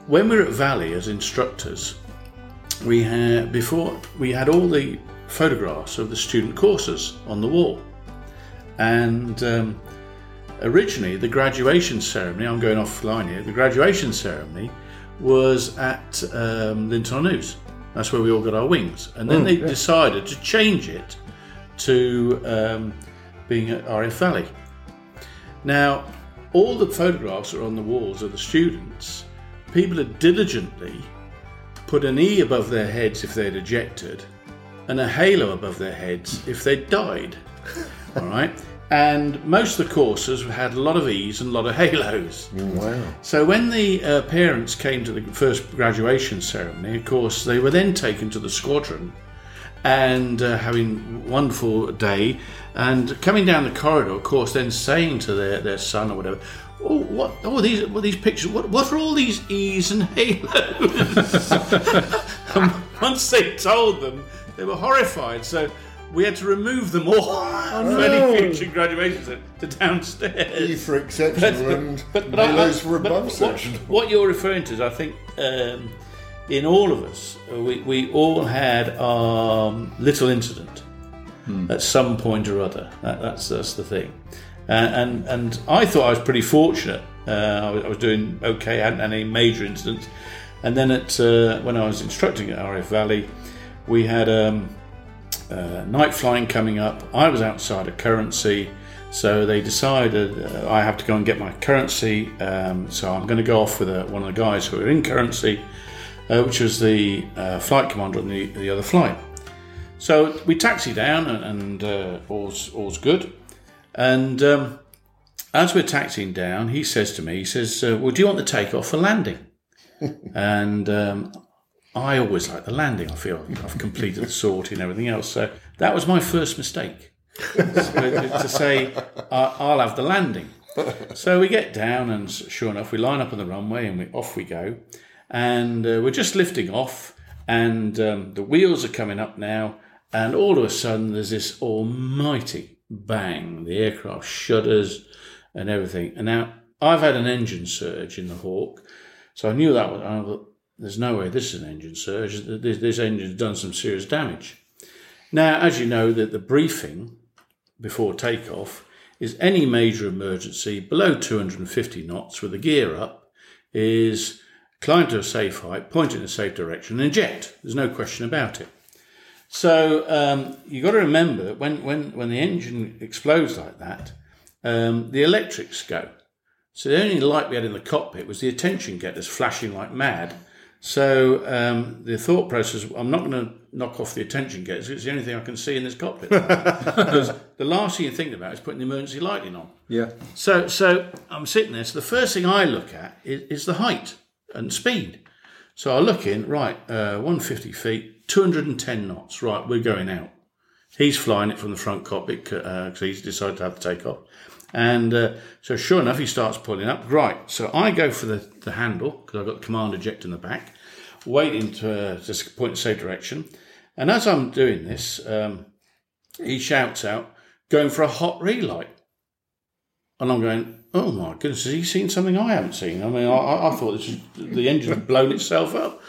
when we're at Valley as instructors, we had before we had all the photographs of the student courses on the wall, and um, originally the graduation ceremony. I'm going offline here. The graduation ceremony was at um, Linton on Ouse. That's where we all got our wings, and then Mm, they yeah. decided to change it to um, being at RAF Valley. Now, all the photographs are on the walls of the students, people had diligently put an E above their heads if they'd ejected, and a halo above their heads if they'd died. All right? And most of the courses had a lot of E's and a lot of halos. Wow. So when the uh, parents came to the first graduation ceremony, of course, they were then taken to the squadron and uh, having a wonderful day, and coming down the corridor, of course, then saying to their, their son or whatever, "Oh, what? Oh, these what are these pictures? What, what are all these E's and halos?" and once they told them, they were horrified. So. We had to remove them all for no. any future graduations to downstairs. E for exceptional and halos for but above what, section. what you're referring to is, I think, um, in all of us, uh, we, we all had um, little incident at some point or other. That, that's that's the thing. And, and and I thought I was pretty fortunate. Uh, I, was, I was doing okay. I hadn't had any major incidents. And then at uh, when I was instructing at RAF Valley, we had um, uh, night flying coming up. I was outside of currency. So they decided uh, I have to go and get my currency. Um, so I'm going to go off with uh, one of the guys who are in currency, uh, which was the uh, flight commander on the, the other flight. So we taxi down and, and uh, all's, all's good. And um, as we're taxiing down, he says to me, he says, well, do you want the takeoff for landing? and um, I always like the landing. I feel I've completed the sortie and everything else. So that was my first mistake. to say "I- I'll have the landing. So we get down, and sure enough, we line up on the runway, and we, off we go. And uh, we're just lifting off, and um, the wheels are coming up now, and all of a sudden, there's this almighty bang. The aircraft shudders and everything. And now I've had an engine surge in the Hawk, so I knew that was. There's no way this is an engine surge. This, this engine's done some serious damage. Now, as you know, that the briefing before takeoff is any major emergency below 250 knots with the gear up is climb to a safe height, point in a safe direction, and eject. There's no question about it. So um, you got to remember when, when, when the engine explodes like that, um, the electrics go. So the only light we had in the cockpit was the attention getters flashing like mad. So um, the thought process: I'm not going to knock off the attention getters. It's the only thing I can see in this cockpit. because the last thing you're thinking about is putting the emergency lighting on. Yeah. So, so I'm sitting there. So the first thing I look at is, is the height and speed. So I look in, right, uh, 150 feet, 210 knots. Right, we're going out. He's flying it from the front cockpit because he's decided to have the takeoff. And uh, so, sure enough, he starts pulling up. Right, so I go for the, the handle because I've got the command eject in the back, waiting to uh, just point in the same direction. And as I'm doing this, um, he shouts out, going for a hot relight. And I'm going, oh my goodness, has he seen something I haven't seen? I mean, I- I, I thought this was, the engine had blown itself up.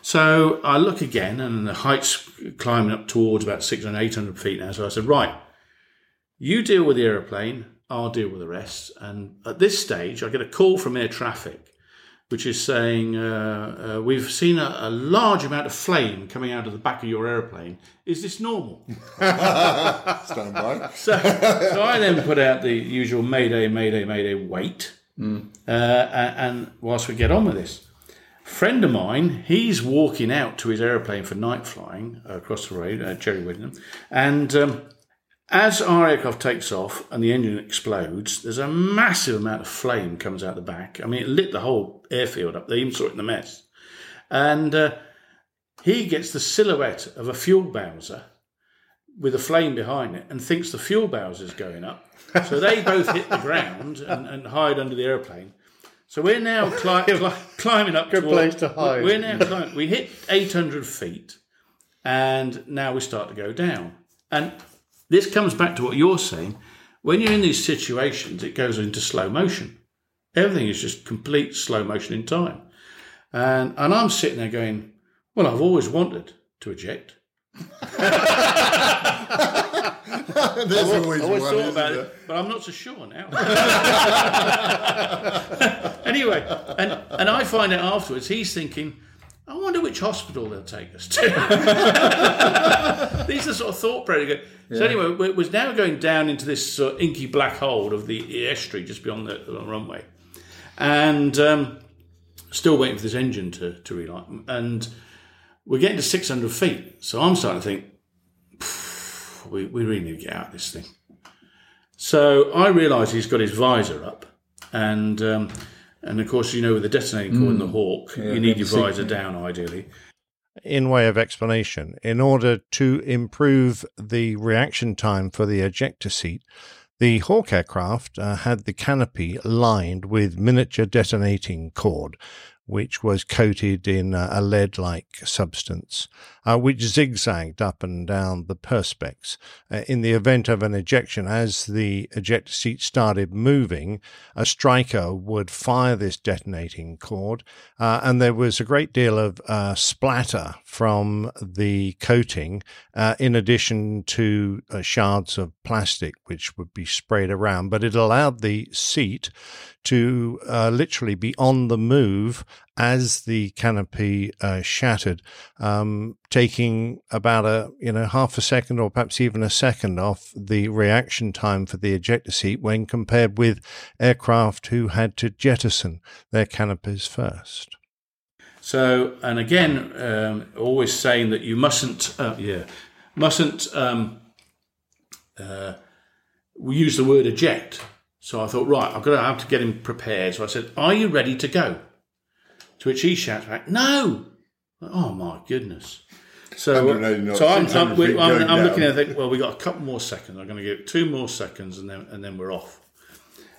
So I look again, and the height's climbing up towards about 600, 800 feet now. So I said, right, you deal with the aeroplane, I'll deal with the rest. And at this stage, I get a call from air traffic, which is saying, uh, uh, We've seen a, a large amount of flame coming out of the back of your aeroplane. Is this normal? Stand by. So, so I then put out the usual Mayday, Mayday, Mayday, wait. Mm. Uh, and whilst we get on with this, friend of mine, he's walking out to his aeroplane for night flying across the road, uh, Cherry Whittingham, and um, as our aircraft takes off and the engine explodes, there's a massive amount of flame comes out the back. I mean, it lit the whole airfield up. They even saw it in the mess. And uh, he gets the silhouette of a fuel bowser with a flame behind it and thinks the fuel bowser is going up. So they both hit the ground and, and hide under the airplane. So we're now cli- cli- climbing up. Good toward- place to hide. We're now climbing. We hit 800 feet, and now we start to go down. And this comes back to what you're saying. When you're in these situations, it goes into slow motion. Everything is just complete slow motion in time. And and I'm sitting there going, well, I've always wanted to eject. There's I always always one, thought about there? it, but I'm not so sure now. anyway, and and I find out afterwards he's thinking, I wonder which hospital they'll take us to. These are sort of thought provoking. So Yeah. anyway, we was now going down into this sort of inky black hole of the estuary just beyond the, the runway, and um, still waiting for this engine to to relight. And we're getting to 600 feet, so I'm starting to think we, we really need to get out of this thing. So I realise he's got his visor up, and um, and of course you know with the detonating cord in the Mm. Hawk, Yeah, you need your visor down ideally. in way of explanation, in order to improve the reaction time for the ejector seat, the Hawk aircraft uh, had the canopy lined with miniature detonating cord, which was coated in uh, a lead like substance, uh, which zigzagged up and down the perspex. Uh, in the event of an ejection, as the ejector seat started moving, a striker would fire this detonating cord, uh, and there was a great deal of uh, splatter from the coating, uh, in addition to shards of plastic which would be sprayed around. But it allowed the seat to uh, literally be on the move as the canopy uh, shattered, um, taking about a you know half a second or perhaps even a second off the reaction time for the ejector seat when compared with aircraft who had to jettison their canopies first. So, and again, um, always saying that you mustn't, uh, yeah, mustn't um, uh, we use the word eject. So I thought, right, I've got to have to get him prepared. So I said, "Are you ready to go?" To which he shouts back, "No!" Oh my goodness! So, 180 so I'm, 600 I'm, I'm, I'm looking at it. Well, we got a couple more seconds. I'm going to give it two more seconds, and then and then we're off.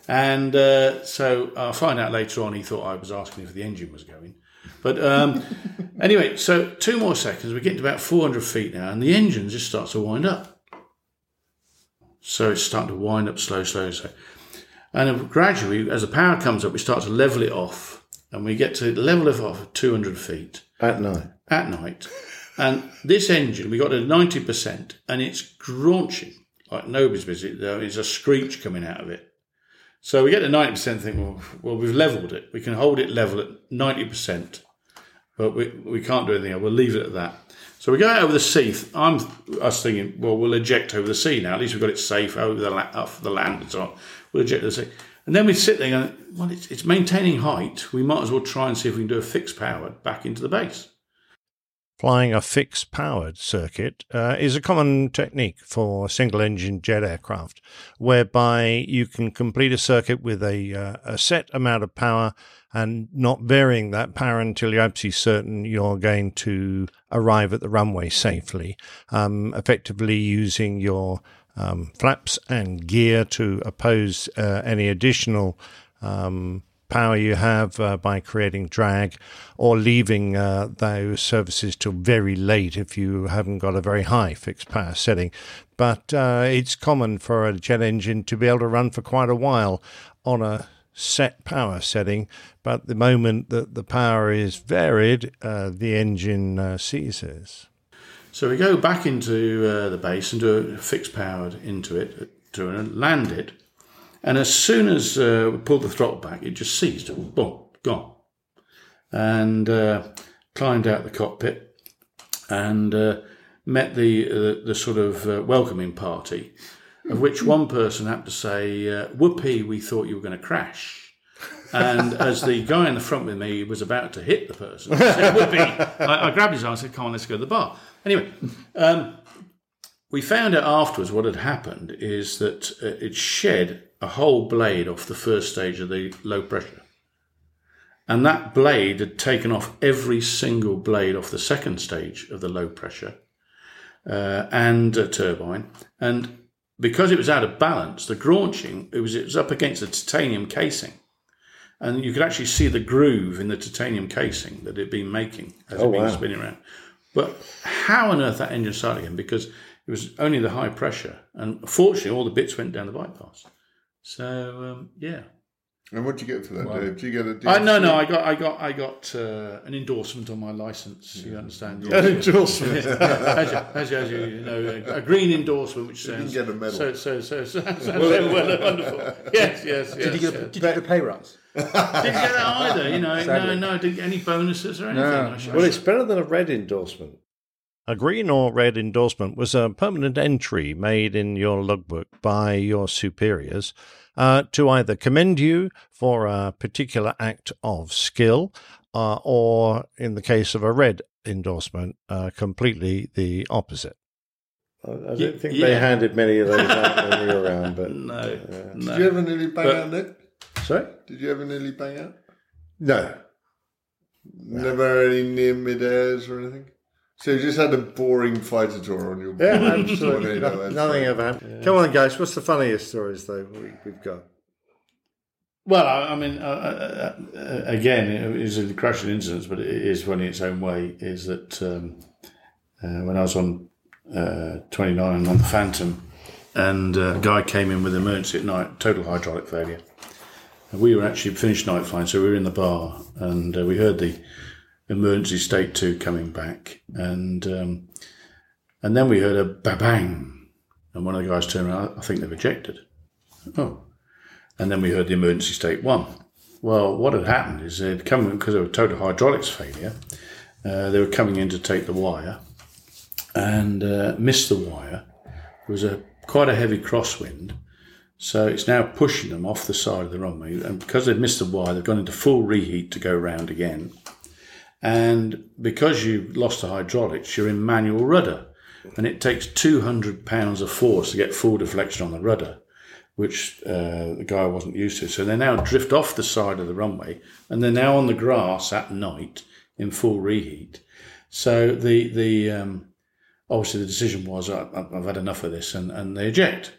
And uh, so I'll find out later on. He thought I was asking if the engine was going, but um, anyway, so two more seconds. We're getting to about 400 feet now, and the engine just starts to wind up. So it's starting to wind up slow, slow, slow. And gradually, as the power comes up, we start to level it off, and we get to the level of off at 200 feet At night. at night. And this engine, we got to 90%, and it's graunching like nobody's business. There is a screech coming out of it. So we get to 90% and think, well, well, we've leveled it. We can hold it level at 90%, but we, we can't do anything else. We'll leave it at that. So we go out over the sea. I'm us thinking, well, we'll eject over the sea now. At least we've got it safe over the, la- off the land and so on. We'll eject over the sea. And then we sit there going, well, it's, it's maintaining height. We might as well try and see if we can do a fixed power back into the base. Flying a fixed powered circuit uh, is a common technique for single engine jet aircraft, whereby you can complete a circuit with a, uh, a set amount of power and not varying that power until you're absolutely certain you're going to arrive at the runway safely, um, effectively using your um, flaps and gear to oppose uh, any additional um, power you have uh, by creating drag or leaving uh, those services till very late if you haven't got a very high fixed power setting. But uh, it's common for a jet engine to be able to run for quite a while on a set power setting, but the moment that the power is varied, uh, the engine uh, ceases. So we go back into uh, the base and do a fixed powered into it, to land it, and as soon as uh, we pulled the throttle back, it just ceased. Boom, gone. And uh, climbed out the cockpit and uh, met the uh, the sort of uh, welcoming party, of which one person had to say, uh, "Whoopee, we thought you were going to crash." And as the guy in the front with me was about to hit the person, I said, I, I grabbed his arm and said, "Come on, let's go to the bar." Anyway, um, we found out afterwards what had happened is that uh, it shed a whole blade off the first stage of the low pressure. And that blade had taken off every single blade off the second stage of the low pressure uh, and a turbine. And because it was out of balance, the graunching, it was, it was up against the titanium casing. And you could actually see the groove in the titanium casing that it had been making as Oh, it been wow. spinning around. But how on earth that engine started again? Because it was only the high pressure. And fortunately, all the bits went down the bypass. So, um, yeah. And what did you get for that, Well, Dave? Did you get a I no no I got I got I got uh, an endorsement on my license. You understand? An endorsement. as, you, as, you, as you, you know, a, a green endorsement, which You didn't get a medal. So so so, so sounds Well, well, wonderful. Yes yes yes. Did you get a, yes. did you get a pay rise? Didn't get that either. You know, no Sadly. no didn't get any bonuses or anything. I should- Well, it's better than a red endorsement. A green or red endorsement was a permanent entry made in your logbook by your superiors uh, to either commend you for a particular act of skill, uh, or in the case of a red endorsement, uh, completely the opposite. I, I don't Ye- think yeah. they handed many of those out when we were around, but No, uh, Did you ever nearly bang But- out, Nick? Sorry, Did you ever nearly bang out? no, Never any near mid airs or anything? So you just had a boring fighter tour on your Yeah, absolutely. No- nothing fine. ever happened. Come on, guys. What's the funniest stories though we, we've got? Well, I, I mean, uh, uh, uh, again, it is a crushing incident, but it is funny in its own way. Is that um, uh, when I was on uh, 29 on the Phantom, and uh, a guy came in with emergency at night, total hydraulic failure. We were actually finished night flying, so we were in the bar, and uh, we heard the emergency state two coming back, and um, and then we heard a ba bang, and one of the guys turned around. I think they've ejected. Oh, and then we heard the emergency state one. Well, what had happened is they'd come because of a total hydraulics failure. Uh, they were coming in to take the wire and uh, missed the wire. It was a quite a heavy crosswind, so it's now pushing them off the side of the runway. And because they've missed the wire, they've gone into full reheat to go round again. And because you've lost the hydraulics, you're in manual rudder, and it takes 200 pounds of force to get full deflection on the rudder which uh, the guy wasn't used to. So they now drift off the side of the runway and they're now on the grass at night in full reheat. So the the um, obviously the decision was I've had enough of this and, and they eject.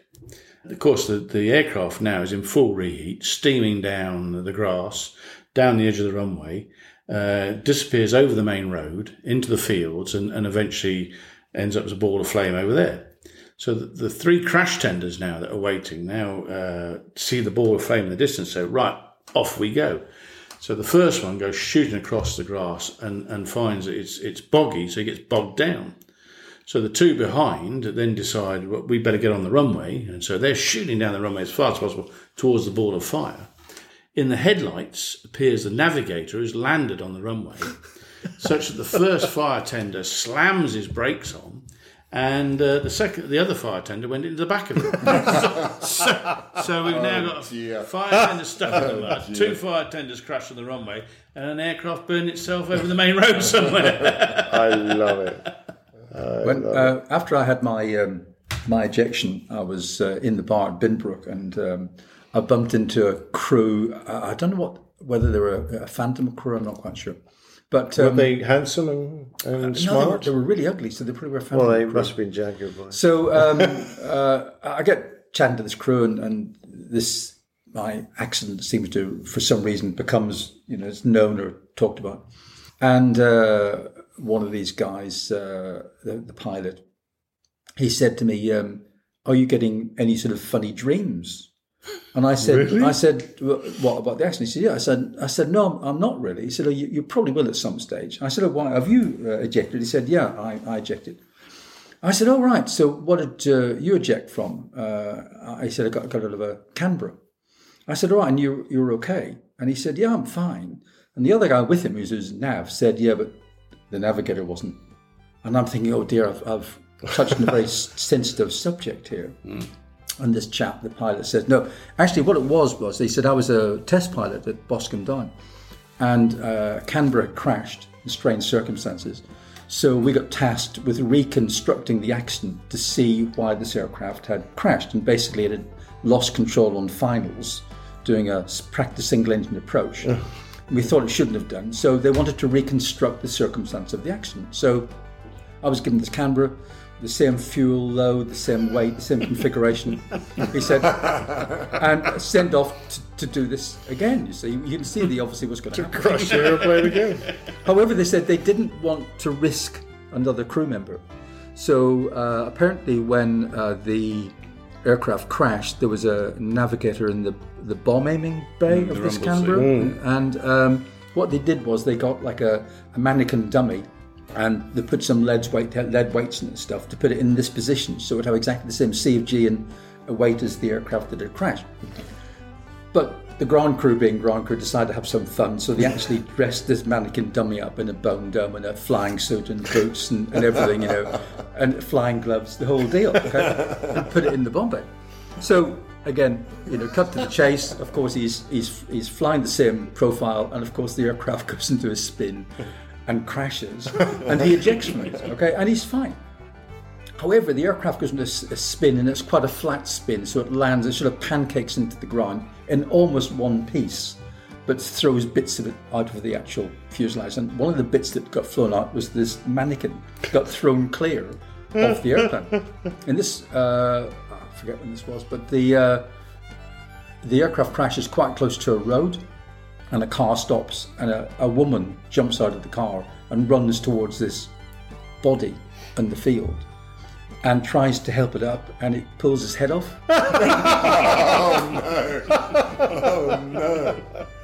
Of course, the, the aircraft now is in full reheat, steaming down the grass, down the edge of the runway, uh, disappears over the main road into the fields, and, and eventually ends up as a ball of flame over there. So the, the three crash tenders now that are waiting now uh, see the ball of flame in the distance. So right, off we go. So the first one goes shooting across the grass and, and finds it's it's boggy, so he gets bogged down. So the two behind then decide well, we better get on the runway, and so they're shooting down the runway as fast as possible towards the ball of fire. In the headlights appears the navigator who's landed on the runway, such that the first fire tender slams his brakes on, and uh, the second, the other fire tender went into the back of it. so, so we've now got a fire tender stuck in the mud, two fire tenders crashed on the runway, and an aircraft burned itself over the main road somewhere. I love it. I When, uh, after I had my um, my ejection, I was uh, in the bar at Binbrook, and um, I bumped into a crew. I, I don't know what whether they were a, a phantom crew. I'm not quite sure. But Were um, they handsome and, and no, they smart? were, they were really ugly, so they probably were phantom well, they crew. must have been Jaguar boys. So um, uh, I get chatting to this crew, and, and this my accident seems to, for some reason, becomes you know it's known or talked about. And uh, one of these guys, uh, the, the pilot, he said to me, um, "Are you getting any sort of funny dreams?" And I said, Really? I said, "Wh- what about the accident? He said, yeah. I said, I said, no, I'm- not really. He said, oh, you, you probably will at some stage. I said, oh, why? Have you uh, ejected? He said, yeah, I, I ejected. I said, "All right. So, what did uh, you eject from?" Uh, I said, "I got, got out of a Canberra." I said, "All right, and you you're okay?" And he said, "Yeah, I'm fine." And the other guy with him, who's his nav, said, "Yeah, but the navigator wasn't." And I'm thinking, "Oh dear, I've, I've touched on a very sensitive subject here." And this chap, the pilot, says, "No, actually, what it was was he said I was a test pilot at Boscombe Down, and uh, Canberra crashed in strange circumstances." So we got tasked with reconstructing the accident to see why this aircraft had crashed, and basically it had lost control on finals, doing a practice single engine approach. we thought it shouldn't have done, so they wanted to reconstruct the circumstance of the accident. So I was given this Canberra, the same fuel load, the same weight, the same configuration. He said, and sent off to, to do this again. You see, you can see the obviously what's going to happen. crash the aeroplane again. However, they said they didn't want to risk another crew member. So uh, apparently, when uh, the aircraft crashed, there was a navigator in the the bomb aiming bay Mm, of this Canberra, seat. and um, what they did was they got like a, a mannequin dummy. And they put some lead weight, lead weights and stuff to put it in this position, so it would have exactly the same CFG and weight as the aircraft that had crashed. But the ground crew, being ground crew, decided to have some fun, so they actually dressed this mannequin dummy up in a bone dome and a flying suit and boots and, and everything, you know, and flying gloves, the whole deal, okay? and put it in the bomb bay. So again, you know, cut to the chase. Of course, he's he's he's flying the same profile, and of course, the aircraft goes into a spin and crashes, and he ejects from it, okay, and he's fine. However, the aircraft goes into a spin and it's quite a flat spin, so it lands, it sort of pancakes into the ground in almost one piece. but throws bits of it out of the actual fuselage. And one of the bits that got flown out was this mannequin got thrown clear of the airplane. And this, uh, I forget when this was, but the uh, the aircraft crashes quite close to a road, and a car stops, and a, a woman jumps out of the car and runs towards this body in the field. And tries to help it up, and it pulls his head off. oh no! Oh no!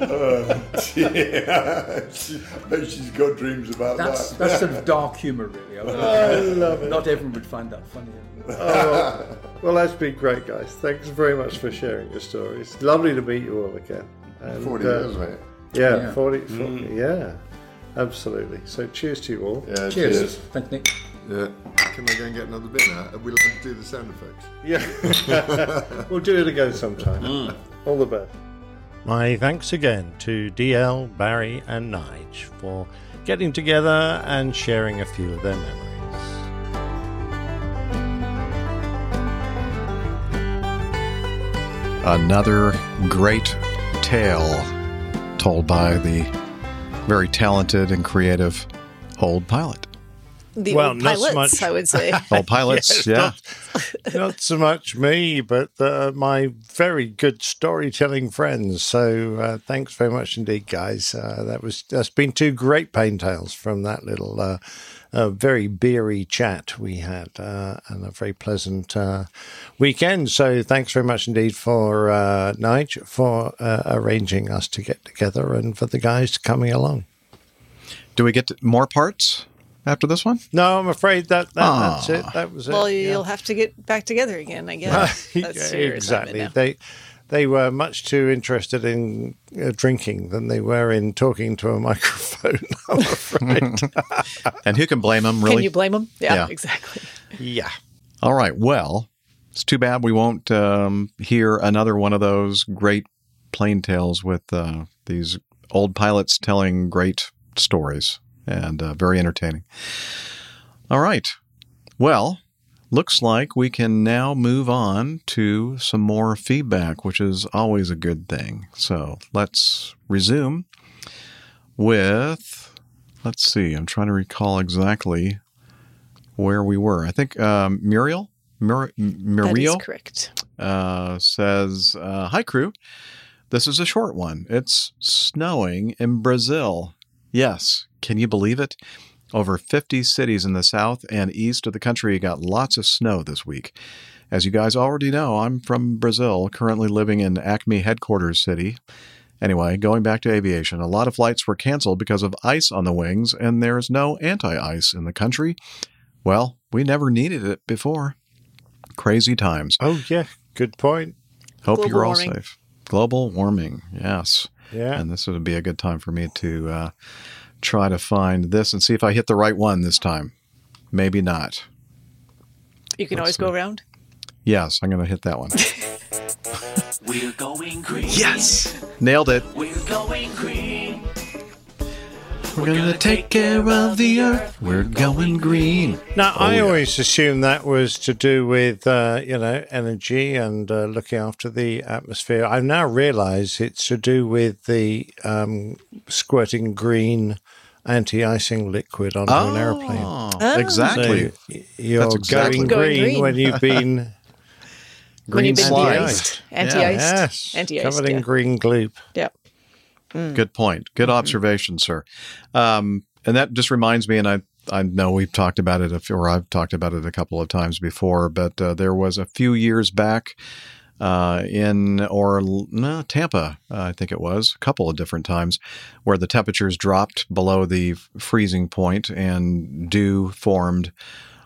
Oh dear! She, I bet she's got dreams about That's that. that's sort of dark humour, really. I, mean, I love it. Not everyone would find that funny. Oh, well, that's been great, guys. Thanks very much for sharing your stories. Lovely to meet you all again. And, 40 years, mate. Yeah, Yeah. 40, 40 Mm. yeah, absolutely. So cheers to you all. Yeah, cheers. Thank Nick. Yeah. Can I go and get another bit now? Are we allowed to do the sound effects? Yeah. we'll do it again sometime. Mm. All the best. My thanks again to DL, Barry, and Nige for getting together and sharing a few of their memories. Another great tale told by the very talented and creative old pilot. The Well, old not so pilots, much- I would say. Old pilots, Yes, yeah. Not, not so much me, but uh, my very good storytelling friends. So uh, thanks very much indeed, guys. Uh, that was that's been two great plane tales from that little uh, uh, very beery chat we had, uh, and a very pleasant uh, weekend. So thanks very much indeed for uh, Nige for uh, arranging us to get together, and for the guys coming along. Do we get more parts after this one? No, I'm afraid that, that Ah. that's it. That was it. well, you'll have to get back together again, I guess. That's Yeah, exactly. They they were much too interested in uh, drinking than they were in talking to a microphone. I'm afraid. And who can blame them, really? Can you blame them? Yeah, Yeah. exactly. yeah. All right. Well, it's too bad we won't um, hear another one of those great plane tales with uh, these old pilots telling great stories and uh, very entertaining. All right. Well, looks like we can now move on to some more feedback, which is always a good thing. So let's resume with, let's see, I'm trying to recall exactly where we were. I think um, Muriel, Mur- That is Muriel correct. uh, says, uh, Hi, crew. This is a short one. It's snowing in Brazil. Yes, can you believe it? Over 50 cities in the south and east of the country got lots of snow this week. As you guys already know, I'm from Brazil, currently living in Acme headquarters city. Anyway, going back to aviation, a lot of flights were canceled because of ice on the wings, and there's no anti ice in the country. Well, we never needed it before. Crazy times. Oh yeah, good point. Hope Global you're all warming. safe. Global warming, yes. Yeah. And this would be a good time for me to uh, try to find this and see if I hit the right one this time. Maybe not. You can Let's always go around. Yes, I'm going to hit that one. We're going green. Yes! Nailed it. We're going green. We're going to take care of the earth. We're going green. Now, Oh, I yeah. always assumed that was to do with uh, you know energy and uh, looking after the atmosphere. I now realise it's to do with the um, squirting green anti-icing liquid onto an airplane. Oh, exactly. So you're That's exactly going what- green, Going green. when you've been When you've been slide. de-iced. Anti-iced. Yes, Anti-iced, covered in yeah. green gloop. Yeah. Good point. Good observation, sir. Um, and that just reminds me, and I I know we've talked about it, a few- or I've talked about it a couple of times before, but uh, there was a few years back uh, in or no, Tampa, uh, I think it was a couple of different times, where the temperatures dropped below the freezing point and dew formed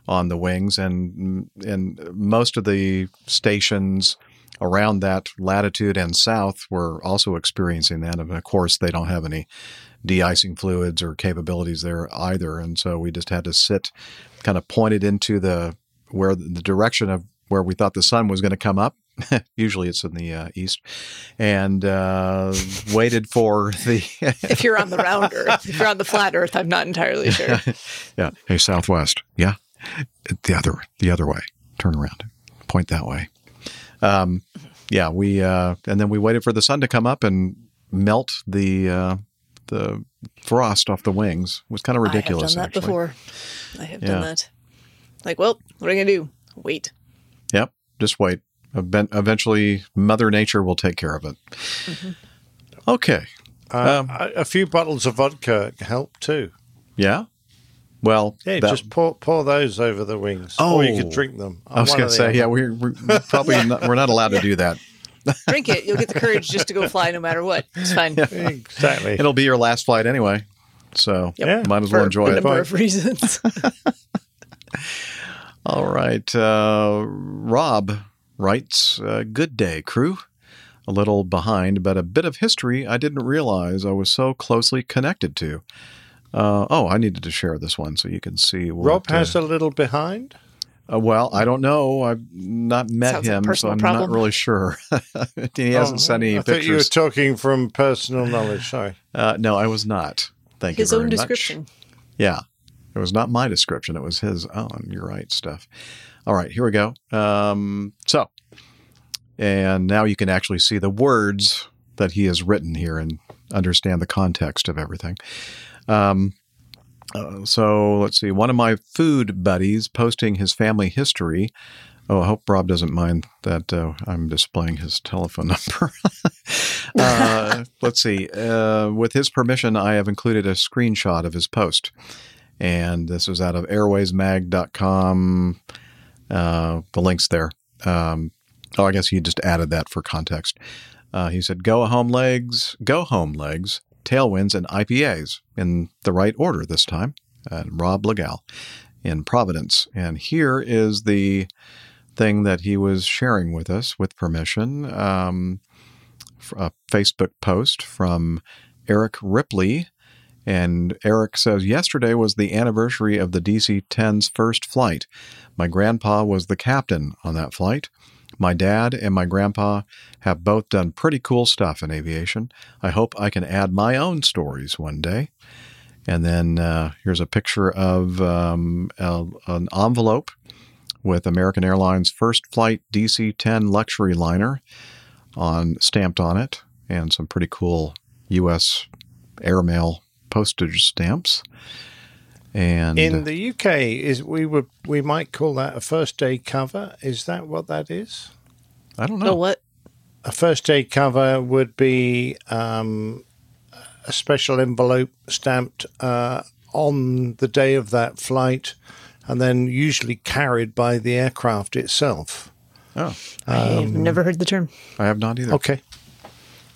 on the wings, and and most of the stations around that latitude and south were also experiencing that. And of course, they don't have any de-icing fluids or capabilities there either, and so we just had to sit, kind of pointed into the where the direction of where we thought the sun was going to come up. Usually, it's in the uh, east, and uh, waited for the. If you're on the round Earth, if you're on the flat Earth, I'm not entirely sure. yeah. Hey, southwest. Yeah. The other, the other way. Turn around. Point that way. Um, yeah. We uh, and then we waited for the sun to come up, and melt the uh, the frost off the wings. It was kind of ridiculous. I have done that actually. before. I have Yeah. done that. Like, well, what are you gonna do? Wait. Yep. Just wait. Even- Eventually, Mother Nature will take care of it. Okay. Uh, a, a few bottles of vodka help too. Yeah. Well, Yeah, that- just pour pour those over the wings. Oh, or you could drink them. I was going to say, other. yeah, we're, we're probably not, we're not allowed to do that. Drink it. You'll get the courage just to go fly no matter what. It's fine. exactly. It'll be your last flight anyway, so Yep. might as well For enjoy a it. number of reasons. All right. Uh, Rob writes uh, Good day, crew. A little behind, but a bit of history I didn't realize I was so closely connected to. Uh, oh, I needed to share this one so you can see what. Rob has uh, a little behind. uh, well, I don't know. I've not met Sounds like him, so I'm problem. not really sure. he hasn't Oh, sent any I thought you were talking from personal knowledge. Sorry. uh, no, I was not. Thank His you very own much. description. Yeah. It was not my description. It was his own. You're right, Steph. All right, here we go. Um, so, and now you can actually see the words that he has written here and understand the context of everything. Um, uh, so let's see. One of my food buddies posting his family history. Oh, I hope Rob doesn't mind that uh, I'm displaying his telephone number. uh, let's see. Uh, with his permission, I have included a screenshot of his post. And this is out of airwaysmag.com. Uh, the link's there. Um, oh, I guess he just added that for context. Uh, he said, Go home legs, go home legs, tailwinds, and IPAs in the right order this time. And Rob Legal in Providence. And here is the thing that he was sharing with us with permission um, a Facebook post from Eric Ripley. And Eric says, Yesterday was the anniversary of the DC 10's first flight. My grandpa was the captain on that flight. My dad and my grandpa have both done pretty cool stuff in aviation. I hope I can add my own stories one day. And then uh, here's a picture of um, a- an envelope with American Airlines first flight DC 10 luxury liner on stamped on it, and some pretty cool U.S. airmail postage stamps. And In the UK, is we would we might call that a first day cover. Is that what that is? I don't know. what? A first day cover would be um, a special envelope stamped uh, on the day of that flight, and then usually carried by the aircraft itself. Oh, I've never heard the term. I have not either. Okay,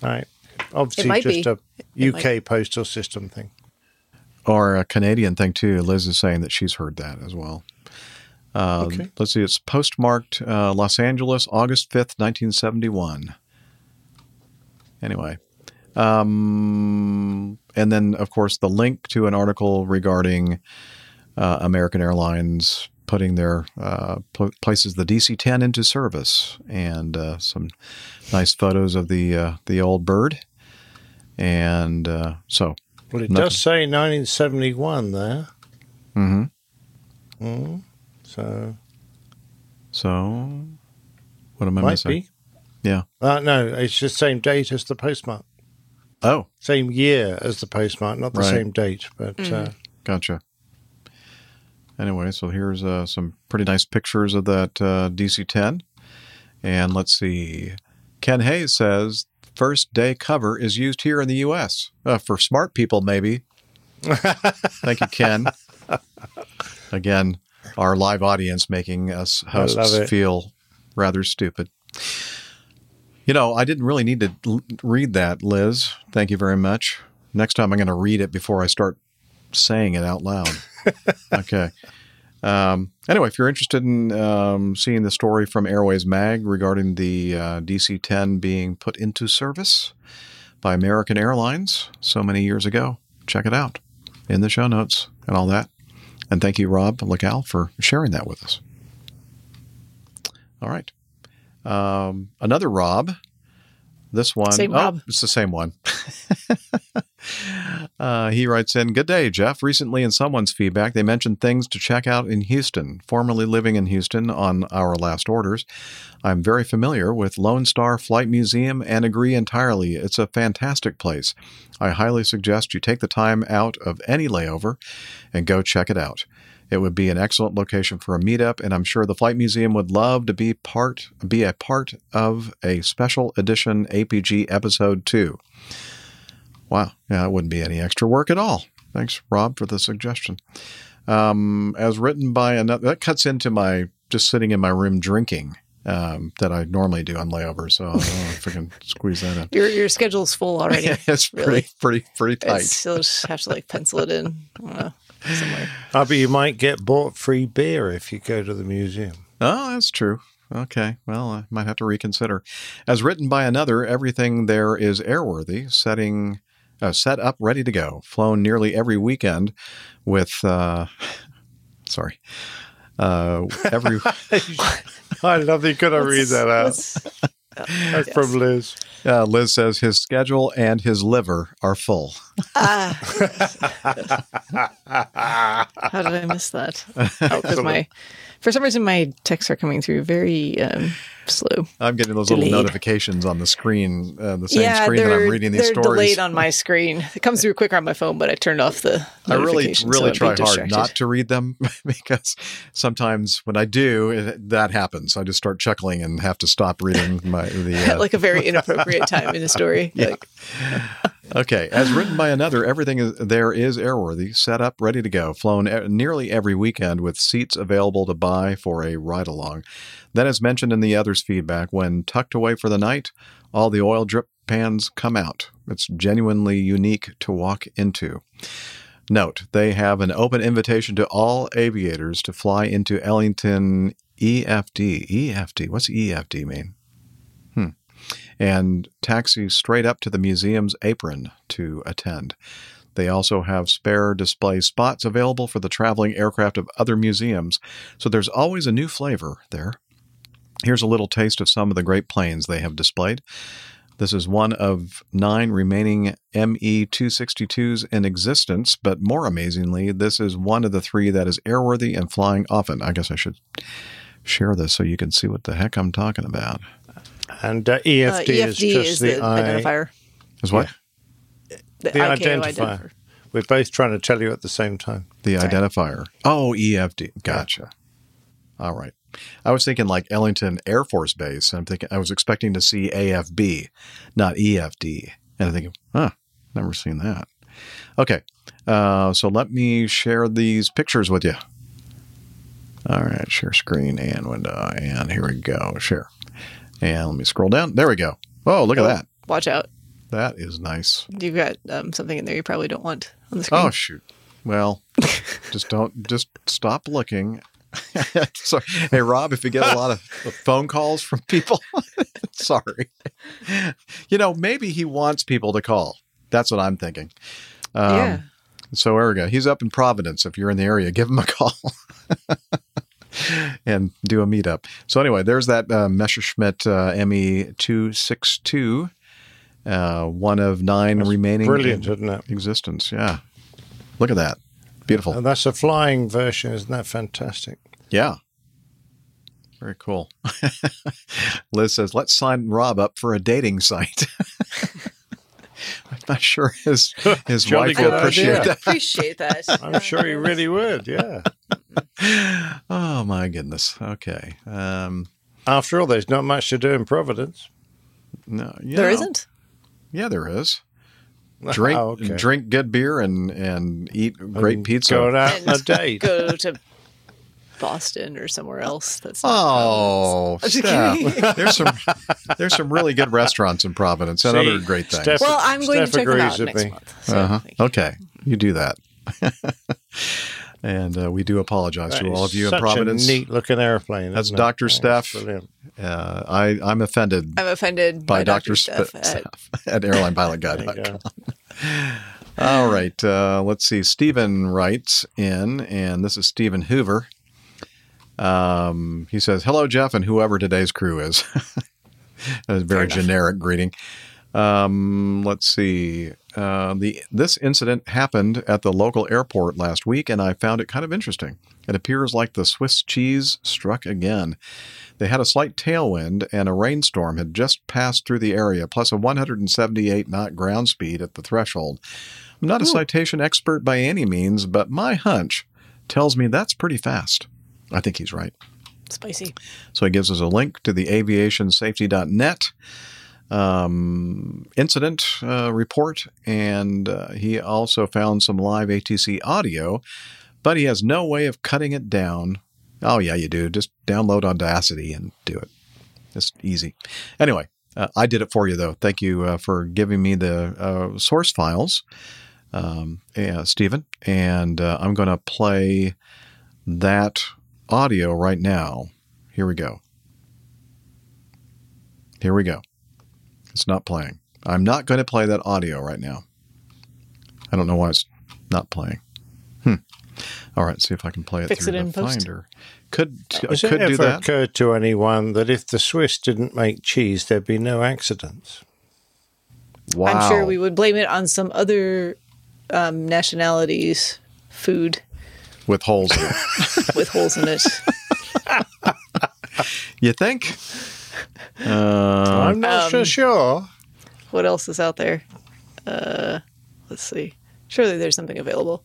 all right. Obviously, just be. a It UK might- postal system thing. Or a Canadian thing too. Liz is saying that she's heard that as well. Uh, Okay. Let's see. It's postmarked uh, Los Angeles, August fifth, nineteen seventy-one. Anyway, um, and then of course the link to an article regarding uh, American Airlines putting their uh, pl- places the DC-10 into service, and uh, some nice photos of the uh, the old bird. And uh, so, Well, it nothing- does say 1971 there. Mm-hmm. Mm, so So, what am I might missing? be. Yeah. Uh, no, it's the same date as the postmark. Oh, Same year as the postmark, not the Right. same date. But uh, gotcha. Anyway, so here's uh, some pretty nice pictures of that uh, DC-10, and let's see. Ken Hayes says first day cover is used here in the U.S. Uh, for smart people, maybe. Thank you, Ken. Again, our live audience making us hosts feel rather stupid. You know, I didn't really need to l- read that, Liz. Thank you very much. Next time I'm going to read it before I start saying it out loud. okay. Um, anyway, if you're interested in um, seeing the story from Airways Mag regarding the uh, DC 10 being put into service by American Airlines so many years ago, check it out in the show notes and all that. And thank you, Rob Legal, for sharing that with us. All right. Um, another Rob. This one, Same oh, Rob. it's the same one. Uh, he writes in, Good day, Jeff. Recently, in someone's feedback, they mentioned things to check out in Houston. Formerly living in Houston on our last orders, I'm very familiar with Lone Star Flight Museum and agree entirely. It's a fantastic place. I highly suggest you take the time out of any layover and go check it out. It would be an excellent location for a meetup, and I'm sure the Flight Museum would love to be part be a part of a special edition APG episode two. Wow, yeah, it wouldn't be any extra work at all. Thanks, Rob, for the suggestion. Um, as written by another, that cuts into my just sitting in my room drinking um, that I normally do on layovers. So I don't know if I can squeeze that in. Your your schedule's full already. it's really. pretty, pretty, pretty tight. It's, you'll just have to like pencil it in I don't somewhere. Ah, but you might get bought free beer if you go to the museum. Oh, that's true. Okay, well, I might have to reconsider. As written by another, everything there is airworthy, setting uh, set up, ready to go, flown nearly every weekend with. Uh, sorry. Uh, every I love that you could have read that out. That's from Liz. uh, Liz says his schedule and his liver are full. How did I miss that? Oh, because my for some reason my texts are coming through very um, slow. I'm getting those Delayed. little notifications on the screen, uh, the same yeah, screen that I'm reading these they're stories. delayed on my screen. It comes through quicker on my phone, but I turned off the. I really, really so try hard not to read them because sometimes when I do, it, that happens. I just start chuckling and have to stop reading my the. Uh, like a very inappropriate time in the story. Yeah. Like, okay, as written by another, everything is, there is airworthy, set up, ready to go, flown e- nearly every weekend with seats available to buy for a ride along. Then, as mentioned in the other's feedback, when tucked away for the night, all the oil drip pans come out. It's genuinely unique to walk into. Note, they have an open invitation to all aviators to fly into Ellington EFD. EFD, what's EFD mean? And taxi straight up to the museum's apron to attend. They also have spare display spots available for the traveling aircraft of other museums, so there's always a new flavor there. Here's a little taste of some of the great planes they have displayed. This is one of nine remaining ME 262s in existence, but more amazingly, this is one of the three that is airworthy and flying often. I guess I should share this so you can see what the heck I'm talking about. And uh, EFD, uh, is just is the, the I- identifier. Is what? The, the ICAO identifier. We're both trying to tell you at the same time. The identifier. Oh, EFD. Gotcha. All right. I was thinking like Ellington Air Force Base. I'm thinking I was expecting to see AFB, not EFD. And I'm thinking, huh, never seen that. Okay. Uh, so let me share these pictures with you. All right, share screen and window. And here we go. Share. And let me scroll down. There we go. Oh, look at Oh, that. Watch out. That is nice. You've got um, something in there you probably don't want on the screen. Oh shoot. Well, just don't just stop looking. sorry. Hey Rob, if you get a lot of phone calls from people, sorry. You know, maybe he wants people to call. That's what I'm thinking. Um, Yeah. So there we go. He's up in Providence. If you're in the area, give him a call and do a meetup. So anyway, there's that uh, Messerschmitt uh, ME262, uh, one of nine remaining brilliant, in isn't it? existence. Yeah. Look at that. Beautiful. And that's a flying version. Isn't that fantastic? Yeah. Very cool. Liz says, let's sign Rob up for a dating site. I'm not sure his his wife will appreciate that. appreciate that. I'm sure he really would. Yeah. Oh my goodness. Okay. Um, After all, there's not much to do in Providence. no, you There know. not Yeah, there is. Drink Oh, okay. drink good beer and and eat great And pizza. Go out on a date. Go to Boston or somewhere else. That's not Oh, I'm Steph. there's some there's some really good restaurants in Providence and See, other great things. Steph- Well, I'm going to Steph check them out next me. month. So Uh-huh. Okay, you do that. and uh, we do apologize That to all of you in Providence. a neat looking airplane. That's? Dr. Steph. brilliant. Uh, I, I'm offended I'm offended by by, Dr. Steph Sp- at- Steph at airlinepilotguy.com. All right. Uh, let's see. Stephen writes in, and this is Stephen Hoover. Um, he says, Hello, Jeff, and whoever today's crew is. a very generic greeting. Um, let's see. Uh, the this incident happened at the local airport last week, and I found it kind of interesting. It appears like the Swiss cheese struck again. They had a slight tailwind, and a rainstorm had just passed through the area, plus a 178 knot ground speed at the threshold. I'm not a citation expert by any means, but my hunch tells me that's pretty fast. I think he's right. Spicy. So he gives us a link to the aviationsafety.net um, incident uh, report, and uh, he also found some live ATC audio, but he has no way of cutting it down. Oh, yeah, you do. Just download Audacity and do it. It's easy. Anyway, uh, I did it for you, though. Thank you uh, for giving me the uh, source files, um, yeah, Stephen. And uh, I'm going to play that audio right now. Here we go. Here we go. It's not playing. I'm not going to play that audio right now. I don't know why it's not playing. Hmm. All right, see if I can play it Fix through it the. Finder. Could Has could it do ever that. occurred to anyone that if the Swiss didn't make cheese, there'd be no accidents? Wow. I'm sure we would blame it on some other um, nationalities' food with holes in it. with holes in it. you think? Uh, I'm not so Um, sure. What else is out there? Uh, let's see. Surely there's something available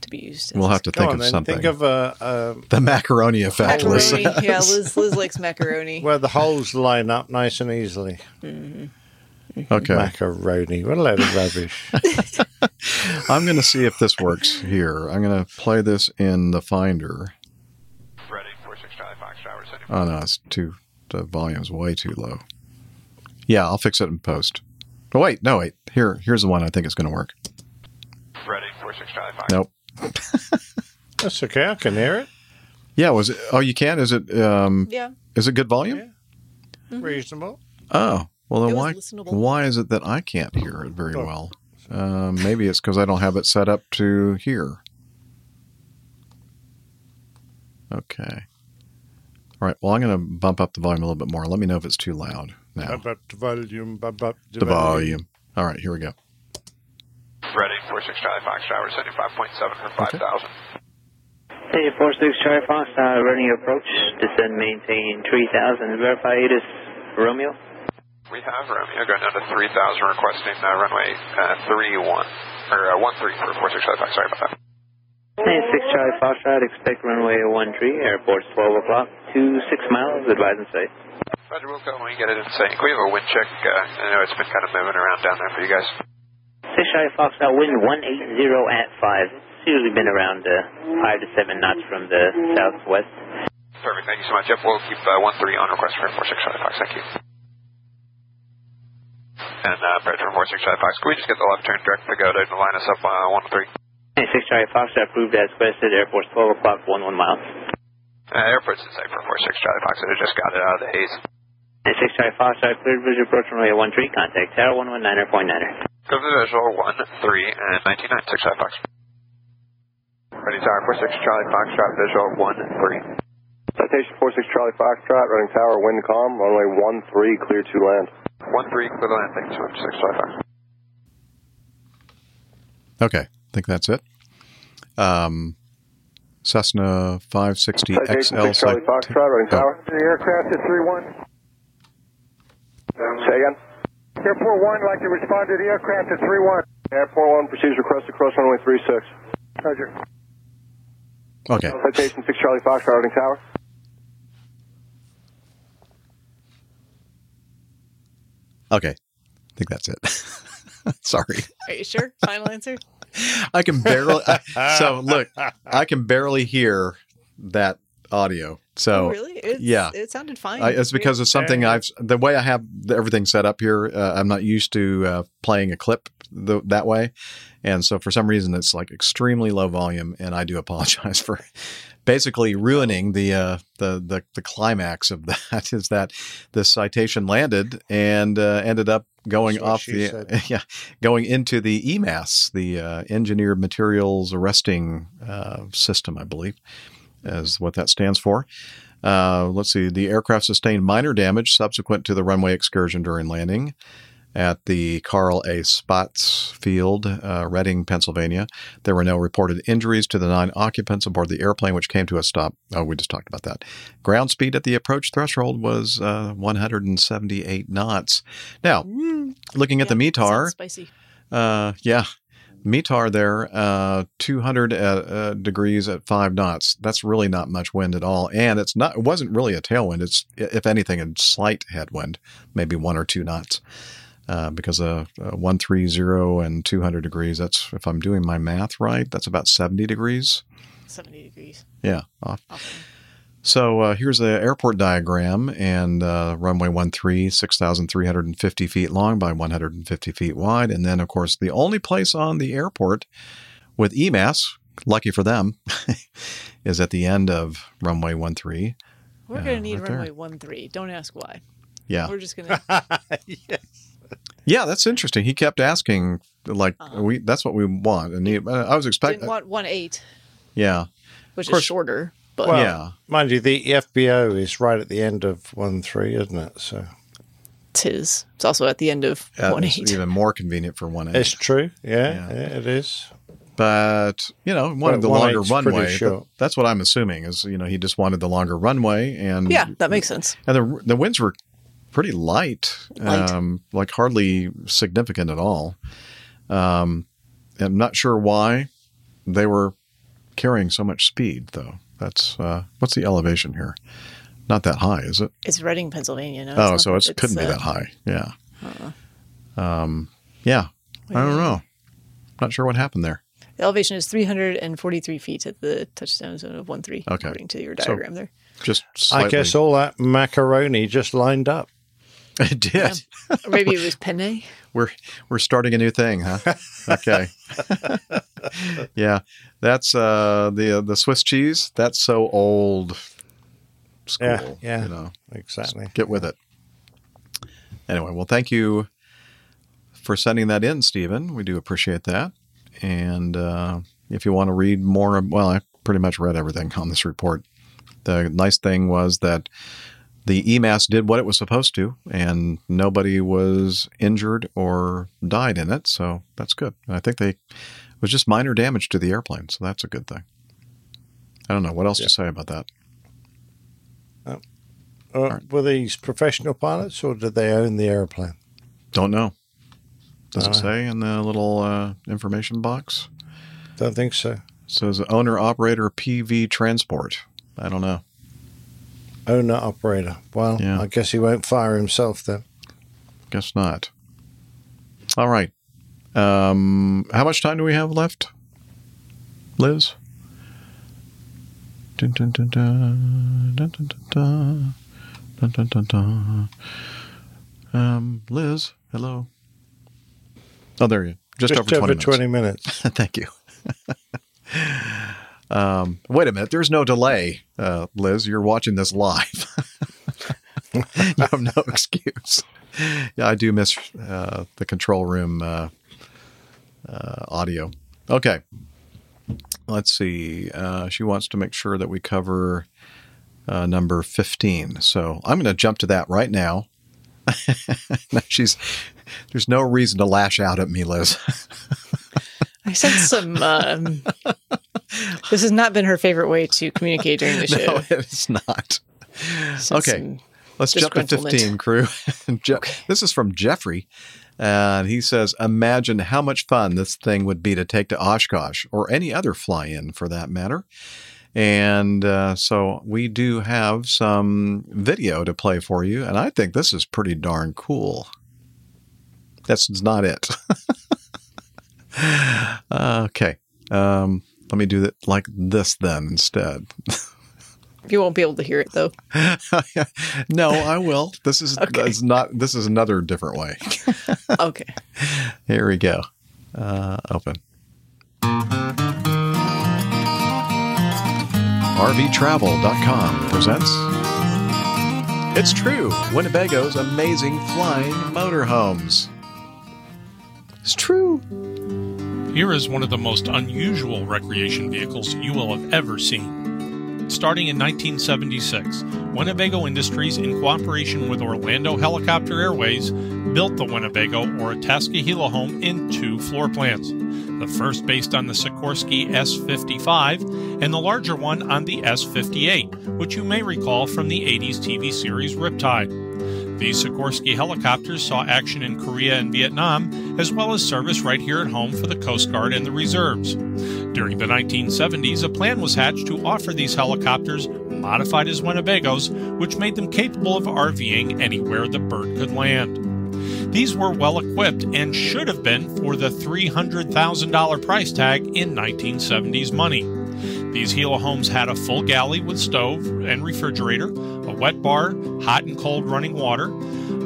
to be used. we'll have to Go think on of then, something. Think of a, a the macaroni effect. Liz yeah. Liz, Liz likes macaroni. where the holes line up nice and easily. hmm Okay. Macaroni. What a load of rubbish. I'm going to see if this works here. I'm going to play this in the Finder. Ready, 46 Charlie Fox, driver. Oh no, it's too. The volume's way too low. Yeah, I'll fix it in post. Oh wait, no wait. Here, here's the one I think is going to work. Ready, 46 Charlie Fox. Nope. That's okay. I can hear it. Yeah, was it? Oh, you can. Is it? Um, Yeah. Is it good volume? Yeah. Reasonable. Oh, well then why? Why is it that I can't hear it very well? Um, maybe it's because I don't have it set up to hear. Okay. All right. Well, I'm going to bump up the volume a little bit more. Let me know if it's too loud now. Bump up the volume. Bump up The volume. All right. Here we go. Ready, 46 Charlie Fox, driver sending 5.7 for 5,000. Hey, 46 Charlie Fox, uh, Reading approach, descend maintain 3000, verify it is Romeo. We have Romeo going down to 3,000, requesting uh, runway uh, 31, or uh, 13 for 46 Charlie Fox. Sorry about that. Hey, 6 Charlie Fox, right, expect runway 13, airport's 12 o'clock, 26 miles, advise and safe. Roger, we'll go when we get it in sync. We have a wind check. Uh, I know it's been kind of moving around down there for you guys. 6 Charlie Fox, uh, wind 180 at 5. It's usually been around uh, 5 to 7 knots from the southwest. Perfect. Thank you so much. Yep, we'll keep uh, 13 on request for 46 Charlie Fox. Thank you. And uh, Brad from 46 Charlie Fox, can we just get the left turn direct to go to line us up uh, 13? Hey, 6 Charlie Fox, approved as requested, Air Force 12 o'clock, 11 miles. Uh, airport's in sight for 46 Charlie Fox. I just got it out of the haze. Hey, 6 Charlie Fox, right, cleared visual approach runway 13, contact tower 119.9er. Go to the visual 1, 3, and 99, 6 Charlie Fox. Ready, tower 46 Charlie Fox, drop visual 1, 3. Citation 46 Charlie Foxtrot, Reading tower, wind calm, runway 13, clear to land. 1, 3, clear the land. Thank you so much, 6 Charlie Fox. Okay. I think that's it. Um, Cessna 560 Citation XL 6 Charlie site. Foxtrot, running Oh. tower. The aircraft at 3-1. Say again? Airport 1, like to respond to the aircraft at 3-1. Airport 1 proceeds request to cross runway 36. Roger. Okay. Citation 6 Charlie Foxtrot, Reading tower. Okay. I think that's it. Sorry. Are you sure? Final answer? I can barely. so look, I can barely hear that audio. So oh, really? It's, yeah, It sounded fine. I, it's because of something I've the way I have everything set up here. Uh, I'm not used to uh, playing a clip the, that way, and so for some reason it's like extremely low volume, and I do apologize for basically ruining the uh, the, the the climax of that. Is that the citation landed and uh, ended up going off the said. yeah going into the EMAS, the uh, Engineered Materials Arresting uh, System, I believe is what that stands for. Uh, let's see. The aircraft sustained minor damage subsequent to the runway excursion during landing. At the Carl A. Spaatz Field, uh, Reading, Pennsylvania. There were no reported injuries to the nine occupants aboard the airplane, which came to a stop. Oh, we just talked about that. Ground speed at the approach threshold was uh, 178 knots. Now, looking at the METAR, spicy. uh, yeah. METAR there, uh, 200 uh, uh, degrees at five knots. That's really not much wind at all, and it's not. It wasn't really a tailwind. It's, if anything, a slight headwind, maybe one or two knots, uh, because uh, uh, one three zero and 200 degrees. That's if I'm doing my math right. That's about 70 degrees. 70 degrees. Yeah. Off. So uh, here's the airport diagram, and uh, runway 13, 6,350 feet long by 150 feet wide. And then, of course, the only place on the airport with EMAS, lucky for them, is at the end of runway 13. We're going to need right runway one three. Don't ask why. Yeah. We're just going to. Yeah, that's interesting. He kept asking, like, we that's what we want. And he, uh, I was Didn't expecting, want one eight, yeah. which course- is shorter. But Well, Yeah. mind you, the FBO is right at the end of one three, isn't it? So tis. It's also at the end of Uh, one it's eight. even more convenient for one eight. it's true. Yeah, yeah, it is. but you know, wanted But the longer eight's runway. but. That's what I'm assuming is you know he just wanted the longer runway and Yeah, that makes sense. and the the winds were pretty light, Light. Um, like hardly significant at all. Um, I'm not sure why they were carrying so much speed though. That's uh, what's the elevation here? Not that high, is it? It's Reading, Pennsylvania. No, oh, not- so it couldn't be uh, that high. Yeah. uh-uh. Um, yeah. I don't know. Not sure what happened there. The elevation is 343 feet at the touchdown zone of 1 3, Okay. according to your So- diagram there. Just I guess all that macaroni just lined up. it did. Or maybe it was penne. We're we're starting a new thing, huh? Okay. yeah, that's uh, the uh, the Swiss cheese. That's so old. School, Yeah, yeah, You know, exactly. get with it. Anyway, well, thank you for sending that in, Stephen. We do appreciate that. And uh, if you want to read more, well, I pretty much read everything on this report. The nice thing was that the EMAS did what it was supposed to, and nobody was injured or died in it. So that's good. And I think they it was just minor damage to the airplane, so that's a good thing. I don't know what else to say about that. Uh, Were these professional pilots or did they own the airplane? Don't know. Does it Uh, say in the little uh, information box? Don't think so. It says owner operator PV Transport. I don't know. Owner operator. Well, Yeah. I guess he won't fire himself then. Guess not. All right. Um, how much time do we have left, Liz? Dun, dun, dun, dun, dun, dun, dun, dun. Dun, dun, dun, dun. Um, Liz, hello. Oh, there you. Just, Just over 20 over minutes. 20 minutes. Thank you. Um, wait a minute. There's no delay, uh, Liz. You're watching this live. you have no excuse. Yeah, I do miss uh, the control room uh, uh, audio. Okay. Let's see. Uh, she wants to make sure that we cover uh, number 15. So I'm going to jump to that right now. She's there's no reason to lash out at me, Liz. I sense some. Um, this has not been her favorite way to communicate during the show. No, it's not. Okay, let's jump to disgruntlement. 15, crew. Je- This is from Jeffrey. And he says, Imagine how much fun this thing would be to take to Oshkosh or any other fly in for that matter. And uh, so we do have some video to play for you. And I think this is pretty darn cool. That's not it. okay. Um, let me do it like this then instead. You won't be able to hear it though. no, I will. This is that's not. This is another different way. okay. Here we go. Uh, open. RVTravel.com presents. It's true. Winnebago's amazing flying motorhomes. It's true. Here is one of the most unusual recreation vehicles you will have ever seen. starting in 1976, Winnebago Industries, in cooperation with Orlando Helicopter Airways, built the Winnebago or Itasca Home in two floor plans. The first based on the Sikorsky S 55, and the larger one on the S 58, which you may recall from the 80s TV series Riptide. These Sikorsky helicopters saw action in Korea and Vietnam, as well as service right here at home for the Coast Guard and the reserves. During the 1970s, a plan was hatched to offer these helicopters modified as Winnebagos, which made them capable of RVing anywhere the bird could land. These were well equipped and should have been for the $300,000 price tag in 1970s money. These Gila helihomes had a full galley with stove and refrigerator, wet bar, hot and cold running water,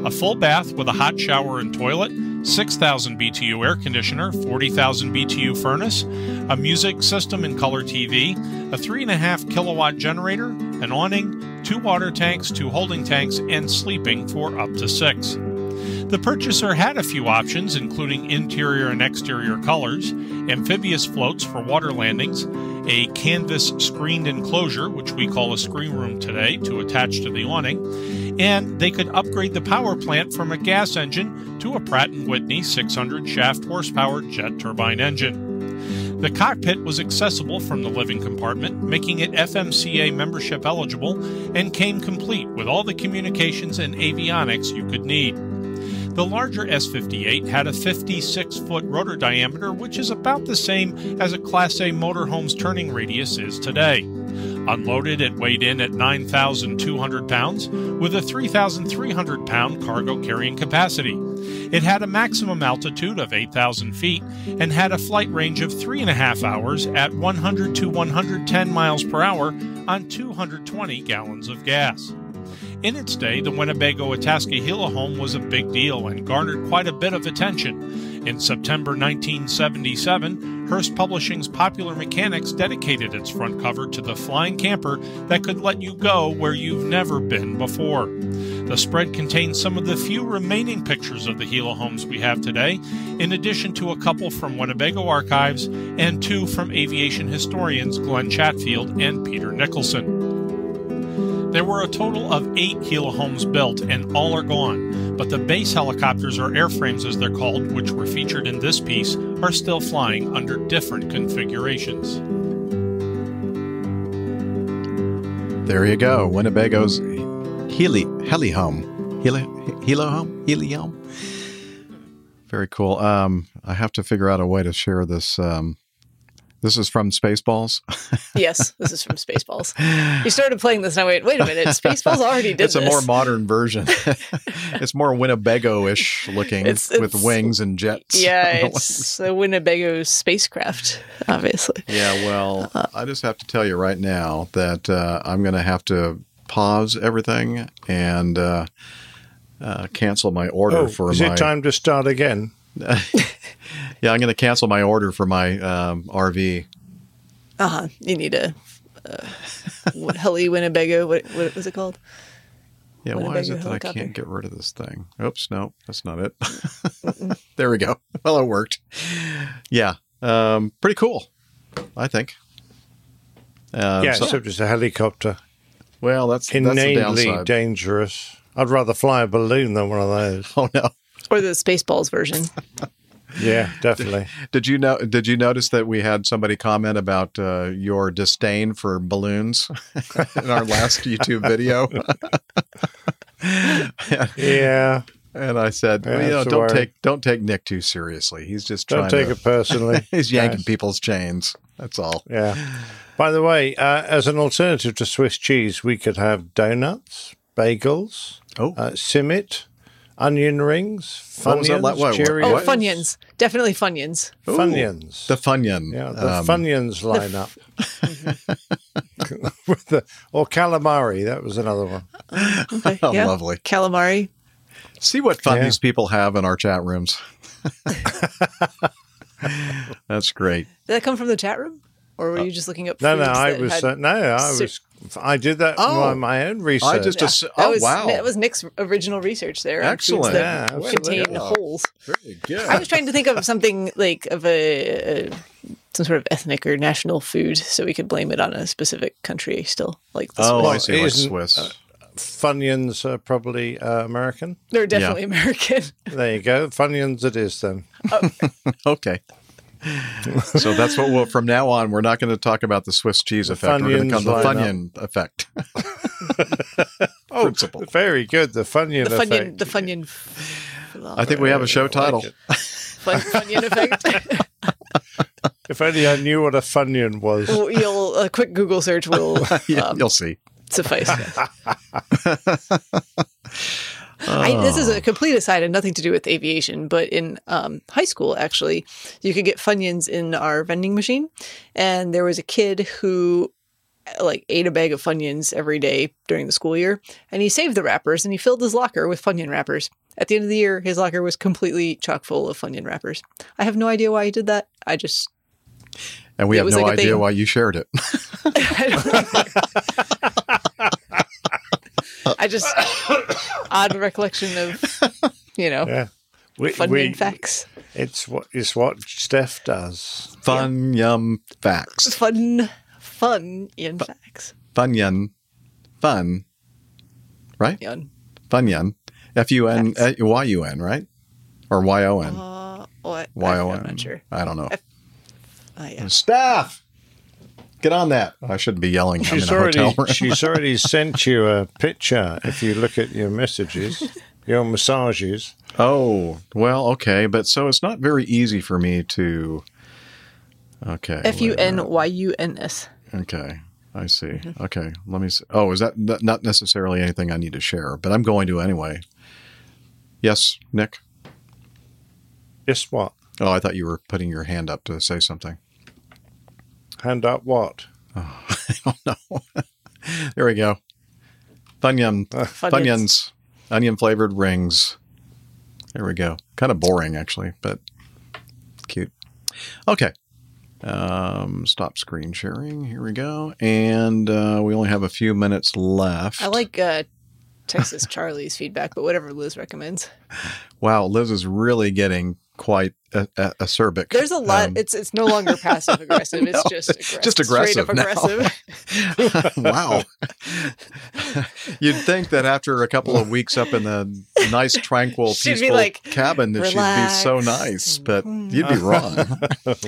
a full bath with a hot shower and toilet, 6,000 BTU air conditioner, 40,000 BTU furnace, a music system and color TV, a 3.5 kilowatt generator, an awning, two water tanks, two holding tanks, and sleeping for up to six. The purchaser had a few options, including interior and exterior colors, amphibious floats for water landings, a canvas screened enclosure, which we call a screen room today, to attach to the awning, and they could upgrade the power plant from a gas engine to a Pratt & Whitney 600 shaft horsepower jet turbine engine. The cockpit was accessible from the living compartment, making it FMCA membership eligible, and came complete with all the communications and avionics you could need. The larger S 58 had a 56 foot rotor diameter, which is about the same as a Class A motorhome's turning radius is today. Unloaded, it weighed in at 9,200 pounds with a 3,300 pound cargo carrying capacity. It had a maximum altitude of 8,000 feet and had a flight range of three and a half hours at 100 to 110 miles per hour on 220 gallons of gas. In its day, the Winnebago Itasca Home was a big deal and garnered quite a bit of attention. In September 1977, Hearst Publishing's Popular Mechanics dedicated its front cover to the flying camper that could let you go where you've never been before. The spread contains some of the few remaining pictures of the Gila homes we have today, in addition to a couple from Winnebago archives and two from aviation historians Glenn Chatfield and Peter Nicholson. There were a total of eight Gila homes built, and all are gone. But the base helicopters, or airframes as they're called, which were featured in this piece, are still flying under different configurations. There you go. Winnebago's Heli Helihome. Heli Helihome? Helihome? Very cool. Um, I have to figure out a way to share this um, this is from Spaceballs. yes, this is from Spaceballs. You started playing this, and I went, wait a minute, Spaceballs already did it's this. a more modern version. it's more Winnebago-ish looking It's- with wings and jets. Yeah, it's a Winnebago spacecraft, obviously. Yeah, well, I just have to tell you right now that uh, I'm going to have to pause everything and uh, uh, cancel my order Oh, for is my. it time to start again? yeah, I'm going to cancel my order for my um, RV. Uh huh. You need a uh, what- heli Winnebago. What, what was it called? Yeah, why is it that I can't get rid of this thing? Oops, no, that's not it. there we go. Well, it worked. Yeah, um, pretty cool, I think. Um, yeah, so- except it's a helicopter. Well, that's that's the Inanely downside. dangerous. I'd rather fly a balloon than one of those. Oh no. Or the Spaceballs version. Yeah, definitely. Did you know? Did you notice that we had somebody comment about uh, your disdain for balloons in our last YouTube video? Yeah. And I said, well, you know, that's don't worry. take don't take Nick too seriously. He's just Don't take to, it personally. he's yanking Yes. people's chains. That's all. Yeah. By the way, uh, as an alternative to Swiss cheese, we could have donuts, bagels, oh. uh, simit, onion rings, What was that funyuns, like? What- what- Cheerios. Oh, Funyuns. Definitely Funyuns. Ooh, Funyuns. The Funyun. Yeah, the um, Funyuns lineup. With the, or calamari, that was another one. Okay, Oh, yeah. lovely. Calamari. See what fun Yeah. these people have in our chat rooms. That's great. Did that come from the chat room? Or were you just looking up No, no, I was had uh, no, I was I did that Oh. on my own research. I just Yeah, assu- oh, was, wow. That was Nick's original research there. on Excellent. that Yeah, contain absolutely. holes. Very good. I was trying to think of something like of a, a some sort of ethnic or national food, so we could blame it on a specific country. Still, like the Oh, Swiss. I see, like Isn't, Swiss. uh, Funyuns are probably uh, American. They're definitely American. There you go. Funyuns it is then. okay. so that's what we'll, from now on, we're not going to talk about the Swiss cheese effect. We're going to Funyuns come the line up. Funyun effect. Oh, very good. The Funyun the effect. The Funyun. I think we have a show title. Fun, Funyun effect. If only I knew what a Funyun was. Well, You'll a quick Google search will Yeah, um, You'll see. suffice. I, this is a complete aside and nothing to do with aviation, but in um, high school, actually, you could get Funyuns in our vending machine. And there was a kid who like ate a bag of Funyuns every day during the school year. And he saved the wrappers and he filled his locker with Funyun wrappers. At the end of the year, his locker was completely chock full of Funyun wrappers. I have no idea why he did that. I just And we have no like idea why you shared it. I just odd recollection of you know Yeah. We, Funyun we- facts. It's what it's what Steph does. Fun yum facts. Fun, fun in facts. Funyun. Fun. Right? Yun. F U N uh, Y U N, right? Or Y O N. Uh, what? Y O I'm not sure. I don't know. Uh, yeah. Staff! Get on that. I shouldn't be yelling. I'm She's in a already hotel room. she's already sent you a picture. If you look at your messages, your massages. Oh, well, okay. But so it's not very easy for me to. Okay. F U wait a minute. N Y U N S. Okay. I see. Mm-hmm. Okay. Let me see. Oh, is that n- not necessarily anything I need to share, but I'm going to anyway. Yes, Nick? Yes, what? Oh, I thought you were putting your hand up to say something. Hand up what? Oh no There we go. Funyun. Funyuns. Funyuns. Onion flavored rings. There we go. Kind of boring, actually, but cute. Okay. Um, stop screen sharing. Here we go. And uh, we only have a few minutes left. I like uh, Texas Charlie's feedback, but whatever Liz recommends. Wow, Liz is really getting quite a- a- acerbic. There's a lot. Um, it's it's no longer passive aggressive. It's just aggressive, just straight aggressive up aggressive. wow. You'd think that after a couple of weeks up in the nice, tranquil, She'd peaceful like, cabin, that she'd be so nice, but you'd be wrong.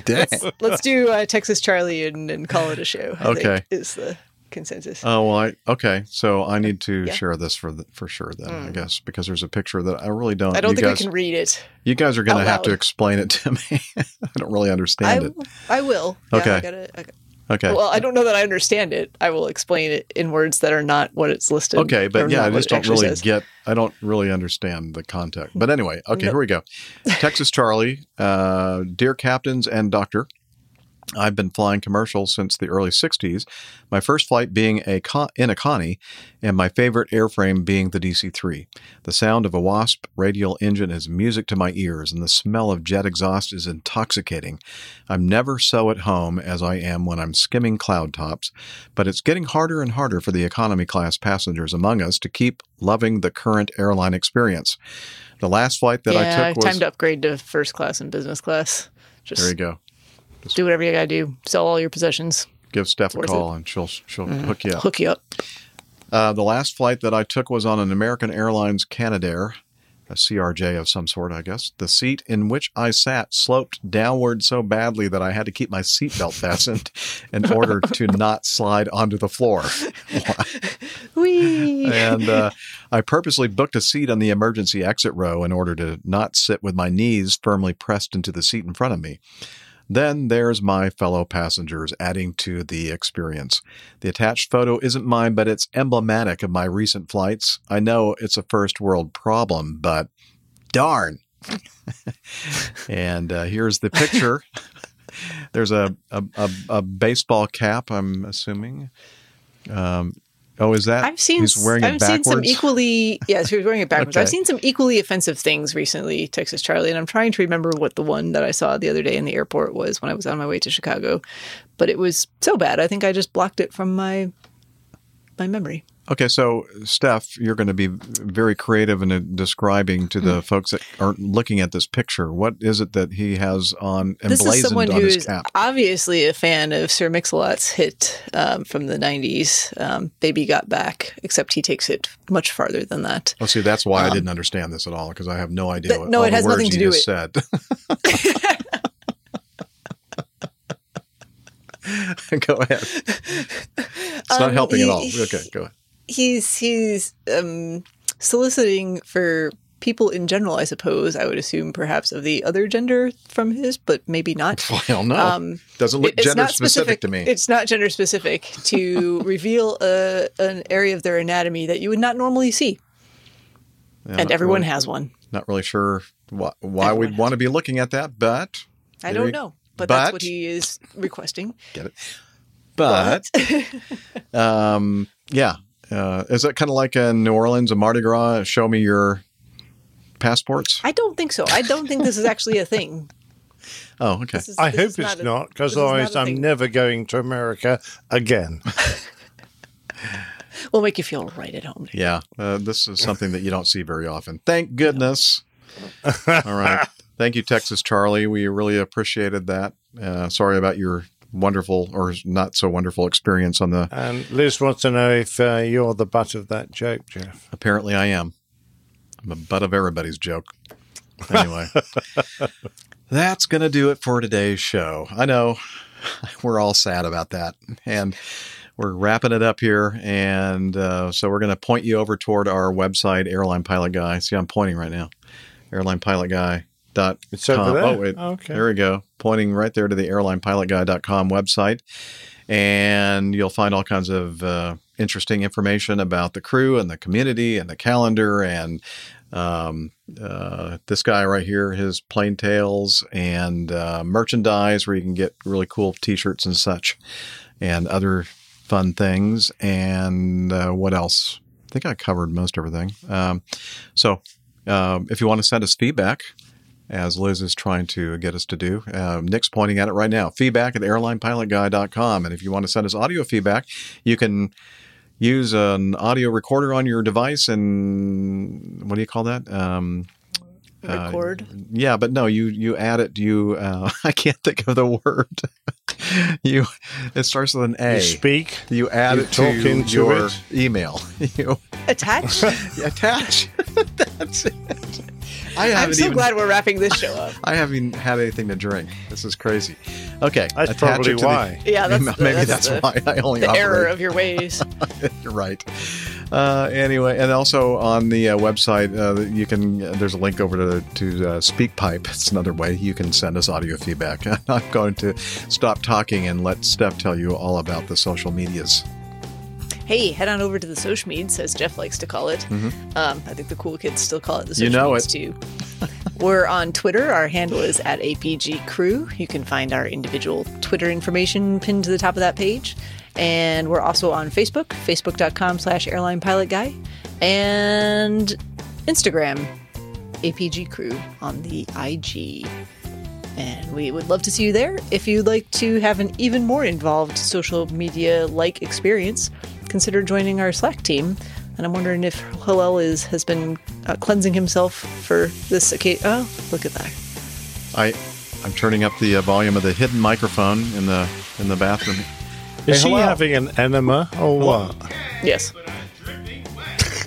Dang. Let's do uh, Texas Charlie and, and call it a show. I Okay. think is the consensus. Oh well, I okay. So I need to Yeah. share this for the, for sure then, I Mm. guess, because there's a picture that I really don't. I don't think guys, we can read it. You guys are going to have to explain it to me. I don't really I, understand it. I will. Yeah, Okay. I gotta, I, Okay. Well, I don't know that I understand it. I will explain it in words that are not what it's listed. Okay, but yeah, I just don't really says. get. I don't really understand the context. But anyway, okay, here we go. Texas Charlie, uh, dear captains and doctor. I've been flying commercial since the early 60s, my first flight being a con- in a Connie, and my favorite airframe being the DC 3. The sound of a Wasp radial engine is music to my ears, and the smell of jet exhaust is intoxicating. I'm never so at home as I am when I'm skimming cloud tops, but it's getting harder and harder for the economy class passengers among us to keep loving the current airline experience. The last flight that yeah, I took was. time to upgrade to first class and business class. Just there you go. Do whatever you gotta do. Sell all your possessions. Give Steph a call it. and she'll she'll Mhm. hook you up. Hook you up. Uh, the last flight that I took was on an American Airlines Canadair, a CRJ of some sort, I guess. The seat in which I sat sloped downward so badly that I had to keep my seatbelt fastened in order to not slide onto the floor. Whee! and uh, I purposely booked a seat on the emergency exit row in order to not sit with my knees firmly pressed into the seat in front of me. Then there's my fellow passengers adding to the experience. The attached photo isn't mine, but it's emblematic of my recent flights. I know it's a first world problem, but darn. and uh, here's the picture. There's a, a, a, a baseball cap, I'm assuming. Um, oh, is that? I've seen He's wearing I've seen some equally yes, he was wearing it backwards. Okay. I've seen some equally offensive things recently, Texas Charlie, and I'm trying to remember what the one that I saw the other day in the airport was when I was on my way to Chicago. But it was so bad, I think I just blocked it from my my memory. Okay, so Steph, you're going to be very creative in uh, describing to the folks that aren't looking at this picture. What is it that he has on This is emblazoned someone on his who's cap? obviously a fan of Sir Mix-a-Lot's hit um, from the '90s, um, "Baby Got Back," except he takes it much farther than that. Oh, see, that's why I Um, didn't understand this at all because I have no idea Th- what no, it has words nothing to do just said. go ahead. It's not Um, helping at all. Okay, go ahead. He's he's um, soliciting for people in general, I suppose. I would assume perhaps of the other gender from his, but maybe not. I don't know. Doesn't look Um, it- gender not specific to me. It's not gender specific to reveal a, an area of their anatomy that you would not normally see, Yeah, and everyone really- has one. Not really sure why, why we'd want to be looking at that, but I don't you- know, but, that's what he is requesting. Get it? But um, yeah, uh, is that kind of like in New Orleans, a Mardi Gras? Show me your passports. I don't think so. I don't think this is actually a thing. Oh, okay. Is- I hope is it's not a- not, because this is not otherwise a I'm thing. never going to America again. We'll make you feel right at home. Yeah, uh, this is something that you don't see very often. Thank goodness. All right. Thank you, Texas Charlie. We really appreciated that. Uh, sorry about your wonderful or not so wonderful experience on the. And Liz wants to know if uh, you're the butt of that joke, Jeff. Apparently, I am. I'm the butt of everybody's joke. Anyway, that's going to do it for today's show. I know we're all sad about that. And we're wrapping it up here. And uh, so we're going to point you over toward our website, Airline Pilot Guy. See, I'm pointing right now. Airline Pilot Guy. Dot It's over com. there. Oh, wait. Oh, okay. There we go. Pointing right there to the airlinepilotguy.com website. And you'll find all kinds of uh, interesting information about the crew and the community and the calendar and um, uh, this guy right here, his plane tales and uh, merchandise where you can get really cool t-shirts and such and other fun things. And uh, what else? I think I covered most everything. Um, so um, if you want to send us feedback, as Liz is trying to get us to do. Um, Nick's pointing at it right now. Feedback at airlinepilotguy.com. And if you want to send us audio feedback, you can use an audio recorder on your device and what do you call that? Um, uh, Record. yeah, but no, you you add it. You uh, I can't think of the word. you it starts with an A. You speak. You add You it talk to into your it. email. you Attach. attach. That's it. I I'm so even glad we're wrapping this show up. I haven't had anything to drink. This is crazy. Okay, That's attach probably it to the- why. Yeah, that's the- maybe that's that's, the- why I only the operate. error of your ways. You're right. Uh, anyway, and also on the uh, website, uh, you can. There's a link over to to uh, SpeakPipe. It's another way you can send us audio feedback. I'm going to stop talking and let Steph tell you all about the social medias. Hey, head on over to the social meds, as Jeff likes to call it. Mhm. Um, I think the cool kids still call it the social You know meds it. too. We're on Twitter. Our handle is at APG Crew. You can find our individual Twitter information pinned to the top of that page. And we're also on Facebook, facebook.com slash airline pilot guy, and Instagram, APG Crew on the IG. And we would love to see you there. If you'd like to have an even more involved social media like experience, consider joining our Slack team. And I'm wondering if Hillel is has been uh, cleansing himself for this occasion. Oh, look at that! I I'm turning up the uh, volume of the hidden microphone in the in the bathroom. Is Hey, she hello. having an enema or what? Yes.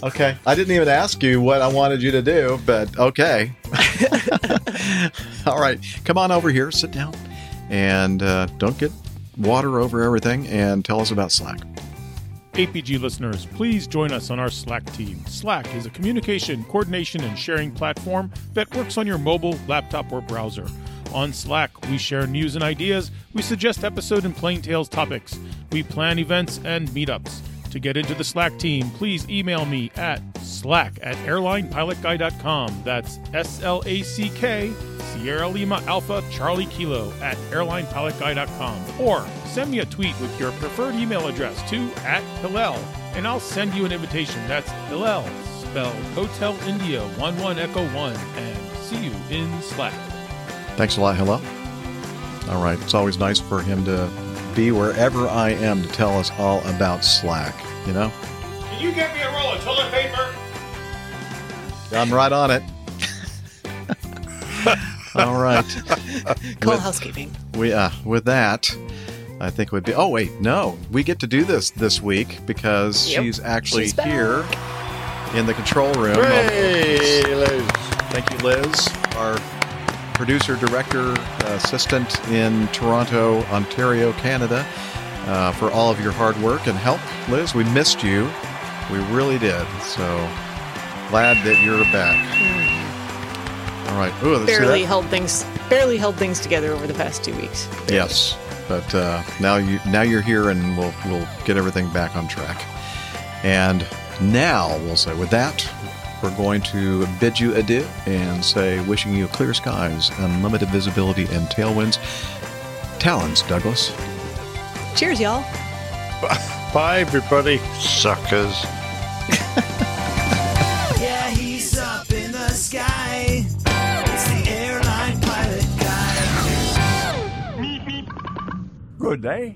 Okay. I didn't even ask you what I wanted you to do, but okay. All right. Come on over here, sit down, and uh, don't get water over everything, and tell us about Slack. APG listeners, please join us on our Slack team. Slack is a communication, coordination, and sharing platform that works on your mobile, laptop, or browser. On Slack, we share news and ideas, we suggest episode and plane tales topics, we plan events and meetups. To get into the Slack team, please email me at slack at airlinepilotguy.com. That's S L A C K, Sierra Lima Alpha Charlie Kilo at airlinepilotguy.com. Or send me a tweet with your preferred email address to at Hillel, and I'll send you an invitation. That's Hillel, spelled Hotel India 11 Echo 1, and see you in Slack. Thanks a lot. Hello. All right. It's always nice for him to be wherever I am to tell us all about Slack, you know? can you get me a roll of toilet paper? I'm right on it. All right. Call With- housekeeping. We uh, with that, I think would be. Oh wait, no, we get to do this this week because Yep. she's actually She's here in the control room. Hey, Liz. Thank you, Liz, our producer, director, assistant in Toronto, Ontario, Canada, uh, for all of your hard work and help. Liz, we missed you. We really did. So glad that you're back. All right. Ooh, Barely held things barely held things together over the past two weeks. Yes, but uh, now you now you're here, and we'll we'll get everything back on track. And now we'll say with that, we're going to bid you adieu and say wishing you clear skies, unlimited visibility, and tailwinds. Talons, Douglas. Cheers, y'all. Bye, everybody. Suckers. Yeah, he's up in the sky. It's the airline pilot guy. Good day.